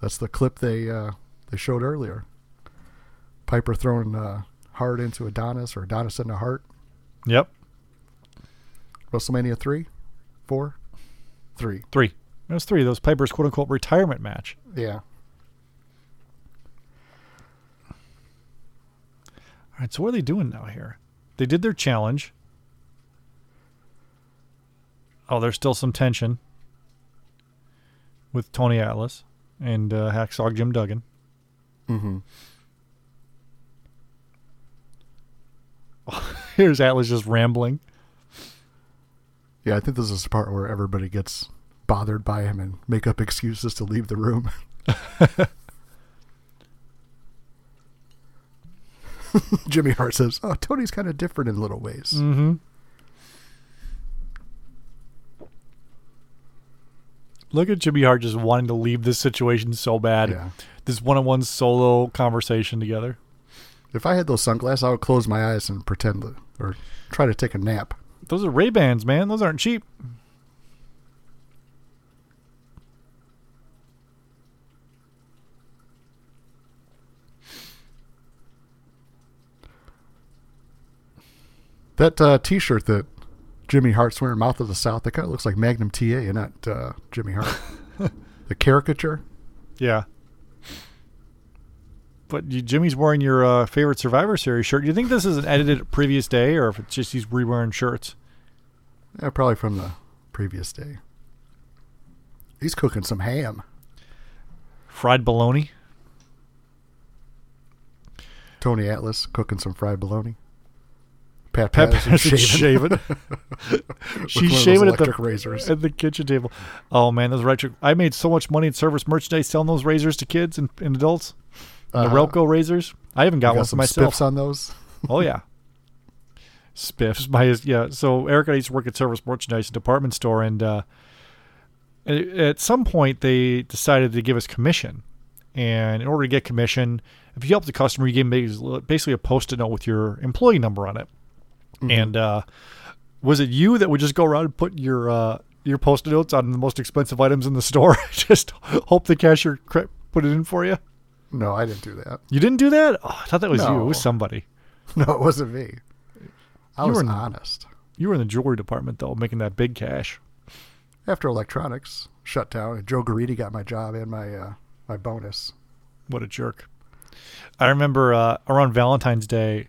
[SPEAKER 4] That's the clip they uh, they showed earlier. Piper throwing uh, Hart into Adonis or Adonis into Hart.
[SPEAKER 3] Yep,
[SPEAKER 4] WrestleMania three, four, three.
[SPEAKER 3] three. That was three. Those Piper's quote unquote retirement match.
[SPEAKER 4] Yeah.
[SPEAKER 3] All right, so what are they doing now here? They did their challenge. Oh, there's still some tension with Tony Atlas and uh, Hacksaw Jim Duggan.
[SPEAKER 4] Mm-hmm.
[SPEAKER 3] Here's Atlas just rambling.
[SPEAKER 4] Yeah, I think this is the part where everybody gets bothered by him and make up excuses to leave the room. Jimmy Hart says, "Oh, Tony's kind of different in little ways."
[SPEAKER 3] Mm-hmm. Look at Jimmy Hart just wanting to leave this situation so bad.
[SPEAKER 4] Yeah.
[SPEAKER 3] This one-on-one solo conversation together.
[SPEAKER 4] If I had those sunglasses, I would close my eyes and pretend to, or try to take a nap.
[SPEAKER 3] Those are Ray Bans, man. Those aren't cheap.
[SPEAKER 4] That uh, T-shirt that Jimmy Hart's wearing, "Mouth of the South," that kind of looks like Magnum TA, and not uh, Jimmy Hart. the caricature.
[SPEAKER 3] Yeah. But Jimmy's wearing your uh, favorite Survivor Series shirt. Do you think this is an edited previous day, or if it's just he's re-wearing shirts?
[SPEAKER 4] Yeah, probably from the previous day. He's cooking some ham.
[SPEAKER 3] Fried bologna.
[SPEAKER 4] Tony Atlas cooking some fried bologna. Pat
[SPEAKER 3] Pat
[SPEAKER 4] Patterson shaving. With
[SPEAKER 3] She's shaving at the
[SPEAKER 4] razors.
[SPEAKER 3] at the kitchen table. Oh man, those retro! I made so much money in service merchandise selling those razors to kids and, and adults. The
[SPEAKER 4] Uh-huh.
[SPEAKER 3] Relco razors. I haven't got,
[SPEAKER 4] Got
[SPEAKER 3] one for myself.
[SPEAKER 4] spiffs on those.
[SPEAKER 3] Oh yeah. Spiffs his yeah. So Eric and I used to work at service merchandise department store, and uh, at some point they decided to give us commission. And in order to get commission, if you help the customer, you give them basically a post-it note with your employee number on it. And uh, was it you that would just go around and put your uh, your post-it notes on the most expensive items in the store? just hope the cashier put it in for you.
[SPEAKER 4] No, I didn't do that.
[SPEAKER 3] You didn't do that? Oh, I thought that was you. It was somebody.
[SPEAKER 4] No, it wasn't me. I
[SPEAKER 3] You
[SPEAKER 4] was
[SPEAKER 3] were
[SPEAKER 4] honest.
[SPEAKER 3] You were in the jewelry department though, making that big cash.
[SPEAKER 4] After electronics shut down, and Joe Garidi got my job and my uh, my bonus.
[SPEAKER 3] What a jerk. I remember uh, around Valentine's Day,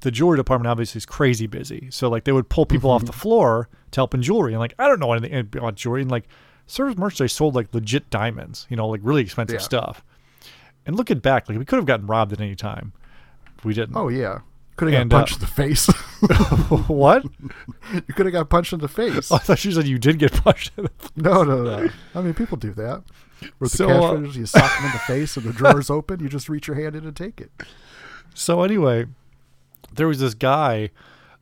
[SPEAKER 3] the jewelry department obviously is crazy busy. So like they would pull people off the floor to help in jewelry, and like I don't know anything about jewelry, and like service merchandise sold like legit diamonds, you know, like really expensive
[SPEAKER 4] Yeah.
[SPEAKER 3] stuff. And looking back, like we could have gotten robbed at any time. We didn't.
[SPEAKER 4] Oh yeah, could have got
[SPEAKER 3] uh,
[SPEAKER 4] punched in the face.
[SPEAKER 3] what?
[SPEAKER 4] you could have got punched in the face.
[SPEAKER 3] I thought you said you did get punched. in the-
[SPEAKER 4] No, no, no. I mean, people do that. With the
[SPEAKER 3] So,
[SPEAKER 4] cash
[SPEAKER 3] uh,
[SPEAKER 4] registers, you sock them in the face, and the drawer's open. You just reach your hand in and take it.
[SPEAKER 3] So anyway, there was this guy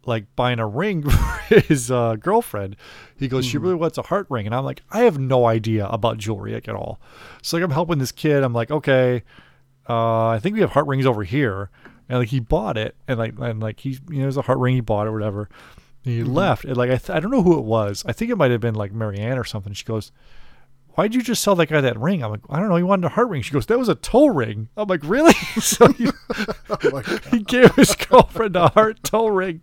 [SPEAKER 3] like buying a ring for his uh, girlfriend. He goes, "She really wants a heart ring," and I'm like, "I have no idea about jewelry like, at all." So like, I'm helping this kid. I'm like, "Okay, uh, I think we have heart rings over here," and like he bought it, and like and like he you know there's a heart ring he bought or whatever. And he left, and like I th- I don't know who it was. I think it might have been like Marianne or something. She goes. Why'd you just sell that guy that ring? I'm like, I don't know. He wanted a heart ring. She goes, that was a toe ring. I'm like, really? so he,
[SPEAKER 4] Oh
[SPEAKER 3] he gave his girlfriend a heart toe ring.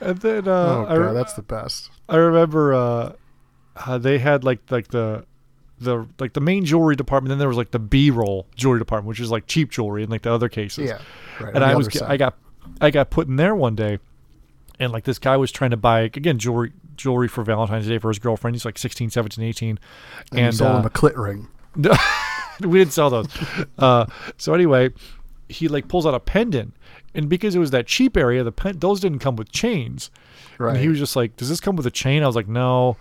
[SPEAKER 3] and then uh,
[SPEAKER 4] Oh god,
[SPEAKER 3] re-
[SPEAKER 4] that's the best.
[SPEAKER 3] I remember uh, uh, they had like like the the like the main jewelry department. Then there was like the B roll jewelry department, which is like cheap jewelry in like the other cases.
[SPEAKER 4] Yeah, right.
[SPEAKER 3] And I was
[SPEAKER 4] side.
[SPEAKER 3] I got I got put in there one day, and like this guy was trying to buy again jewelry jewelry for Valentine's Day for his girlfriend. He's like 16, 17, 18.
[SPEAKER 4] and, you sold
[SPEAKER 3] uh,
[SPEAKER 4] him a clit ring.
[SPEAKER 3] we didn't sell those. Uh, so anyway, he like pulls out a pendant, and because it was that cheap area, the pen- those didn't come with chains.
[SPEAKER 4] Right.
[SPEAKER 3] And he was just like, "Does this come with a chain?" I was like, "No."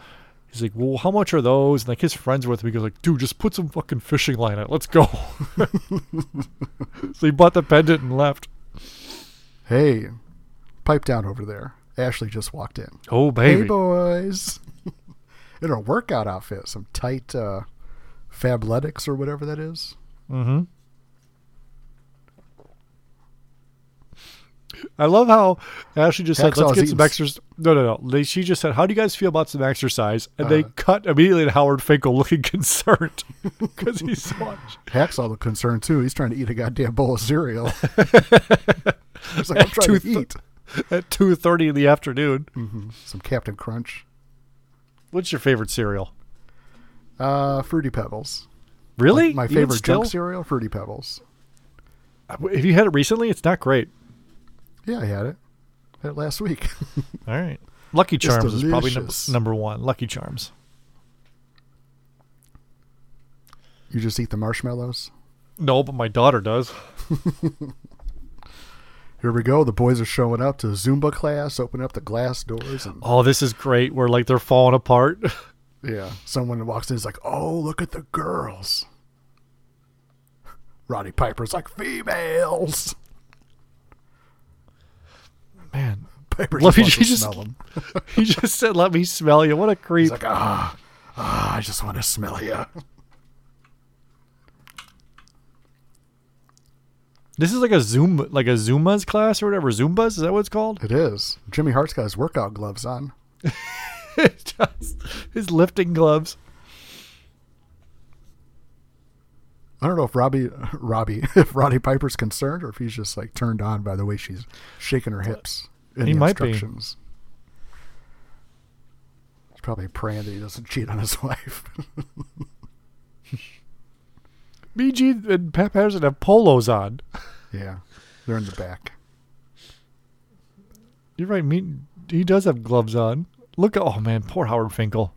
[SPEAKER 3] He's like, "Well, how much are those?" And like his friends were with me. He goes like, "Dude, just put some fucking fishing line on it. Let's go." so he bought the pendant and left.
[SPEAKER 4] Hey, pipe down over there. Ashley just walked in.
[SPEAKER 3] Oh baby, Hey,
[SPEAKER 4] boys. in a workout outfit, some tight uh, Fabletics or whatever that is.
[SPEAKER 3] Mm-hmm. I love how Ashley just said, "Let's get some exercise." No, no, no. They, she just said, "How do you guys feel about some exercise?" And they
[SPEAKER 4] Uh.
[SPEAKER 3] cut immediately to Howard Finkel looking concerned because he's so much.
[SPEAKER 4] Hacksaw look concerned too. He's trying to eat a goddamn bowl of cereal. He's like, I'm trying to
[SPEAKER 3] th-
[SPEAKER 4] eat
[SPEAKER 3] at two thirty in the afternoon.
[SPEAKER 4] some Captain Crunch.
[SPEAKER 3] What's your favorite cereal?
[SPEAKER 4] Uh, Fruity Pebbles.
[SPEAKER 3] Really,
[SPEAKER 4] My favorite junk cereal, Fruity Pebbles.
[SPEAKER 3] Have you had it recently? It's not great.
[SPEAKER 4] Yeah, I had it. Had it last week.
[SPEAKER 3] All right, Lucky Charms is probably number,
[SPEAKER 4] delicious.
[SPEAKER 3] number one. Lucky Charms.
[SPEAKER 4] you just eat the marshmallows.
[SPEAKER 3] No, but my daughter does.
[SPEAKER 4] Here we go. The boys are showing up to Zumba class, opening up the glass doors, and
[SPEAKER 3] Oh, this is great. Where like they're falling apart.
[SPEAKER 4] yeah, someone walks in is like, "Oh, look at the girls." Roddy Piper's like, "Females."
[SPEAKER 3] Man,
[SPEAKER 4] Piper just wants to
[SPEAKER 3] just-
[SPEAKER 4] smell them.
[SPEAKER 3] he just said, "Let me smell you." What a creep.
[SPEAKER 4] He's like, "Ah, ah, I just want to smell you."
[SPEAKER 3] This is like a Zoom, like a Zuma's class or whatever. Zumbas is that what it's called?
[SPEAKER 4] It is. Jimmy Hart's got his workout gloves on.
[SPEAKER 3] Does. His lifting gloves.
[SPEAKER 4] I don't know if Robbie, Robbie, if Roddy Piper's concerned or if he's just like turned on by the way she's shaking her hips in
[SPEAKER 3] He
[SPEAKER 4] the
[SPEAKER 3] might be.
[SPEAKER 4] instructions. He's probably praying that he doesn't cheat on his wife.
[SPEAKER 3] BG and Pat Patterson have polos on.
[SPEAKER 4] yeah, they're in the back.
[SPEAKER 3] You're right. Me, he does have gloves on. Look at oh man, poor Howard Finkel.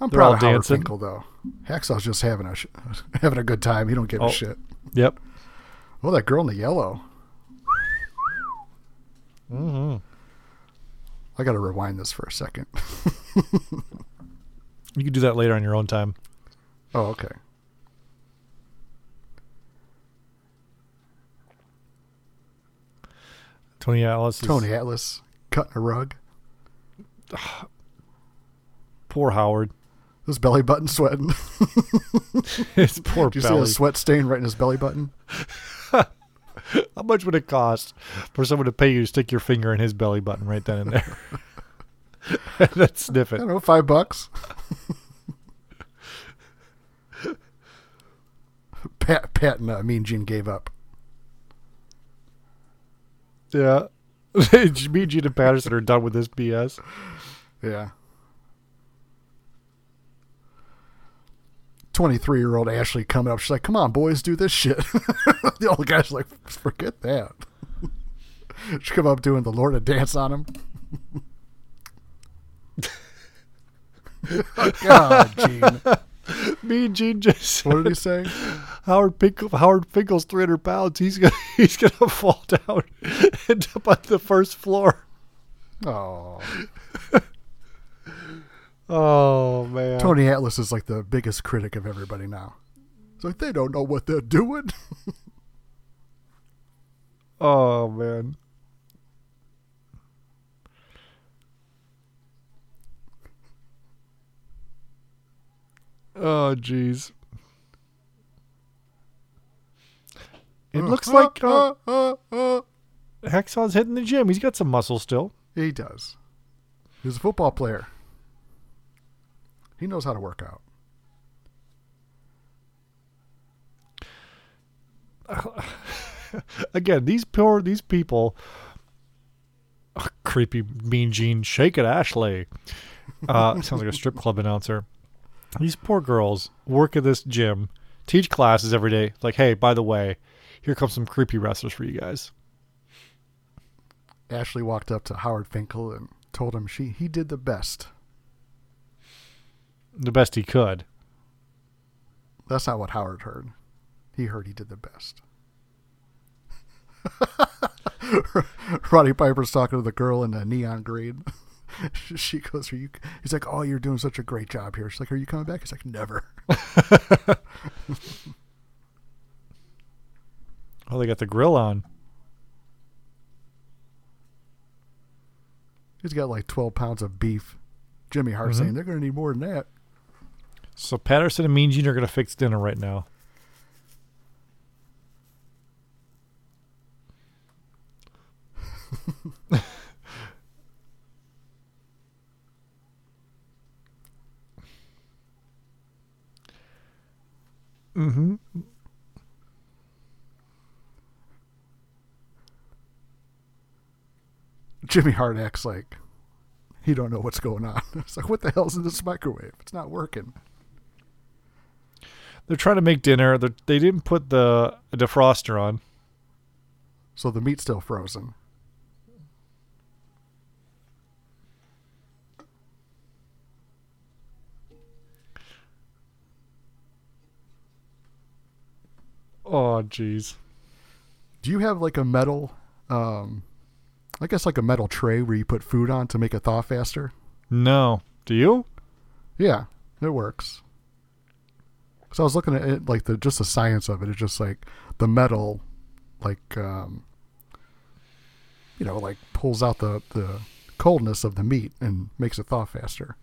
[SPEAKER 4] I'm
[SPEAKER 3] They're
[SPEAKER 4] proud of Howard
[SPEAKER 3] dancing.
[SPEAKER 4] Finkel though. Hacksaw's just having a sh- having a good time. He don't give
[SPEAKER 3] Oh.
[SPEAKER 4] a shit.
[SPEAKER 3] Yep.
[SPEAKER 4] Oh, that girl in the yellow.
[SPEAKER 3] Mm-hmm.
[SPEAKER 4] I got to rewind this for a second.
[SPEAKER 3] You can do that later on your own time.
[SPEAKER 4] oh, okay.
[SPEAKER 3] Tony Atlas. Is,
[SPEAKER 4] Tony Atlas cutting a rug.
[SPEAKER 3] Poor Howard.
[SPEAKER 4] His belly button sweating.
[SPEAKER 3] His poor
[SPEAKER 4] Do you see a sweat stain right in his belly button?
[SPEAKER 3] How much would it cost for someone to pay you to stick your finger in his belly button right then and there? then sniff
[SPEAKER 4] I
[SPEAKER 3] it.
[SPEAKER 4] don't know, five bucks. Pat, Pat and uh, Mean Gene gave up.
[SPEAKER 3] Yeah. Me, and Patterson are done with this BS.
[SPEAKER 4] Yeah. 23 year old Ashley coming up. She's like, come on, boys, do this shit. the old guy's like, forget that. she come up doing the Lord of Dance on him. Oh, God, Gene.
[SPEAKER 3] Me and Gene just
[SPEAKER 4] What did he say?
[SPEAKER 3] Howard Finkel, Howard Finkel's 300 pounds. He's gonna he's gonna fall down and end up on the first floor.
[SPEAKER 4] Oh.
[SPEAKER 3] Oh man.
[SPEAKER 4] Tony Atlas is like the biggest critic of everybody now. It's like, they don't know what they're doing.
[SPEAKER 3] Oh man. Oh jeez. It looks like uh,
[SPEAKER 4] uh, uh.
[SPEAKER 3] Hacksaw's hitting the gym. He's got some muscle still.
[SPEAKER 4] He does. He's a football player. He knows how to work out.
[SPEAKER 3] Again, these poor these people. Ugh, creepy mean Gene, shake it, Ashley. Uh, sounds like a strip club announcer. These poor girls work at this gym, teach classes every day. Like, hey, by the way, here comes some creepy wrestlers for you guys.
[SPEAKER 4] Ashley walked up to Howard Finkel and told him she he did the best.
[SPEAKER 3] The best he could.
[SPEAKER 4] That's not what Howard heard. He heard he did the best. Roddy Piper's talking to the girl in the neon green. she goes, "Are you?" He's like, "Oh, you're doing such a great job here." She's like, "Are you coming back?" He's like, "Never."
[SPEAKER 3] Oh, they got the grill on.
[SPEAKER 4] He's got like 12 pounds of beef. Jimmy Hart saying they're going to need more than that.
[SPEAKER 3] So Patterson and Mean Gene are gonna fix dinner right now. mm-hmm.
[SPEAKER 4] Jimmy Hart acts like he don't know what's going on. It's like, what the hell's in this microwave? It's not working.
[SPEAKER 3] They're trying to make dinner. They're, they didn't put the defroster on.
[SPEAKER 4] So the meat's still frozen.
[SPEAKER 3] Oh, jeez.
[SPEAKER 4] Do you have like a metal, um, I guess like a metal tray where you put food on to make it thaw faster?
[SPEAKER 3] No. Do you?
[SPEAKER 4] Yeah, it works. So I was looking at it, like the just the science of it. It's just like the metal, like um, you know, like pulls out the the coldness of the meat and makes it thaw faster.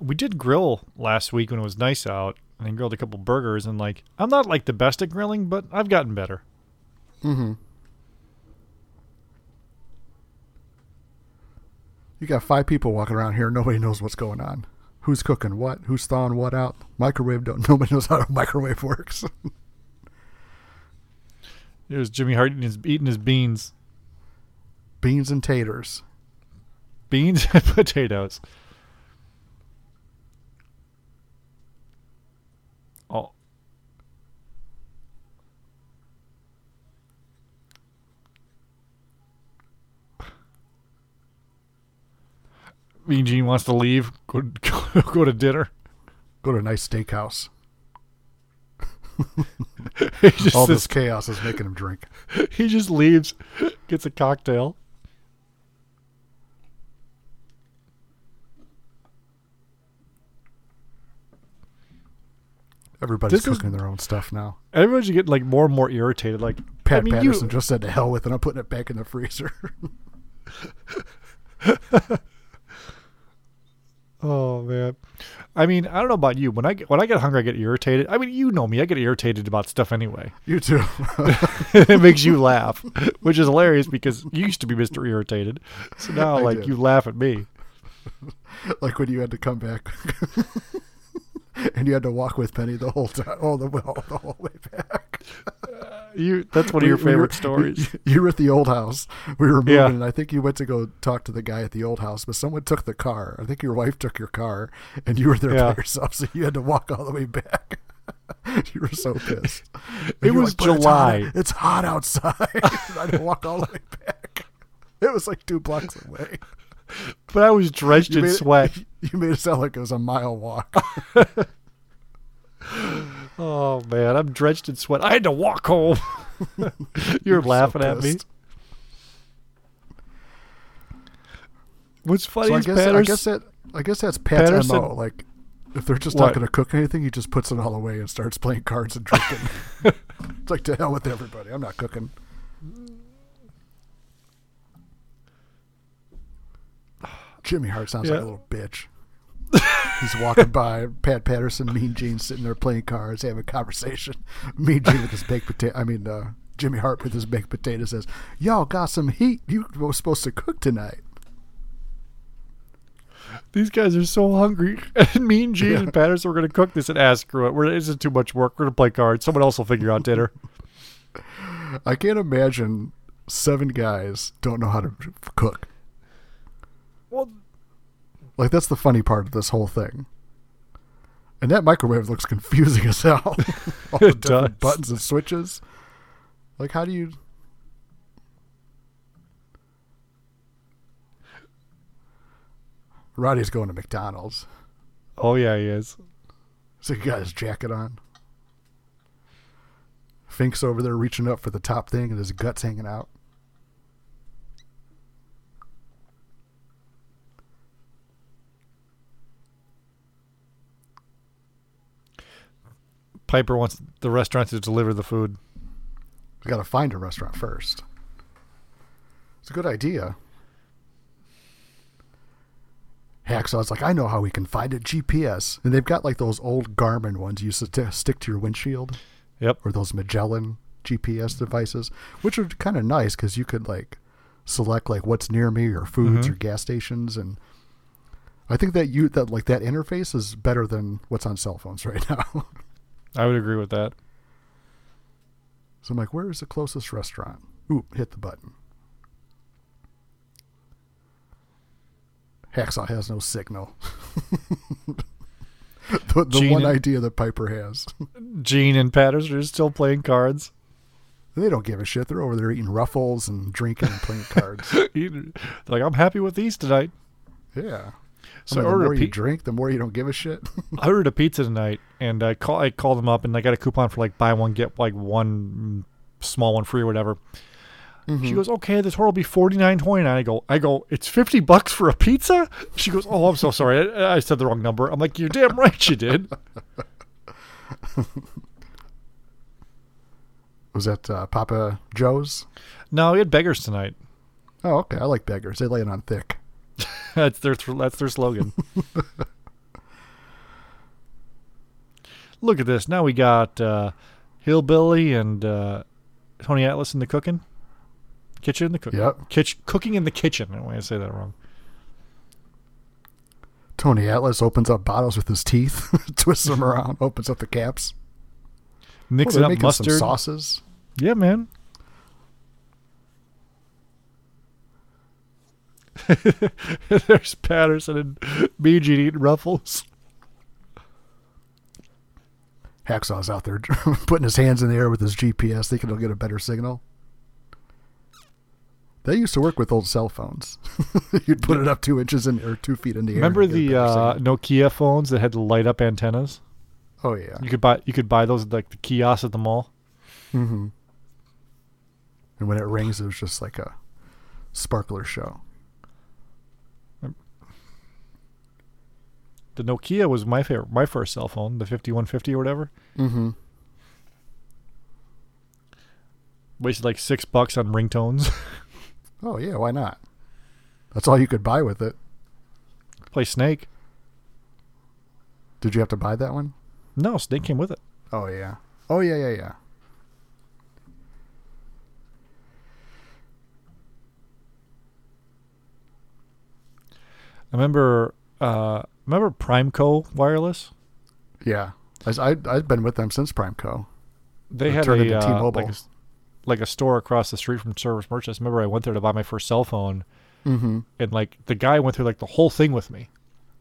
[SPEAKER 3] We did grill last week when it was nice out, and I grilled a couple burgers. And like, I'm not like the best at grilling, but I've gotten better.
[SPEAKER 4] Mm-hmm. You got five people walking around here. Nobody knows what's going on. Who's cooking what? Who's thawing what out? Microwave don't. Nobody knows how a microwave works.
[SPEAKER 3] There's Jimmy Hart eating his, eating his beans,
[SPEAKER 4] Beans and taters.
[SPEAKER 3] beans and potatoes. Oh, Mean Gene wants to leave. Go, go, go to dinner.
[SPEAKER 4] Go to a nice steakhouse. All this chaos is making him drink.
[SPEAKER 3] he just leaves, gets a cocktail.
[SPEAKER 4] Everybody's
[SPEAKER 3] This is-
[SPEAKER 4] cooking their own stuff now.
[SPEAKER 3] Everyone's getting like more and more irritated. Like
[SPEAKER 4] Pat
[SPEAKER 3] I mean,
[SPEAKER 4] Patterson
[SPEAKER 3] you,
[SPEAKER 4] just said to hell with it. I'm putting it back in the freezer.
[SPEAKER 3] Oh man, I mean, I don't know about you. When I get when I get hungry, I get irritated. I mean, you know me. I get irritated about stuff anyway.
[SPEAKER 4] you too.
[SPEAKER 3] it makes you laugh, which is hilarious because you used to be Mister Irritated. So now,
[SPEAKER 4] I
[SPEAKER 3] like,
[SPEAKER 4] did.
[SPEAKER 3] you laugh at me.
[SPEAKER 4] like when you had to come back and you had to walk with Penny the whole time, all the, all the whole way back.
[SPEAKER 3] You that's one of your
[SPEAKER 4] We- we
[SPEAKER 3] favorite
[SPEAKER 4] were-
[SPEAKER 3] stories.
[SPEAKER 4] You were at the old house. We were moving,
[SPEAKER 3] Yeah.
[SPEAKER 4] and I think you went to go talk to the guy at the old house, but someone took the car. I think your wife took your car, and you were there
[SPEAKER 3] Yeah.
[SPEAKER 4] by yourself, so you had to walk all the way back. you were so pissed. And
[SPEAKER 3] It was
[SPEAKER 4] it's hot-
[SPEAKER 3] July."
[SPEAKER 4] It's hot, outside. I had to walk all the way back. It was like two blocks away.
[SPEAKER 3] But I was drenched in
[SPEAKER 4] made it-
[SPEAKER 3] sweat.
[SPEAKER 4] you made it sound like it was a mile walk.
[SPEAKER 3] Oh man, I'm drenched in sweat. I had to walk home. You're
[SPEAKER 4] so
[SPEAKER 3] laughing at me. What's funny
[SPEAKER 4] So I
[SPEAKER 3] is
[SPEAKER 4] guess I guess that I guess that's Pat's
[SPEAKER 3] Patterson-
[SPEAKER 4] mo. Like if they're just
[SPEAKER 3] What?
[SPEAKER 4] not going to cook anything, he just puts it all away and starts playing cards and drinking. it's like to hell with everybody. I'm not cooking. Jimmy Hart sounds like a little bitch. He's walking by Pat Patterson, Mean Gene sitting there playing cards, having a conversation. Mean Gene with his baked potato. I mean, uh, Jimmy Hart with his baked potato says, "Y'all got some heat. You were supposed to cook tonight."
[SPEAKER 3] These guys are so hungry. And me and Gene and Patterson were going to cook this and ask, screw it. We're, this is too much work. We're going to play cards. Someone else will figure out dinner.
[SPEAKER 4] I can't imagine seven guys don't know how to cook.
[SPEAKER 3] Well,
[SPEAKER 4] Like that's the funny part of this whole thing. And that microwave looks confusing as hell. All the different
[SPEAKER 3] does.
[SPEAKER 4] buttons and switches. Like how do you Roddy's going to McDonald's.
[SPEAKER 3] oh, yeah, he is.
[SPEAKER 4] So he got his jacket on. Fink's over there reaching up for the top thing and his guts hanging out.
[SPEAKER 3] Piper wants the restaurant to deliver the food.
[SPEAKER 4] We got to find a restaurant first. It's a good idea. Hacksaw's like, I know how we can find it. GPS, and they've got like those old Garmin ones you used to stick to your windshield,
[SPEAKER 3] Yep.
[SPEAKER 4] or those Magellan GPS devices, which are kind of nice because you could like select like what's near me or foods mm-hmm. or gas stations, and I think that you that like that interface is better than what's on cell phones right now.
[SPEAKER 3] I would agree with that.
[SPEAKER 4] So I'm like, where is the closest restaurant? Ooh, hit the button. Hacksaw has no signal. the the one
[SPEAKER 3] and-
[SPEAKER 4] idea that Piper has.
[SPEAKER 3] Gene and Patterson are still playing cards.
[SPEAKER 4] they don't give a shit. They're over there eating ruffles and drinking and playing cards.
[SPEAKER 3] They're like, I'm happy with these tonight.
[SPEAKER 4] Yeah.
[SPEAKER 3] So
[SPEAKER 4] I mean, the more you drink, the more you don't give a shit.
[SPEAKER 3] I ordered a pizza tonight, and I call I called them up, and I got a coupon for like buy one get like one small one free or whatever. She goes, okay, this will be forty nine twenty nine. I go, I go, it's fifty bucks for a pizza. She goes, oh, I'm so sorry, I, I said the wrong number. I'm like, you're damn right, you did.
[SPEAKER 4] Was that uh, Papa Joe's?
[SPEAKER 3] No, we had beggars tonight.
[SPEAKER 4] Oh, okay. I like beggars. They lay it on thick.
[SPEAKER 3] That's their that's their slogan. Look at this. Now we got uh, Hillbilly and uh, Tony Atlas in the cooking kitchen in the cooking.
[SPEAKER 4] Yep.
[SPEAKER 3] Kitch, cooking in the kitchen. I don't want to say that wrong.
[SPEAKER 4] Tony Atlas opens up bottles with his teeth, twists them around, opens up the caps. Oh,
[SPEAKER 3] Mixing up mustard.
[SPEAKER 4] sauces.
[SPEAKER 3] Yeah, man. There's Patterson and BG eating ruffles.
[SPEAKER 4] Hacksaw's out there putting his hands in the air with his GPS, thinking he'll get a better signal. They used to work with old cell phones. You'd put it up two inches in or two feet in the air.
[SPEAKER 3] Remember
[SPEAKER 4] and get a
[SPEAKER 3] the uh. Nokia phones that had the light up antennas?
[SPEAKER 4] Oh yeah.
[SPEAKER 3] You could buy you could buy those at like the kiosks at the mall.
[SPEAKER 4] Mm-hmm. And when it rings, it was just like a sparkler show.
[SPEAKER 3] The Nokia was my favorite, my first cell phone, the 5150 or whatever.
[SPEAKER 4] Mm-hmm.
[SPEAKER 3] Wasted like six bucks on ringtones.
[SPEAKER 4] Oh yeah, why not? That's all you could buy with it.
[SPEAKER 3] Play Snake.
[SPEAKER 4] Did you have to buy that one?
[SPEAKER 3] No, Snake came with it.
[SPEAKER 4] Oh yeah. Oh yeah, yeah, yeah.
[SPEAKER 3] I remember, uh, remember Primeco Wireless.
[SPEAKER 4] Yeah. I, I, I've been with them since PrimeCo.
[SPEAKER 3] They had
[SPEAKER 4] turned
[SPEAKER 3] a
[SPEAKER 4] into
[SPEAKER 3] uh,
[SPEAKER 4] T-Mobile.
[SPEAKER 3] like a like a store across the street from Service Merchants. Remember, I went there to buy my first cell phone, mm-hmm. and like the guy went through like the whole thing with me,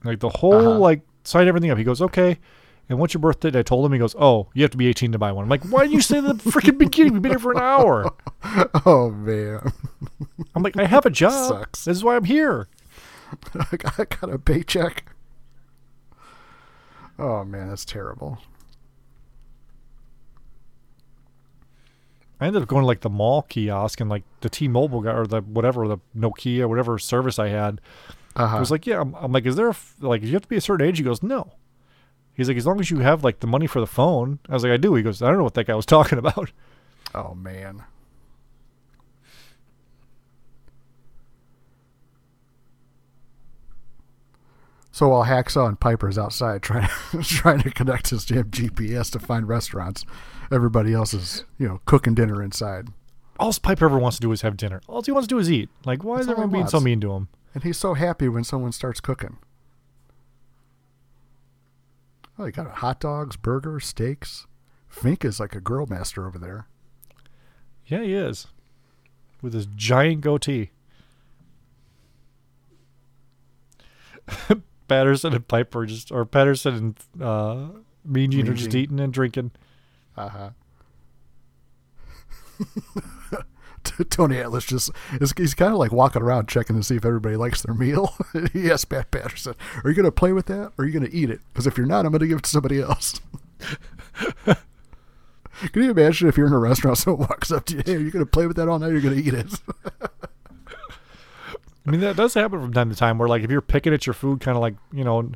[SPEAKER 3] like the whole
[SPEAKER 4] Uh-huh.
[SPEAKER 3] like signed everything up. He goes, "Okay." And what's your birthday? And I told him. He goes, "Oh, you have to be 18 to buy one." I'm like, "Why didn't you say that at the freaking beginning? We've been here for an hour."
[SPEAKER 4] Oh man,
[SPEAKER 3] I'm like, "I have a job.
[SPEAKER 4] Sucks.
[SPEAKER 3] This is why I'm here."
[SPEAKER 4] I got a paycheck. Oh man, that's terrible.
[SPEAKER 3] I ended up going to like the mall kiosk and like the T-Mobile guy or the whatever the Nokia whatever service I had
[SPEAKER 4] Uh-huh.
[SPEAKER 3] was like, yeah. I'm, I'm like, is there a f- like you have to be a certain age? He goes, no. He's like, as long as you have like the money for the phone. I was like, I do. He goes, I don't know what that guy was talking about.
[SPEAKER 4] oh man. So while Hacksaw and Piper's outside trying trying to connect his damn GPS to find restaurants, everybody else is you know cooking dinner inside,
[SPEAKER 3] All Piper ever wants to do is have dinner. All he wants to do is eat. Like, why is
[SPEAKER 4] That's he
[SPEAKER 3] everyone being so mean to him?
[SPEAKER 4] and he's so happy when someone starts cooking. Oh, you got hot dogs, burgers, steaks. Fink is like a grill master over there.
[SPEAKER 3] Yeah, he is. With his giant goatee. Patterson and Piper just, or Patterson and uh, Mean Gene are just
[SPEAKER 4] Gene.
[SPEAKER 3] eating and drinking.
[SPEAKER 4] Uh huh. Tony Atlas just is he's kind of like walking around checking to see if everybody likes their meal. yes, Pat Patterson, "Are you going to play with that, or are you going to eat it? Because if you're not, I'm going to give it to somebody else." Can you imagine if you're in a restaurant, someone walks up to you, "Hey, are you going to play with that all night? Or are you going to eat it?"
[SPEAKER 3] I mean, that does happen from time to time where, like, if you're picking at your food, kind of like, you know,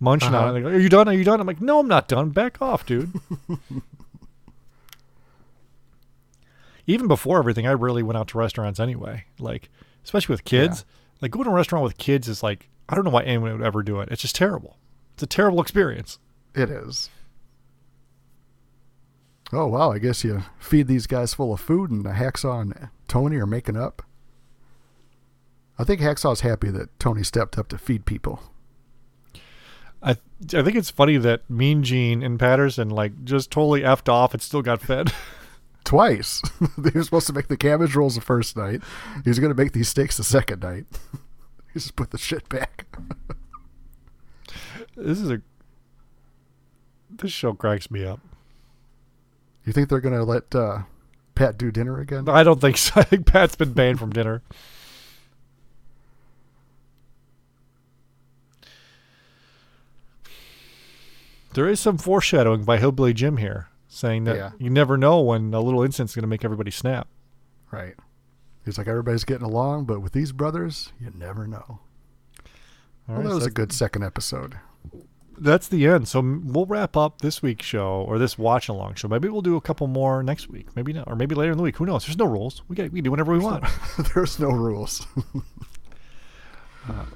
[SPEAKER 3] munching on it, uh-huh. they go, Are you done? Are you done? I'm like, No, I'm not done. Back off, dude. Even before everything, I rarely went out to restaurants anyway. Like, especially with kids. Like, going to a restaurant with kids is like, I don't know why anyone would ever do it. It's just terrible. It's a terrible experience.
[SPEAKER 4] it is. Oh wow! I guess you feed these guys full of food, and the Hacksaw and Tony are making up. I think Hacksaw's happy that Tony stepped up to feed people.
[SPEAKER 3] I I think it's funny that Mean Gene and Patterson, like, just totally effed off and still got fed.
[SPEAKER 4] twice. they were supposed to make the cabbage rolls the first night. He was going to make these steaks the second night. he just put the shit back.
[SPEAKER 3] this is a. This show cracks me up.
[SPEAKER 4] You think they're going to let uh, Pat do dinner again?
[SPEAKER 3] I don't think so. I think Pat's been banned from dinner. There is some foreshadowing by Hillbilly Jim here, saying that
[SPEAKER 4] Yeah.
[SPEAKER 3] you never know when a little incident's going to make everybody snap.
[SPEAKER 4] Right. He's like, everybody's getting along, but with these brothers, you never know.
[SPEAKER 3] All
[SPEAKER 4] well,
[SPEAKER 3] right,
[SPEAKER 4] that
[SPEAKER 3] so
[SPEAKER 4] was a good second episode.
[SPEAKER 3] That's the end. So we'll wrap up this week's show or this watch along show. Maybe we'll do a couple more next week. Maybe not, or maybe later in the week. Who knows? There's no rules. We get we can do whatever we want.
[SPEAKER 4] There's no rules.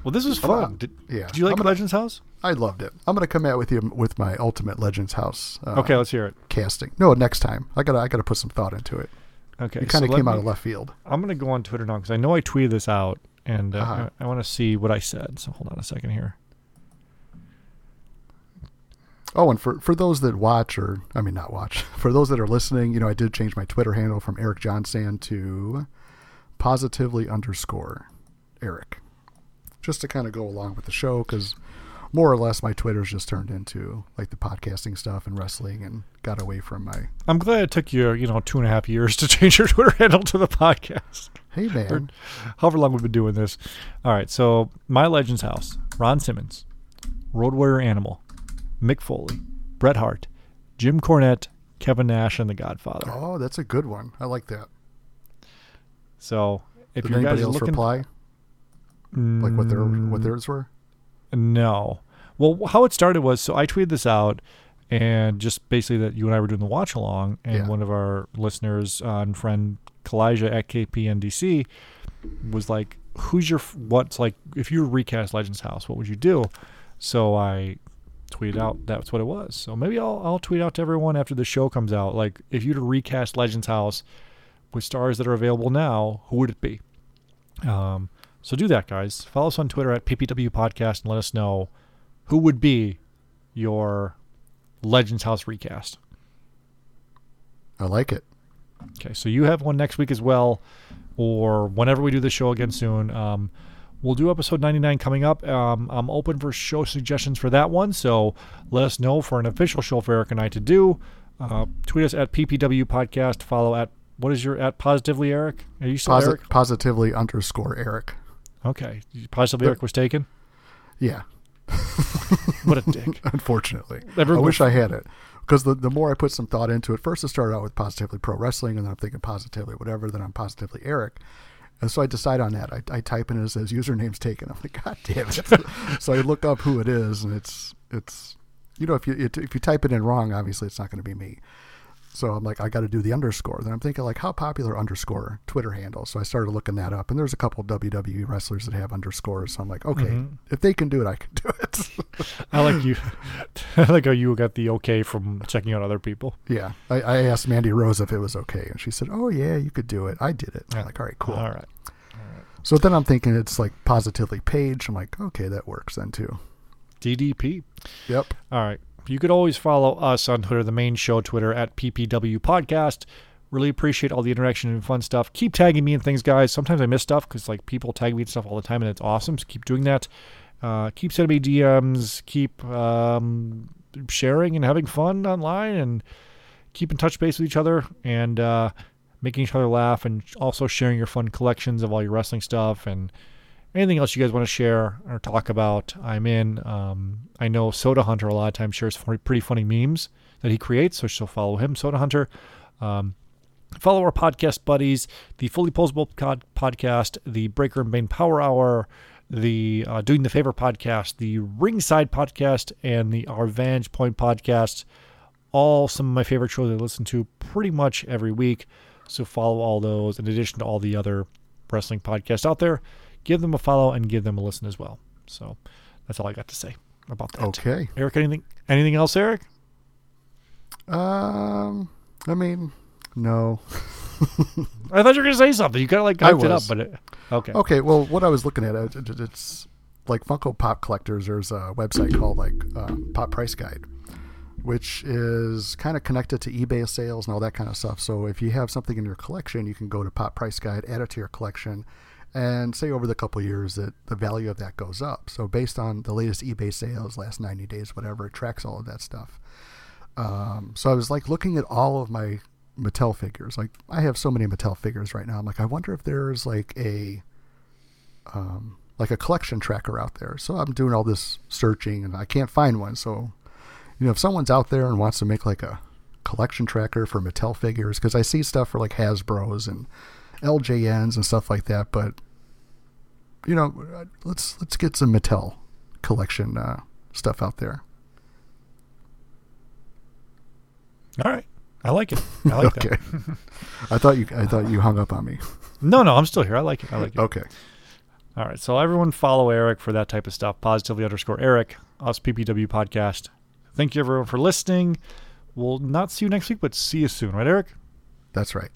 [SPEAKER 3] well, this was
[SPEAKER 4] I'm gonna-
[SPEAKER 3] fun. Did,
[SPEAKER 4] yeah,
[SPEAKER 3] did you like
[SPEAKER 4] gonna-
[SPEAKER 3] Legends House?
[SPEAKER 4] I loved it. I'm going to come out with you with my Ultimate Legends House uh,
[SPEAKER 3] Okay, let's hear it.
[SPEAKER 4] casting. No, next time. I got to I got to put some thought into it.
[SPEAKER 3] Okay,
[SPEAKER 4] It kind of
[SPEAKER 3] so
[SPEAKER 4] came out
[SPEAKER 3] me-
[SPEAKER 4] of left field.
[SPEAKER 3] I'm gonna go on Twitter now because I know I tweeted this out, and uh,
[SPEAKER 4] Uh-huh.
[SPEAKER 3] I, I want to see what I said. So hold on a second here.
[SPEAKER 4] Oh, and for, for those that watch, or I mean, not watch, for those that are listening, you know, I did change my Twitter handle from Eric Johnson to positively underscore Eric, just to kind of go along with the show because more or less my Twitter's just turned into like the podcasting stuff and wrestling and got away from my.
[SPEAKER 3] I'm glad it took you, you know, two and a half years to change your Twitter handle to the podcast.
[SPEAKER 4] Hey man,
[SPEAKER 3] However long we've been doing this. All right, so my Legends House, Ron Simmons, Road Warrior Animal, Mick Foley, Bret Hart, Jim Cornette, Kevin Nash, and The Godfather.
[SPEAKER 4] oh, that's a good one. I like that.
[SPEAKER 3] So if
[SPEAKER 4] Did
[SPEAKER 3] you guys
[SPEAKER 4] anybody
[SPEAKER 3] are
[SPEAKER 4] else
[SPEAKER 3] looking,
[SPEAKER 4] reply? Like what their
[SPEAKER 3] Mm.
[SPEAKER 4] what theirs were?
[SPEAKER 3] No. Well, how it started was so I tweeted this out, and just basically that you and I were doing the watch along, and
[SPEAKER 4] Yeah.
[SPEAKER 3] one of our listeners uh, and friend Kalijah at KPNDC was like, "Who's your what's like if you were recast Legends House, what would you do?" So I tweeted out that's what it was. So maybe I'll I'll tweet out to everyone after the show comes out, like if you were to recast Legends House with stars that are available now, who would it be? Um, so do that, guys. Follow us on Twitter at PPW Podcast and let us know who would be your Legends House recast.
[SPEAKER 4] I like it.
[SPEAKER 3] Okay, so you have one next week as well, or whenever we do the show again soon. Um, we'll do episode 99 coming up. Um, I'm open for show suggestions for that one, so let us know for an official show for Eric and I to do. Uh, tweet us at PPW Podcast. Follow at what is your at Positively Eric? Are you still
[SPEAKER 4] Posi-
[SPEAKER 3] Eric?
[SPEAKER 4] Positively underscore Eric.
[SPEAKER 3] Okay, Positively Eric was taken.
[SPEAKER 4] Yeah,
[SPEAKER 3] What a dick.
[SPEAKER 4] unfortunately.
[SPEAKER 3] Everyone-
[SPEAKER 4] I wish I had it. Because the, the more I put some thought into it, first it started out with Positively Pro Wrestling, and then I'm thinking Positively whatever, then I'm Positively Eric. And so I decide on that. I, I type in it, it says username's taken. I'm like, God damn it. so I look up who it is, and it's, it's you know, if you, it, if you type it in wrong, obviously it's not going to be me. So I'm like, I got to do the underscore. Then I'm thinking, like, how popular underscore Twitter handle? So I started looking that up, and there's a couple WWE wrestlers that have underscores. So I'm like, okay, mm-hmm. if they can do it, I can do it.
[SPEAKER 3] I like you. I like how you got the okay from checking out other people.
[SPEAKER 4] yeah, I, I asked Mandy Rose if it was okay, and she said, "Oh yeah, you could do it." I did it. I'm like, all right, cool.
[SPEAKER 3] All right.
[SPEAKER 4] So then I'm thinking it's like positively page. I'm like, okay, that works then too.
[SPEAKER 3] DDP.
[SPEAKER 4] Yep.
[SPEAKER 3] All right. You could always follow us on Twitter, the main show Twitter at PPW Podcast. Really appreciate all the interaction and fun stuff. Keep tagging me and things, guys. Sometimes I miss stuff because like people tag me and stuff all the time, and it's awesome. So keep doing that. Uh, keep sending me DMs. Keep um, sharing and having fun online, and keep in touch base with each other and uh, making each other laugh, and also sharing your fun collections of all your wrestling stuff and anything else you guys want to share or talk about, I'm in. Um, I know Soda Hunter a lot of times shares pretty funny memes that he creates, so she'll follow him, Soda Hunter. Um, follow our podcast buddies, the Fully Posable pod- podcast, the Breaker and Bane Power Hour, the uh, Doing the Favor podcast, the Ringside podcast, and the Our Vantage Point podcast. All some of my favorite shows I listen to pretty much every week. So follow all those in addition to all the other wrestling podcasts out there. Give them a follow and give them a listen as well. So that's all I got to say about that.
[SPEAKER 4] Okay.
[SPEAKER 3] Eric, anything anything else, Eric?
[SPEAKER 4] Um, I mean, no.
[SPEAKER 3] I thought you were gonna say something. You kind of like hyped it up, but it, okay.
[SPEAKER 4] Okay. Well, what I was looking at, it, it- it's like Funko Pop collectors. There's a website called like um, Pop Price Guide, which is kind of connected to eBay sales and all that kind of stuff. So if you have something in your collection, you can go to Pop Price Guide, add it to your collection, and say over the couple years that the value of that goes up. So based on the latest eBay sales, last 90 days, whatever, it tracks all of that stuff. Um, so I was like looking at all of my Mattel figures. Like I have so many Mattel figures right now. I'm like, I wonder if there's like a um, like a collection tracker out there. So I'm doing all this searching and I can't find one. So you know, if someone's out there and wants to make like a collection tracker for Mattel figures, because I see stuff for like Hasbro's and LJNs and stuff like that, but you know, let's let's get some Mattel collection uh, stuff out there.
[SPEAKER 3] All right. I like it. I like
[SPEAKER 4] okay.
[SPEAKER 3] that.
[SPEAKER 4] I thought you I thought you hung up on me.
[SPEAKER 3] No, no, I'm still here. I like it. I like it.
[SPEAKER 4] Okay.
[SPEAKER 3] All right. So everyone follow Eric for that type of stuff. Positively underscore Eric, us PPW podcast. Thank you everyone for listening. We'll not see you next week, but see you soon, right, Eric?
[SPEAKER 4] That's right.